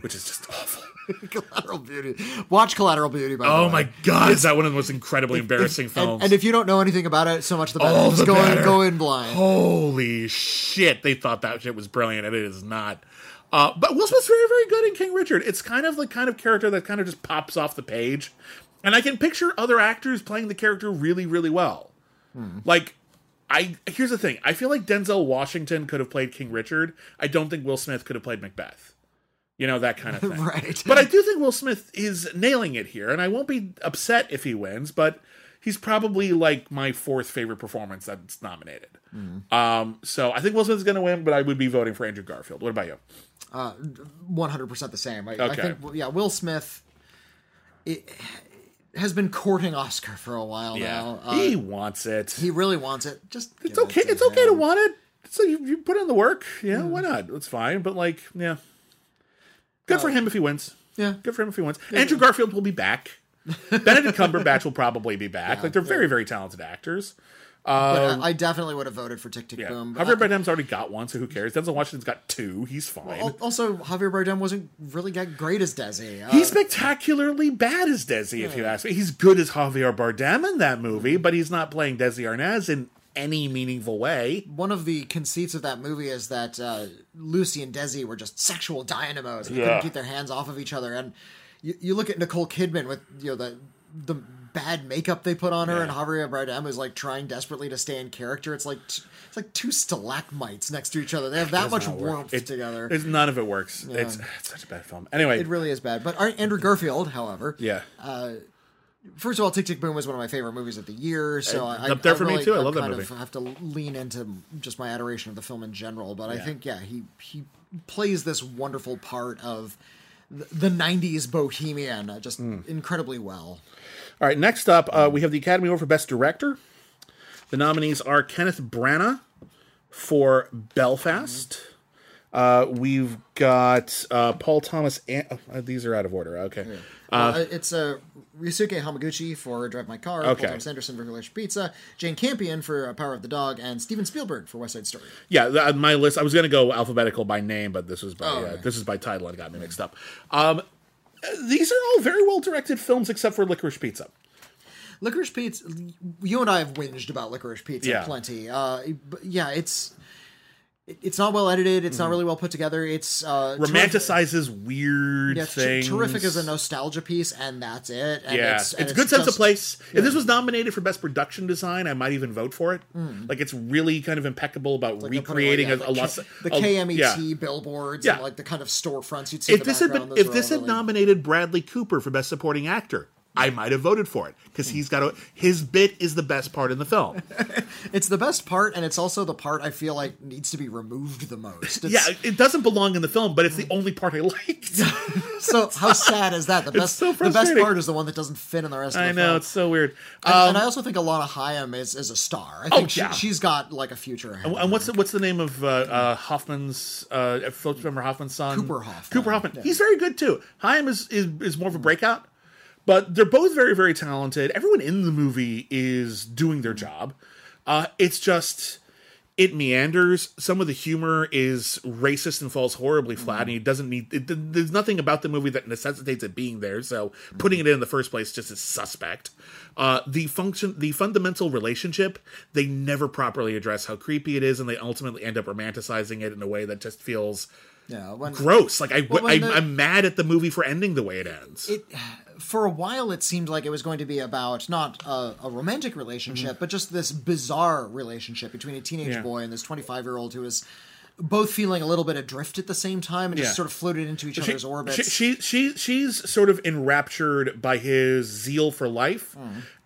which is just awful. Collateral Beauty. Watch Collateral Beauty. By the Oh my god, is that one of the most incredibly embarrassing And, films? and if you don't know anything about it, so much the better. Just the go better. in, go in blind. Holy shit, they thought that shit was brilliant, and it is not. Uh, but Will Smith's very, very good in King Richard. It's kind of the kind of character that kind of just pops off the page. And I can picture other actors playing the character really, really well. Like, I here's the thing. I feel like Denzel Washington could have played King Richard. I don't think Will Smith could have played Macbeth. You know, that kind of thing. Right. But I do think Will Smith is nailing it here, and I won't be upset if he wins, but he's probably like my fourth favorite performance that's nominated. Um, so I think Will Smith is going to win, but I would be voting for Andrew Garfield. What about you? One hundred percent the same. I, I think. Yeah, Will Smith. It, has been courting Oscar for a while now. Uh, he wants it. he really wants it. Just it's okay. It's okay to want it. So you, you put in the work. Yeah, why not? It's fine. But like, yeah, good for him if he wins. Yeah. Good for him if he wins. Andrew Garfield will be back. Benedict Cumberbatch will probably be back. like they're very, very talented actors. But I, I definitely would have voted for Tick Tick Um, Yeah. Boom. Javier Bardem's already got one, so who cares? Denzel Washington's got two. He's fine. Al- Also, Javier Bardem wasn't really that great as Desi. Uh, He's spectacularly bad as Desi, if you ask me. He's good as Javier Bardem in that movie, but he's not playing Desi Arnaz in any meaningful way. one of the conceits of that movie is that uh, Lucy and Desi were just sexual dynamos. And Yeah. couldn't keep their hands off of each other. And you, you look at Nicole Kidman with you know the the bad makeup they put on her, Yeah. and Javier Bardem is like trying desperately to stay in character. It's like t- it's like two stalagmites next to each other. They have that much Does not work. warmth It- together. It's, none of it works. It's, it's such a bad film. Anyway, It really is bad. But Andrew Garfield, however, yeah. first of all, Tick Tick Boom was one of my favorite movies of the year. So I, up there I for me, really- too. I love that movie. Of have to lean into just my adoration of the film in general. But I think, yeah, he he plays this wonderful part of the, the '90s bohemian uh, just Hmm. incredibly well. All right, next up, uh, we have the Academy Award for Best Director. The nominees are Kenneth Branagh for Belfast. Uh, we've got uh, Paul Thomas. An- oh, these are out of order. Okay. Uh, it's uh, Ryusuke Hamaguchi for Drive My Car, Okay. Paul Thomas Anderson for Village Pizza, Jane Campion for uh, Power of the Dog, and Steven Spielberg for West Side Story. Yeah, th- my list. I was going to go alphabetical by name, but this was by Oh, uh, okay. this is by title and got me mixed up. Um, these are all very well directed films, except for Licorice Pizza. Licorice Pizza. You and I have whinged about Licorice Pizza Yeah. plenty. Uh, yeah, it's it- it's not well edited. It's not really well put together. It's uh, terrific- Romanticizes weird Yeah, it's things. terrific as a nostalgia piece, and that's it. And Yeah, it's, it's, and a good sense of just- place. If this was nominated for best production design, I might even vote for it. Like it's really kind of impeccable about. Like, recreating a, yeah, a lot. Of- the KMET yeah. billboards Yeah. and like the kind of storefronts you'd see. If in the this had been, if this had really- nominated Bradley Cooper for best supporting actor, I might have voted for it because he's got a his bit is the best part in the film. it's the best part, and it's also the part I feel like needs to be removed the most. It's, yeah, it doesn't belong in the film, but it's the only part I liked. So how sad is that? The best, so the best part is the one that doesn't fit in the rest of the I film. know it's so weird. And, Um, and I also think Alana Haim is, is a star. I Oh, think she, yeah. she's got like a future ahead. And what's the, what's the name of uh, uh, Hoffman's uh, Remember Hoffman's son? Cooper Hoffman. Cooper Hoffman. Yeah. He's very good too. Haim is, is is more of a breakout, but they're both very very talented. Everyone in the movie is doing their job. Uh, it's just it meanders. Some of the humor is racist and falls horribly flat, and it doesn't need. It, there's nothing about the movie that necessitates it being there. So putting it in, in the first place just is suspect. Uh, the function, the fundamental relationship, they never properly address how creepy it is, and they ultimately end up romanticizing it in a way that just feels yeah, when, gross. Like i, I i'm mad at the movie for ending the way it ends. it for a while it seemed like it was going to be about not a, a romantic relationship but just this bizarre relationship between a teenage Mm-hmm. Yeah. boy and this 25 year old who is both feeling a little bit adrift at the same time and Yeah. just sort of floated into each other's orbits She, she, she she's sort of enraptured by his zeal for life,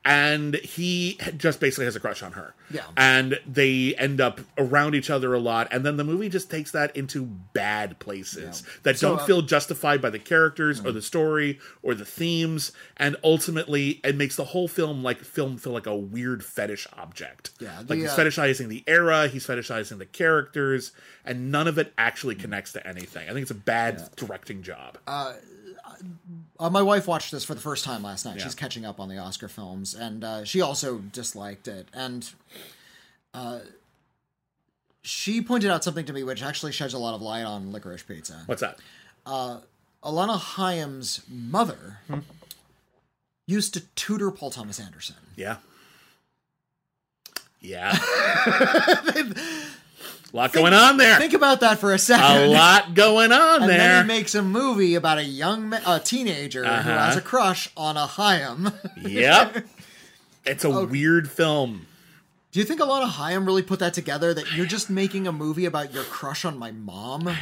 and he just basically has a crush on her. Yeah. and they end up around each other a lot, and then the movie just takes that into bad places that So, don't uh, feel justified by the characters or the story or the themes, and ultimately it makes the whole film like film feel like a weird fetish object. Yeah, like he's uh, fetishizing the era, he's fetishizing the characters, and none of it actually connects to anything. I think it's a bad directing job. Uh, my wife watched this for the first time last night. Yeah. She's catching up on the Oscar films, and uh, she also disliked it. And uh, she pointed out something to me which actually sheds a lot of light on Licorice Pizza. What's that? Alana Haim's mother Hmm. used to tutor Paul Thomas Anderson. Yeah. Yeah. a lot going on there. Think about that for a second. A lot going on and there. And then he makes a movie about a young ma- a teenager who Uh-huh. has a crush on a Haim. yep. It's a weird film. Do you think Alana Haim really put that together? That you're just making a movie about your crush on my mom?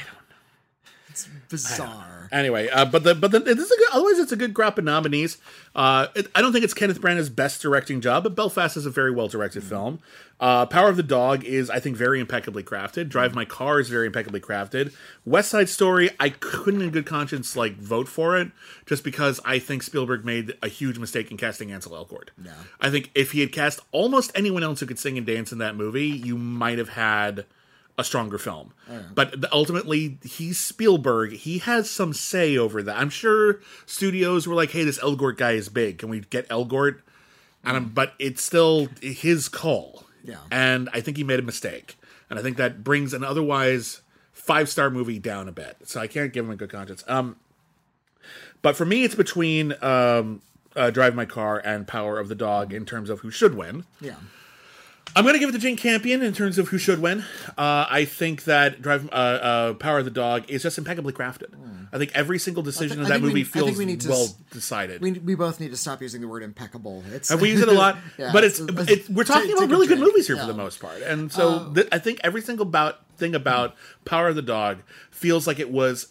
It's bizarre. Anyway, uh, but the but the, this is a good, otherwise it's a good crop of nominees. Uh, it, I don't think it's Kenneth Branagh's best directing job, but Belfast is a very well directed film. Uh, Power of the Dog is, I think, very impeccably crafted. Drive My Car is very impeccably crafted. West Side Story, I couldn't in good conscience like vote for it just because I think Spielberg made a huge mistake in casting Ansel Elgort. Yeah. I think if he had cast almost anyone else who could sing and dance in that movie, you might have had a stronger film. But ultimately, he's Spielberg. He has some say over that. I'm sure studios were like, "Hey, this Elgort guy is big. Can we get Elgort?" And I'm, but it's still his call. Yeah. And I think he made a mistake. And I think that brings an otherwise five star movie down a bit. So I can't give him a good conscience. Um, but for me, it's between um, uh, Drive My Car and Power of the Dog in terms of who should win. Yeah. I'm going to give it to Jane Campion in terms of who should win. Uh, I think that Drive uh, uh, Power of the Dog is just impeccably crafted. I think every single decision I in that think we- movie think feels we need to well s- decided. We, we both need to stop using the word impeccable. It's And we use it a lot, Yeah, but it's, it's- it's we're talking about really good movies here for the most part, and so th- I think every single about thing about Power of the Dog feels like it was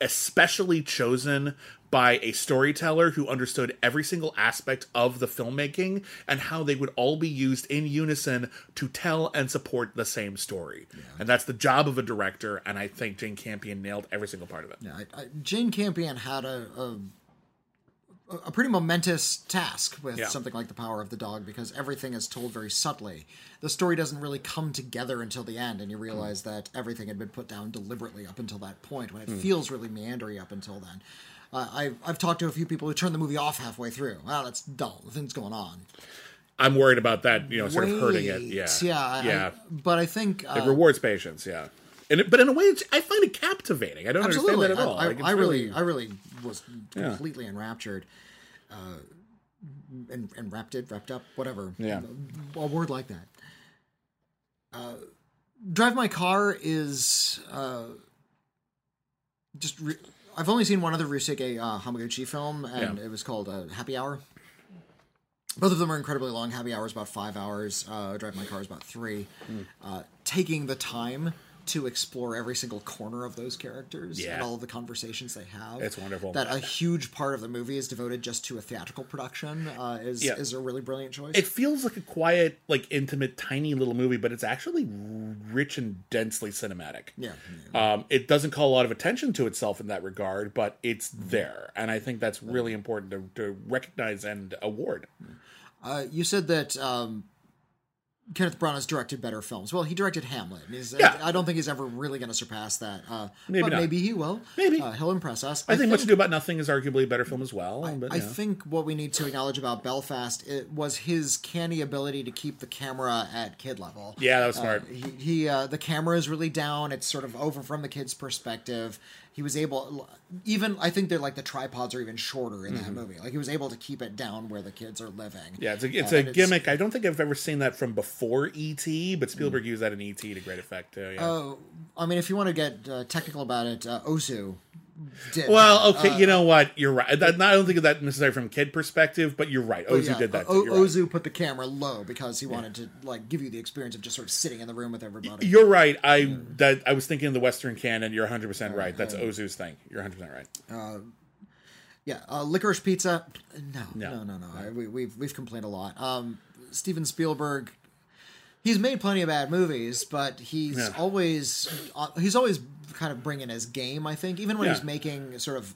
especially chosen by a storyteller who understood every single aspect of the filmmaking and how they would all be used in unison to tell and support the same story. And that's the job of a director, and I think Jane Campion nailed every single part of it. Yeah, I, I, Jane Campion had a, a a pretty momentous task with Yeah. something like the power of the dog because everything is told very subtly. The story doesn't really come together until the end, and you realize hmm. that everything had been put down deliberately up until that point, when it hmm. feels really meandering up until then. Uh, I've I've talked to a few people who turned the movie off halfway through. Wow, that's dull. Nothing's going on. I'm worried about that, you know, sort of hurting it. Yeah. yeah, yeah. I- but I think uh, It rewards patience, yeah. And it, but in a way, it's, I find it captivating. I don't absolutely. understand that at all. I, I, Like, I really, I really was Yeah. completely enraptured, uh, en- enwrapped, wrapped up, whatever. Yeah. a, a word like that. Uh, Drive My Car is uh, just. Re- I've only seen one other Ryusuke uh, Hamaguchi film, and Yeah. it was called uh, Happy Hour. Both of them are incredibly long. Happy Hour is about five hours. Uh, Drive My Car is about three. Uh, taking the time to explore every single corner of those characters Yeah. and all of the conversations they have. It's wonderful. That a huge part of the movie is devoted just to a theatrical production uh, is Yeah. is a really brilliant choice. it feels like a quiet, like intimate, tiny little movie, but it's actually rich and densely cinematic. yeah. Um, it doesn't call a lot of attention to itself in that regard, but it's Mm-hmm. there, and I think that's really important to, to recognize and award. Uh, you said that um, Kenneth Branagh has directed better films. Well, he directed Hamlet. He's, Yeah. I don't think he's ever really going to surpass that. Uh, Maybe but not. maybe he will. Maybe. uh, he'll impress us. I, think, what Much Ado About Nothing is arguably a better film as well. but I yeah. think what we need to acknowledge about Belfast it was his canny ability to keep the camera at kid level. yeah, that was smart. He, he uh, the camera is really down. It's sort of over from the kid's perspective. He was able, even I think they're like the tripods are even shorter in that movie. Like he was able to keep it down where the kids are living. Mm-hmm. yeah, it's a, it's Uh, a gimmick. I don't think I've ever seen that from before E.T., but Spielberg used that in E.T. to great effect too. Yeah. Oh, I mean, if you want to get uh, technical about it, uh, Ozu did. Well, okay, you know what? You're right. That, I don't think of that necessarily from kid perspective, but you're right. Ozu Yeah, did that. O- too. You're right. Ozu put the camera low because he wanted to like give you the experience of just sort of sitting in the room with everybody. You're right. I that I was thinking of the Western canon. You're 100 percent right. That's Ozu's thing. You're 100 percent right. Yeah, uh, licorice pizza. No, No. no, no, no. I, we, we've we've complained a lot. Um, Steven Spielberg. He's made plenty of bad movies, but he's Yeah. always uh, he's always kind of bringing his game. I think even when Yeah. he's making sort of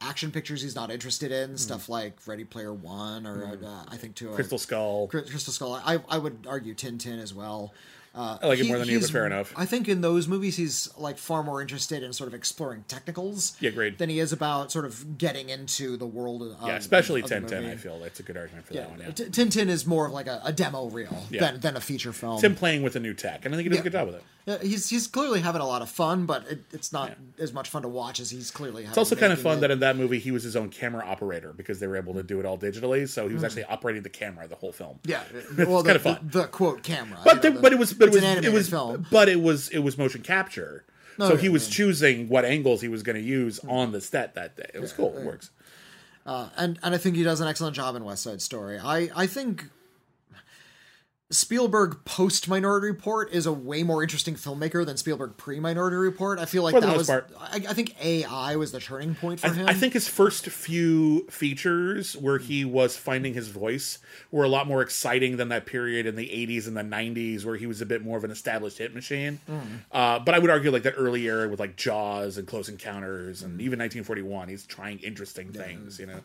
action pictures, he's not interested in stuff like Ready Player One or uh, I think to Crystal Skull. Crystal Skull. I I would argue Tintin as well. Uh, I like it more than you, but fair enough. I think in those movies he's like far more interested in sort of exploring technicals. Yeah, great. Than he is about sort of getting into the world. Of, Yeah, especially of the Tintin. I feel that's a good argument for Yeah, that one. Yeah. Tintin is more of like a, a demo reel Yeah. than, than a feature film. It's him playing with a new tech, and I think he does Yeah. a good job with it. Yeah, he's he's clearly having a lot of fun, but it, it's not as much fun to watch as he's clearly. It's also kind of fun that in that movie he was his own camera operator because they were able to do it all digitally. So he was actually operating the camera the whole film. Yeah, well, the, kinda fun. The, the quote camera, But you know, the- but it was but it was an it was film. but it was it was motion capture. so yeah, he was yeah. choosing what angles he was going to use on the set that day. It was cool. It works. Uh, and and I think he does an excellent job in West Side Story. I I think Spielberg post Minority Report is a way more interesting filmmaker than Spielberg pre Minority Report. I feel like that was. I, I think AI was the turning point for I, him. I think his first few features where he was finding his voice were a lot more exciting than that period in the 80s and the 90s where he was a bit more of an established hit machine. Uh, but I would argue like that early era with like Jaws and Close Encounters and even 1941, he's trying interesting things, you know.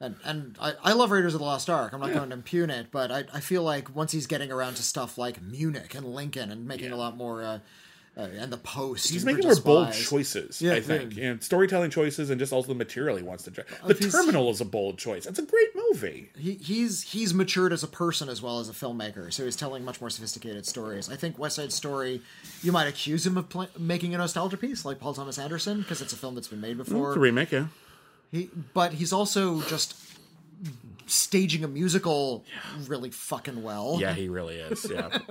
And and I, I love Raiders of the Lost Ark. I'm not going to impugn it, but I, I feel like once he's getting around to stuff like Munich and Lincoln and making a lot more uh, uh, and the post. He's making more bold choices, Yeah, I think, yeah. and storytelling choices, and just also the material he wants to. Try. The he's- Terminal is a bold choice. It's a great movie. He, he's he's matured as a person as well as a filmmaker, so he's telling much more sophisticated stories. I think West Side Story, you might accuse him of pl- making a nostalgia piece like Paul Thomas Anderson because it's a film that's been made before. It's a remake, yeah. He, but he's also just staging a musical really fucking well. Yeah, he really is. Yeah.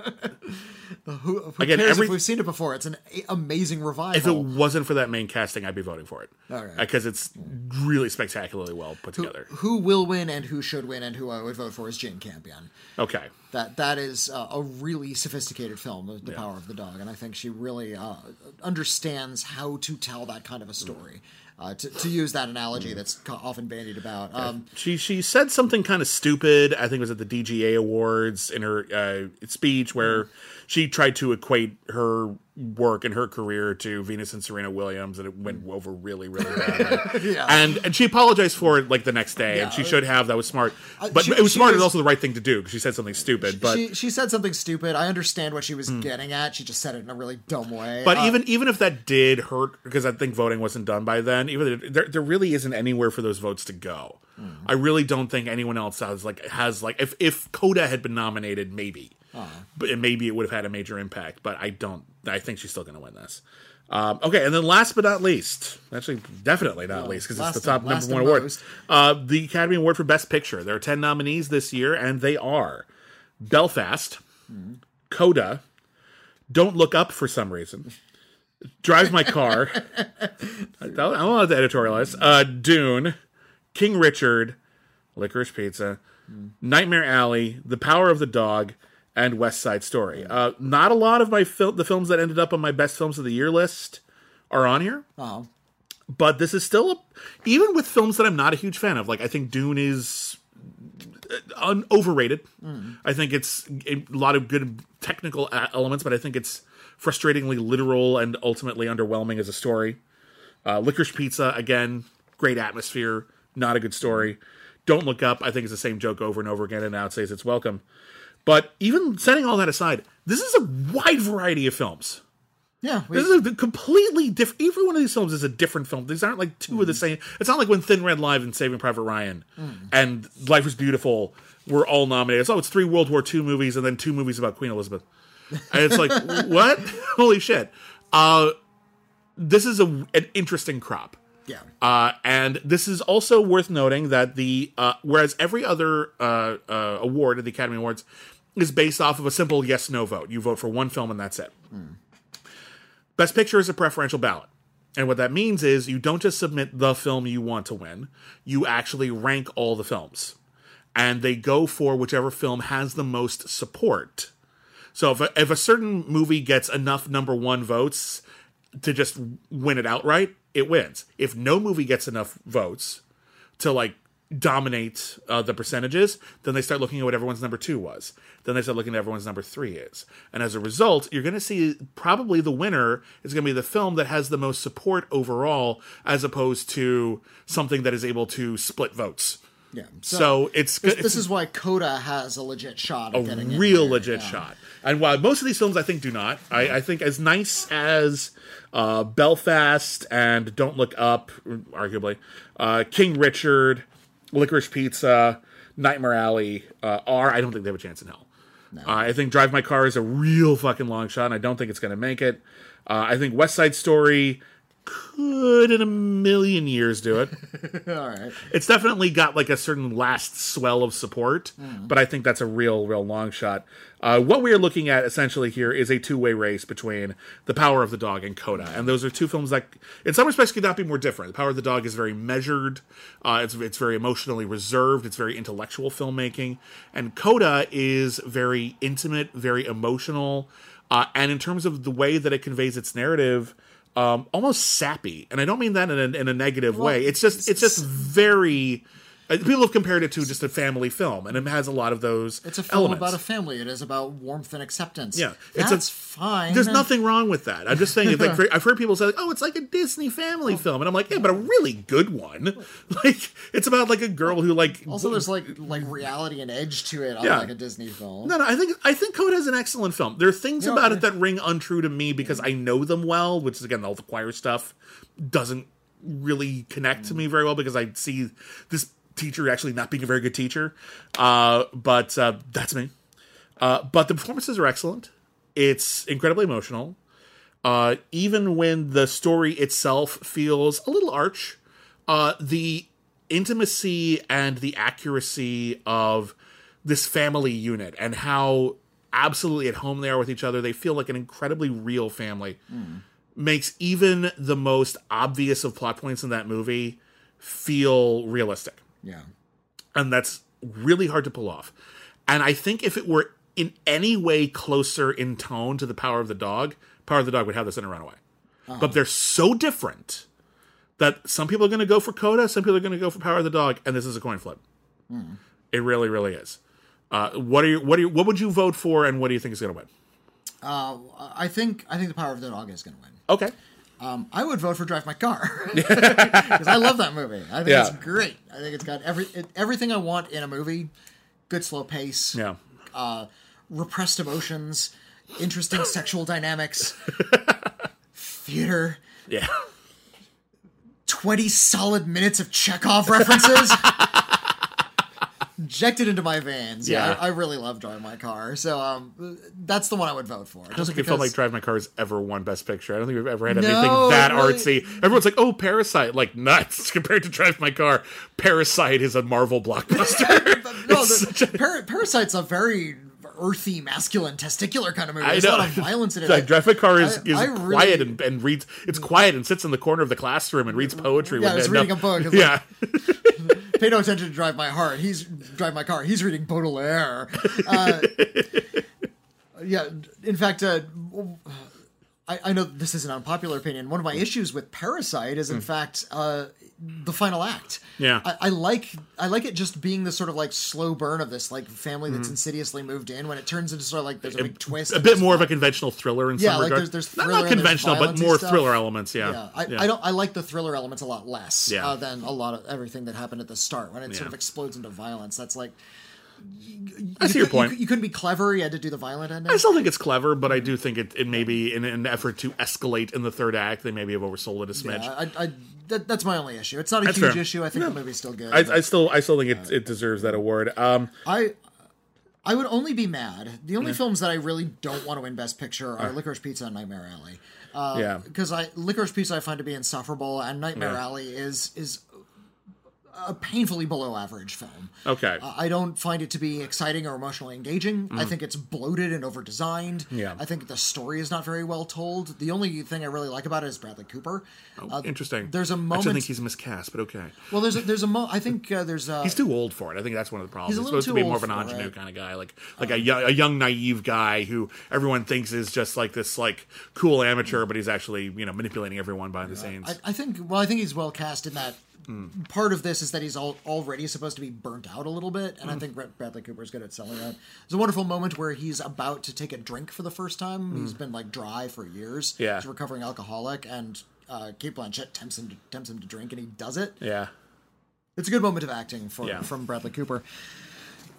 Who, who Again, cares every- if we've seen it before? It's an amazing revival. if it wasn't for that main casting, I'd be voting for it All right. because it's really spectacularly well put together. who will win and who should win and who I would vote for is Jane Campion. Okay. That that is uh, a really sophisticated film, The, the Power of the Dog, and I think she really uh, understands how to tell that kind of a story. Uh, to, to use that analogy that's often bandied about. Um, She she said something kind of stupid. I think it was at the DGA Awards in her uh, speech where she tried to equate her work and her career to Venus and Serena Williams, and it went mm. over really really bad. Yeah. And and she apologized for it like the next day, and she should have. That was smart, uh, but she- it was smart. was- and also the right thing to do because she said something stupid. But she she said something stupid. I understand what she was hmm. getting at. She just said it in a really dumb way. But Uh, even even if that did hurt, because I think voting wasn't done by then, even there there really isn't anywhere for those votes to go. Hmm. I really don't think anyone else has like has like if if Coda had been nominated, maybe, but maybe it would have had a major impact. But I don't. I think she's still going to win this. Um, okay, and then last but not least, actually definitely not least because it's the top and- number one award. Uh, the Academy Award for Best Picture. There are ten nominees this year, and they are Belfast, Coda, Don't Look Up for some reason, Drive My Car. I don't, want to editorialize. Uh, Dune, King Richard, Licorice Pizza, Nightmare Alley, The Power of the Dog, and West Side Story. Uh, not a lot of my fil- the films that ended up on my best films of the year list are on here, oh, but this is still a, even with films that I'm not a huge fan of. Like I think Dune is uh, un- overrated. I think it's a lot of good technical a- elements, but I think it's frustratingly literal and ultimately underwhelming as a story. Uh, Licorice Pizza, again, great atmosphere, not a good story. Don't Look Up, I think it's the same joke over and over again, and now it says it's welcome. But even setting all that aside, this is a wide variety of films. yeah. We, This is a completely different. Every one of these films is a different film. These aren't like 2 of the same. It's not like when Thin Red Line and Saving Private Ryan and Life Was Beautiful were all nominated. So it's three World War II movies and then two movies about Queen Elizabeth. And it's like, what? Holy shit. Uh, this is a, an interesting crop. Yeah. Uh, and this is also worth noting that the uh, whereas every other uh, uh, award at the Academy Awards is based off of a simple yes no vote. You vote for one film and that's it. Best Picture is a preferential ballot. And what that means is you don't just submit the film you want to win, you actually rank all the films. And they go for whichever film has the most support. So if a, if a certain movie gets enough number one votes to just win it outright, it wins. If no movie gets enough votes to like dominate uh, the percentages, then they start looking at what everyone's number two was. Then they start looking at everyone's number three is. And as a result, you're going to see probably the winner is going to be the film that has the most support overall, as opposed to something that is able to split votes. Yeah. So, it's this, it's this is why Coda has a legit shot of a real legit yeah. shot. And while most of these films I think do not, I, I think as nice as uh, Belfast and Don't Look Up, arguably, uh, King Richard, Licorice Pizza, Nightmare Alley uh, are, I don't think they have a chance in hell. Uh, I think Drive My Car is a real fucking long shot, and I don't think it's going to make it. Uh, I think West Side Story could, in a million years, do it. All right. It's definitely got like a certain last swell of support, but I think that's a real, real long shot. Uh, what we are looking at essentially here is a two way race between The Power of the Dog and Coda. And those are two films that, in some respects, could not be more different. The Power of the Dog is very measured, uh, it's, it's very emotionally reserved, it's very intellectual filmmaking. And Coda is very intimate, very emotional. Uh, and in terms of the way that it conveys its narrative, um, almost sappy, and I don't mean that in a, in a negative way. It's just it's just very Uh, people have compared it to just a family film, and it has a lot of those. It's a film elements. about a family. It is about warmth and acceptance. Yeah, it's that's a- fine. There's nothing wrong with that. I'm just saying, it's like I've heard people say, like, "Oh, it's like a Disney family oh. film," and I'm like, "Yeah, but a really good one. Like, it's about like a girl who like Also, there's like like reality and edge to it, Yeah. unlike a Disney film. No, no, I think I think Code has an excellent film. There are things Yeah, about yeah. it that ring untrue to me because I know them well, which is again all the choir stuff doesn't really connect to me mm. very well because I see this teacher actually not being a very good teacher. Uh, but uh, that's me. Uh, but the performances are excellent. It's incredibly emotional. Uh, even when the story itself feels a little arch, uh, the intimacy and the accuracy of this family unit and how absolutely at home they are with each other, they feel like an incredibly real family, makes even the most obvious of plot points in that movie feel realistic Yeah. and that's really hard to pull off. And I think if it were in any way closer in tone to the Power of the Dog, Power of the Dog would have this in a runaway. But they're so different that some people are going to go for Coda, some people are going to go for Power of the Dog, and this is a coin flip. It really, really is. Uh, what are you? What are you? What would you vote for, and what do you think is going to win? Uh, I think I think the Power of the Dog is going to win. Okay, Um, I would vote for Drive My Car because I love that movie. I think Yeah. it's great. I think it's got every it, everything I want in a movie: good slow pace, yeah, uh, repressed emotions, interesting sexual dynamics, theater, yeah. twenty solid minutes of Chekhov references. Injected into my veins. Yeah. I, I really love Drive My Car. So um, that's the one I would vote for. I don't think it felt like Drive My Car has ever won Best Picture. I don't think we've ever had No, anything that really- artsy. Everyone's like, "Oh, Parasite!" Like nuts compared to Drive My Car. Parasite is a Marvel blockbuster. no, the, a- Par- Parasite's a very earthy, masculine, testicular kind of movie. I There's know. a lot of violence in it. Like, Drive My Car is, I- is I quiet really- and, and reads. It's quiet and sits in the corner of the classroom and reads poetry. Yeah, no- reading a book. It's yeah, Pay no attention to Drive My Heart. He's Drive My Car. He's reading Baudelaire. Uh, yeah, in fact, uh, I, I know this is an unpopular opinion. One of my issues with Parasite is, in fact, uh, the final act. Yeah. I, I like I like it just being the sort of like slow burn of this like family that's insidiously moved in when it turns into sort of like there's a big twist. A bit more of a conventional thriller in Yeah, some like regards. there's- there's not, thriller not and there's conventional, but more thriller elements. Yeah, Yeah, I, I don't. I like the thriller elements a lot less Yeah. uh, than a lot of everything that happened at the start when it sort of explodes into violence. That's like I see your point. You, couldn't be clever. You had to do the violent ending. I still think it's clever, but I do think it, it may be in an effort to escalate in the third act. They maybe have oversold it a smidge. Yeah, I, I, that, that's my only issue. It's not a That's huge fair. issue. I think Yeah. the movie's still good. I, I still I still think it, it deserves that award. Um, I I would only be mad. The only films that I really don't want to win Best Picture are Licorice Pizza and Nightmare Alley. Uh, Yeah. because I Licorice Pizza I find to be insufferable, and Nightmare Yeah. Alley is is a painfully below average film. okay, Uh, I don't find it to be exciting or emotionally engaging. I think it's bloated and over designed. Mm. Yeah. I think the story is not very well told. The only thing I really like about it is Bradley Cooper. Uh, interesting. there's a I moment- think he's miscast, but okay. well, there's a, there's a mo. I think uh, there's a. He's too old for it. I think that's one of the problems. He's a He's, little supposed to be more of an ingenue it. kind of guy, like like a, young, a young naive guy who everyone thinks is just like this like cool amateur, but he's actually you know manipulating everyone behind the scenes. I, I think. Well, I think he's well cast in that. Hmm. Part of this is that he's all, already supposed to be burnt out a little bit, and I Hmm. think Brad- Bradley Cooper's good at selling that. There's a wonderful moment where he's about to take a drink for the first time. He's been like dry for years. Yeah. he's a recovering alcoholic, and uh, Cate Blanchett tempts him to, tempts him to drink, and he does it. yeah, It's a good moment of acting for Yeah. from Bradley Cooper.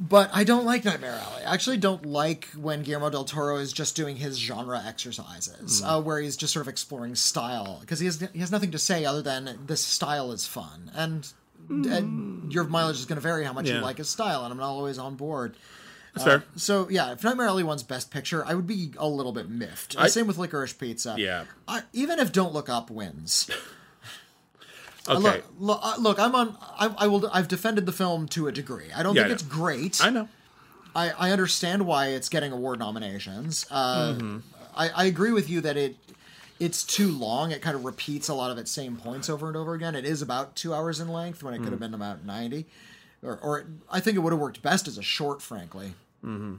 But I don't like Nightmare Alley. I actually don't like when Guillermo del Toro is just doing his genre exercises, hmm. uh, where he's just sort of exploring style because he has he has nothing to say other than this style is fun, and, and hmm. your mileage is going to vary how much you like his style, and I'm not always on board. that's fair. Uh, so yeah, if Nightmare Alley won's Best Picture, I would be a little bit miffed. I- Same with Licorice Pizza. Yeah. I, even if Don't Look Up wins, Okay, Look, look, uh, look, I'm on. I, I will. I've defended the film to a degree. I don't Yeah, think I it's great. I know. I, I understand why it's getting award nominations. Uh, Mm-hmm. I, I agree with you that it it's too long. It kind of repeats a lot of its same points over and over again. It is about two hours in length when it Mm. could have been about ninety, or, or it, I think it would have worked best as a short, frankly. Mm-hmm.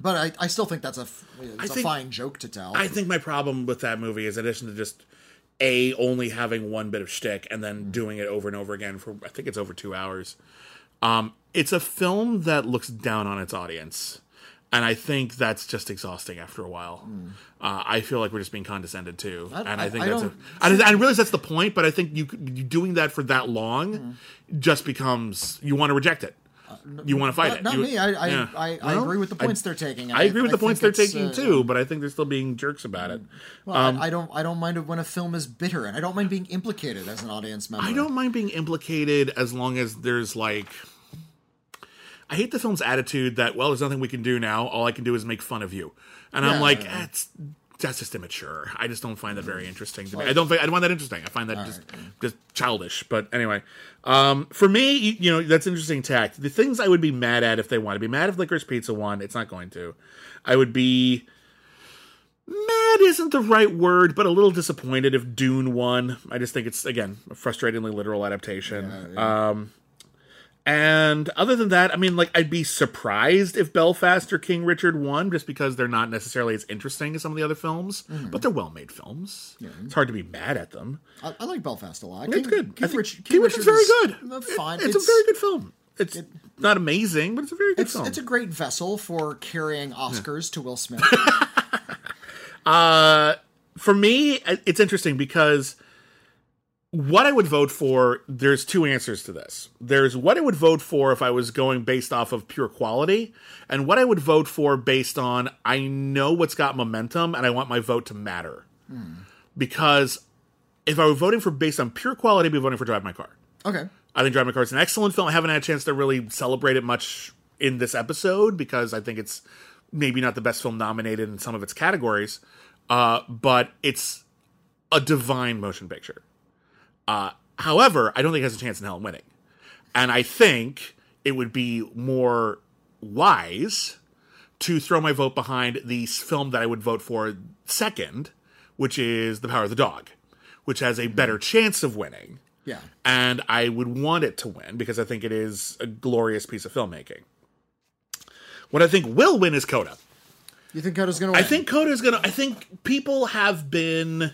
But I, I still think that's a it's a think- fine joke to tell. I think my problem with that movie is, in addition to just a only having one bit of shtick and Mm. then doing it over and over again for I think it's over two hours. Um, it's a film that looks down on its audience, and I think that's just exhausting after a while. Uh, I feel like we're just being condescended to, I- and I, I- think I that's. A, and I, realize that's the point, but I think you you doing that for that long just becomes you want to reject it. You want to fight Not, it. not You- me. I I, yeah. I, I Well, agree with the I- points they're taking. I agree with the points they're taking uh, too, but I think they're still being jerks about it. Well, I, I don't. I don't mind when a film is bitter, and I don't mind being implicated as an audience member. I don't mind being implicated as long as there's like. I hate the film's attitude that well, there's nothing we can do now. All I can do is make fun of you, and I'm like, yeah. that's that's just immature. I just don't find that very interesting to me. I don't. think- I don't find that interesting. I find that just just childish. But anyway, um, for me, you, you know, that's interesting tact. The things I would be mad at if they want to be mad if Licorice Pizza won, it's not going to. I would be mad isn't the right word, but a little disappointed if Dune won. I just think it's again a frustratingly literal adaptation. Um, and other than that, I mean, like I'd be surprised if Belfast or King Richard won, just because they're not necessarily as interesting as some of the other films, but they're well-made films. It's hard to be mad at them. I, I like Belfast a lot. It's King, good. King, I think Rich, King, Richard's very good. uh, It- Fine. it's, a very good film. It's not amazing, but it's a very good It's, film. it's a great vessel for carrying Oscars to Will Smith. for me, it's interesting because what I would vote for, there's two answers to this. There's what I would vote for if I was going based off of pure quality, and what I would vote for based on I know what's got momentum and I want my vote to matter. Because if I were voting for based on pure quality, I'd be voting for Drive My Car. okay. I think Drive My Car is an excellent film. I haven't had a chance to really celebrate it much in this episode because I think it's maybe not the best film nominated in some of its categories, uh, but it's a divine motion picture. Uh, however, I don't think it has a chance in hell in winning. And I think it would be more wise to throw my vote behind the film that I would vote for second, which is The Power of the Dog, which has a better chance of winning Yeah. and I would want it to win because I think it is a glorious piece of filmmaking. What I think will win is Coda. You think Coda's going to win? I think Coda is gonna. I think people have been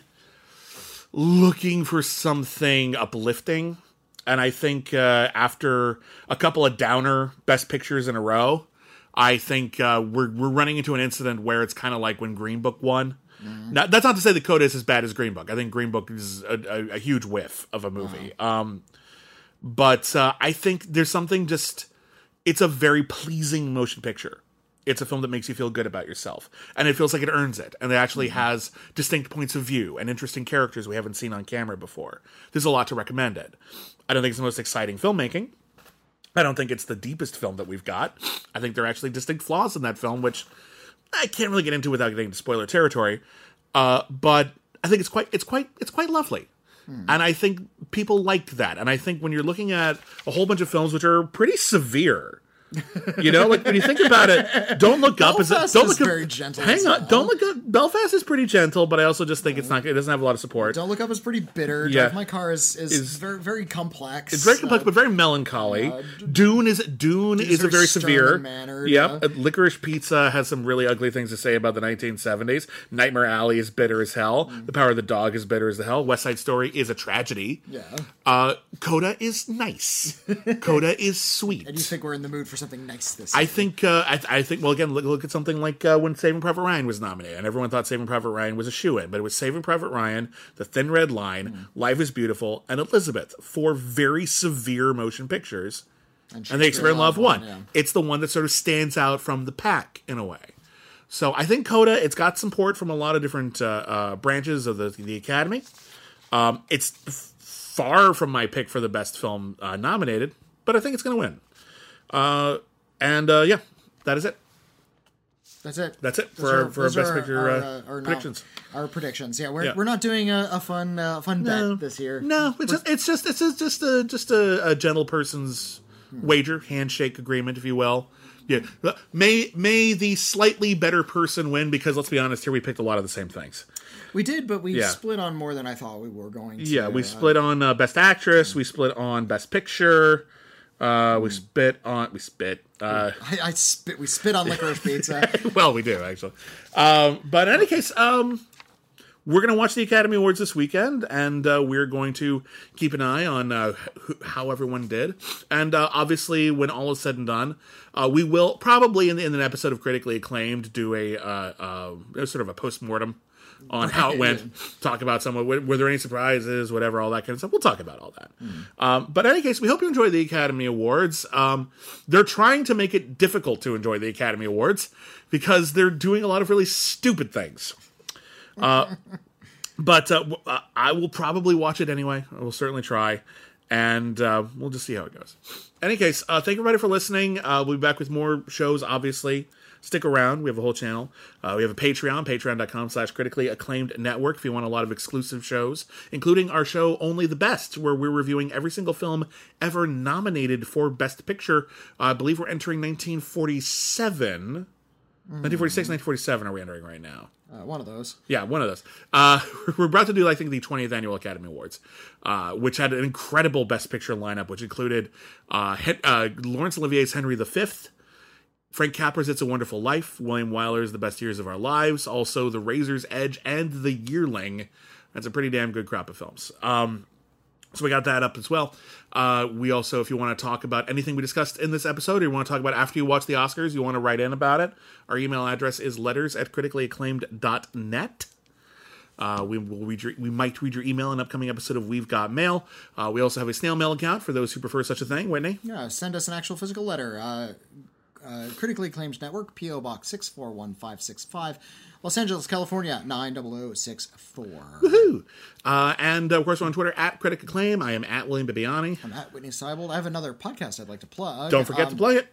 looking for something uplifting, and I think uh, after a couple of downer Best Pictures in a row, I think uh, we're we're running into an incident where it's kind of like when Green Book won. Now, that's not to say the code is as bad as Green Book. I think Green Book is a, a, a huge whiff of a movie. Um, but uh, I think there's something just. It's a very pleasing motion picture. It's a film that makes you feel good about yourself, and it feels like it earns it, and it actually has distinct points of view and interesting characters we haven't seen on camera before. There's a lot to recommend it. I don't think it's the most exciting filmmaking. I don't think it's the deepest film that we've got. I think there are actually distinct flaws in that film, which I can't really get into without getting into spoiler territory. Uh, but I think it's quite it's quite it's quite lovely. And I think people liked that. And I think when you're looking at a whole bunch of films which are pretty severe, you know, like when you think about it, don't look up. Is it, don't is look up, very gentle Hang on, well. don't look up. Belfast is pretty gentle, but I also just think it's not. It doesn't have a lot of support. Don't Look Up is pretty bitter. Yeah. Drive My Car is, is, Is- very very complex. It's very complex, but very melancholy. Dune is Dune is a very severe. mannered, Yep. yeah. Uh, Licorice Pizza has some really ugly things to say about the 1970s. Nightmare Alley is bitter as hell. The Power of the Dog is bitter as the hell. West Side Story is a tragedy. Yeah. Uh, Coda is nice. Coda is sweet. And you think we're in the mood for something nice this I think uh, I, I think well again look, look at something like uh, when Saving Private Ryan was nominated and everyone thought Saving Private Ryan was a shoe in but it was Saving Private Ryan, The Thin Red Line, Hmm. Life is Beautiful, and Elizabeth four very severe motion pictures and Shakespeare the Shakespeare in Love won, won. yeah. It's the one that sort of stands out from the pack in a way. So I think Coda it's got support from a lot of different uh, uh, branches of the the Academy. Um, it's f- far from my pick for the best film uh, nominated, but I think it's going to win. Uh, and uh, yeah, that is it. That's it. That's it for our, for our best picture our, uh, uh, our no- predictions. Our predictions. Yeah, we're, Yeah. we're not doing a, a fun uh, fun bet this year. No, it's just it's just it's just just a just a, a gentle person's wager, handshake agreement, if you will. Yeah, may may the slightly better person win because let's be honest, here we picked a lot of the same things. We did, but we Yeah. split on more than I thought we were going to. Yeah, we Uh, split on uh, best actress, we split on best picture, uh, we spit on we spit. Uh, I, I spit. We spit on licorice pizza. well, we do actually. Um, but in any case, um, we're going to watch the Academy Awards this weekend, and uh, we're going to keep an eye on uh, how everyone did. And uh, obviously, when all is said and done, uh, we will probably in, the, in an episode of Critically Acclaimed do a uh, uh, sort of a post mortem on how it went. Talk about some were, were there any surprises, whatever, all that kind of stuff. We'll talk about all that. Um, but in any case, we hope you enjoy the Academy Awards. Um, they're trying to make it difficult to enjoy the Academy Awards because they're doing a lot of really stupid things. Uh, but uh, uh, I will probably watch it anyway. I will certainly try, and uh, we'll just see how it goes. Any case, uh, thank everybody for listening. Uh, we'll be back with more shows. Obviously, stick around. We have a whole channel. Uh, we have a Patreon, Patreon.com/slash Critically Acclaimed Network. If you want a lot of exclusive shows, including our show Only the Best, where we're reviewing every single film ever nominated for Best Picture. I believe we're entering 1947. 1946, 1947 are we entering right now? Uh, one of those. Yeah, one of those. Uh, we're about to do, I think, the 20th Annual Academy Awards, uh, which had an incredible Best Picture lineup, which included uh, Hen- uh, Laurence Olivier's Henry V, Frank Capra's It's a Wonderful Life, William Wyler's The Best Years of Our Lives, also The Razor's Edge and The Yearling. That's a pretty damn good crop of films. Um, so we got that up as well. Uh, we also, if you want to talk about anything we discussed in this episode, or you want to talk about after you watch the Oscars, you want to write in about it, our email address is letters at criticallyacclaimed.net. Uh, we will read your, we might read your email in an upcoming episode of We've Got Mail. Uh, we also have a snail mail account for those who prefer such a thing. Whitney, Yeah, send us an actual physical letter. Uh, uh, Critically Acclaimed Network, P.O. Box 641565, Los Angeles, California, 90064. Woo! Uh, and of course, we're on Twitter at Critic Acclaim. I am at William Bibbiani. I'm at Whitney Seibold. I have another podcast I'd like to plug. Don't forget Um, to plug it.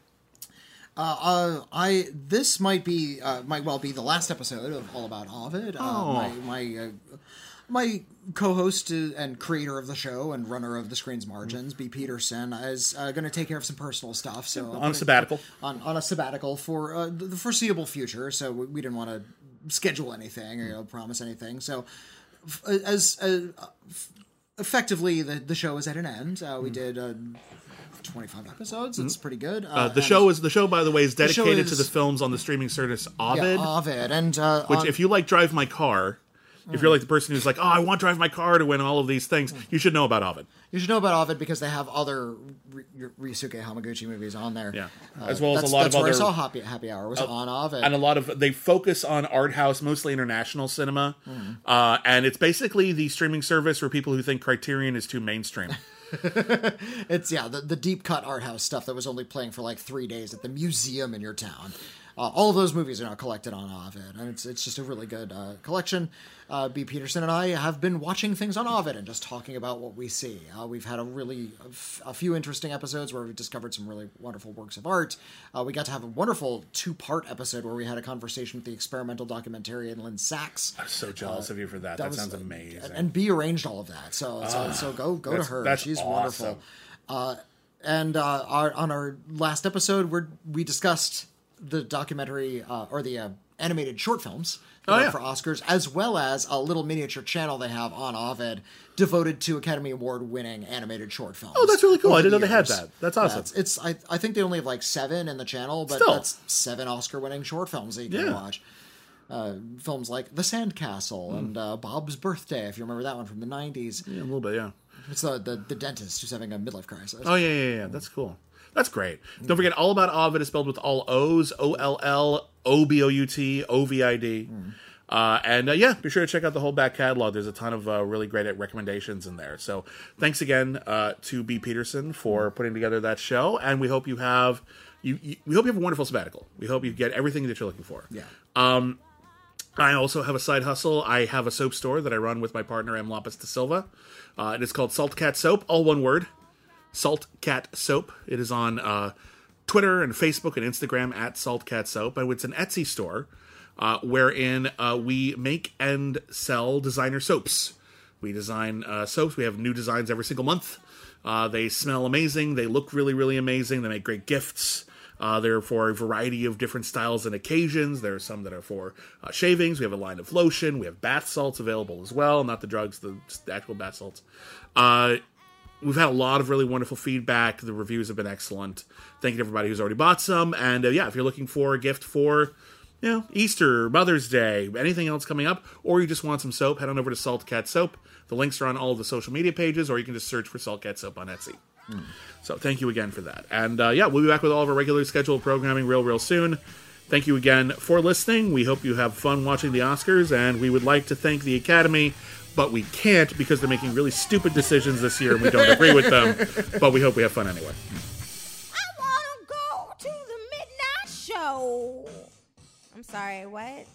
Uh, I this might be uh, might well be the last episode of All About Ovid. Uh, Oh. My my uh, my co-host uh, and creator of the show and runner of the Screen's Margins, B. Peterson, is uh, going to take care of some personal stuff. So On a sabbatical. on on a sabbatical for uh, the foreseeable future. So we, we didn't want to schedule anything or you know, promise anything. So f- as uh, f- effectively, the the show is at an end. Uh, we did. Uh, 25 episodes. It's pretty good. Uh, the show is the show, by the way, is dedicated to is- the films on the streaming service Ovid. Yeah, Ovid. And uh, which, on- if you like Drive My Car, if you're like the person who's like, oh, I want to Drive My Car to win all of these things, you should know about Ovid. you should know about Ovid because they have other Ry- Ryusuke Hamaguchi movies on there. Yeah. Uh, As well as a that's- lot that's of where other- I saw Happy, Happy Hour was on Ovid. and a lot of they focus on art house, mostly international cinema, uh, and it's basically the streaming service for people who think Criterion is too mainstream. It's yeah, the, the deep cut art house stuff that was only playing for like three days at the museum in your town. Uh, all of those movies are now collected on Ovid, and it's it's just a really good uh, collection. Uh, B. Peterson and I have been watching things on Ovid and just talking about what we see. Uh, we've had a really a, f- a few interesting episodes where we discovered some really wonderful works of art. Uh, we got to have a wonderful two part episode where we had a conversation with the experimental documentarian Lynn Sachs. I'm so jealous of you for that. That, was- sounds amazing. And, and B arranged all of that, so so, so go go to her. that's She's awesome. wonderful. Uh, and uh, our, on our last episode, we we discussed the documentary uh, or the uh, animated short films Oh, yeah. for Oscars, as well as a little miniature channel they have on Ovid devoted to Academy Award winning animated short films. Oh, that's really cool. I didn't know the they had that. That's awesome. it's, it's I, I think they only have like seven in the channel, but Still. that's seven Oscar winning short films that you can Yeah. watch. Uh, films like The Sandcastle Hmm. and uh, Bob's Birthday, if you remember that one from the '90s. Yeah, a little bit, yeah. It's the, the the dentist who's having a midlife crisis. Oh yeah, yeah, yeah. That's cool. That's great. Don't forget, all about Ovid is spelled with all O's, O L L O B O U T O V I D. Uh, and uh, yeah, be sure to check out the whole back catalog. There's a ton of uh, really great recommendations in there. So thanks again uh, to B Peterson for putting together that show, and we hope you have you, you. We hope you have a wonderful sabbatical. We hope you get everything that you're looking for. Yeah. I also have a side hustle. I have a soap store that I run with my partner M. Lopez de Silva. Uh, and it's called Salt Cat Soap, all one word. Salt Cat Soap. It is on uh, Twitter and Facebook and Instagram at Salt Cat Soap. And it's an Etsy store uh, wherein uh, we make and sell designer soaps. We design uh, soaps. We have new designs every single month. Uh, they smell amazing. They look really, really amazing. They make great gifts. Uh, they're for a variety of different styles and occasions. There are some that are for uh, shavings. We have a line of lotion. We have bath salts available as well, not the drugs, the, the actual bath salts. Uh, we've had a lot of really wonderful feedback. The reviews have been excellent. Thank you to everybody who's already bought some. And uh, yeah, if you're looking for a gift for you know, Easter, Mother's Day, anything else coming up, or you just want some soap, head on over to Salt Cat Soap. The links are on all the social media pages, or you can just search for Salt Cat Soap on Etsy. So thank you again for that. And uh, yeah, we'll be back with all of our regular scheduled programming real, real soon. Thank you again for listening. We hope you have fun watching the Oscars, and we would like to thank the Academy, but we can't because they're making really stupid decisions this year and we don't agree with them. But we hope we have fun anyway. I wanna go to the midnight show. I'm sorry, what?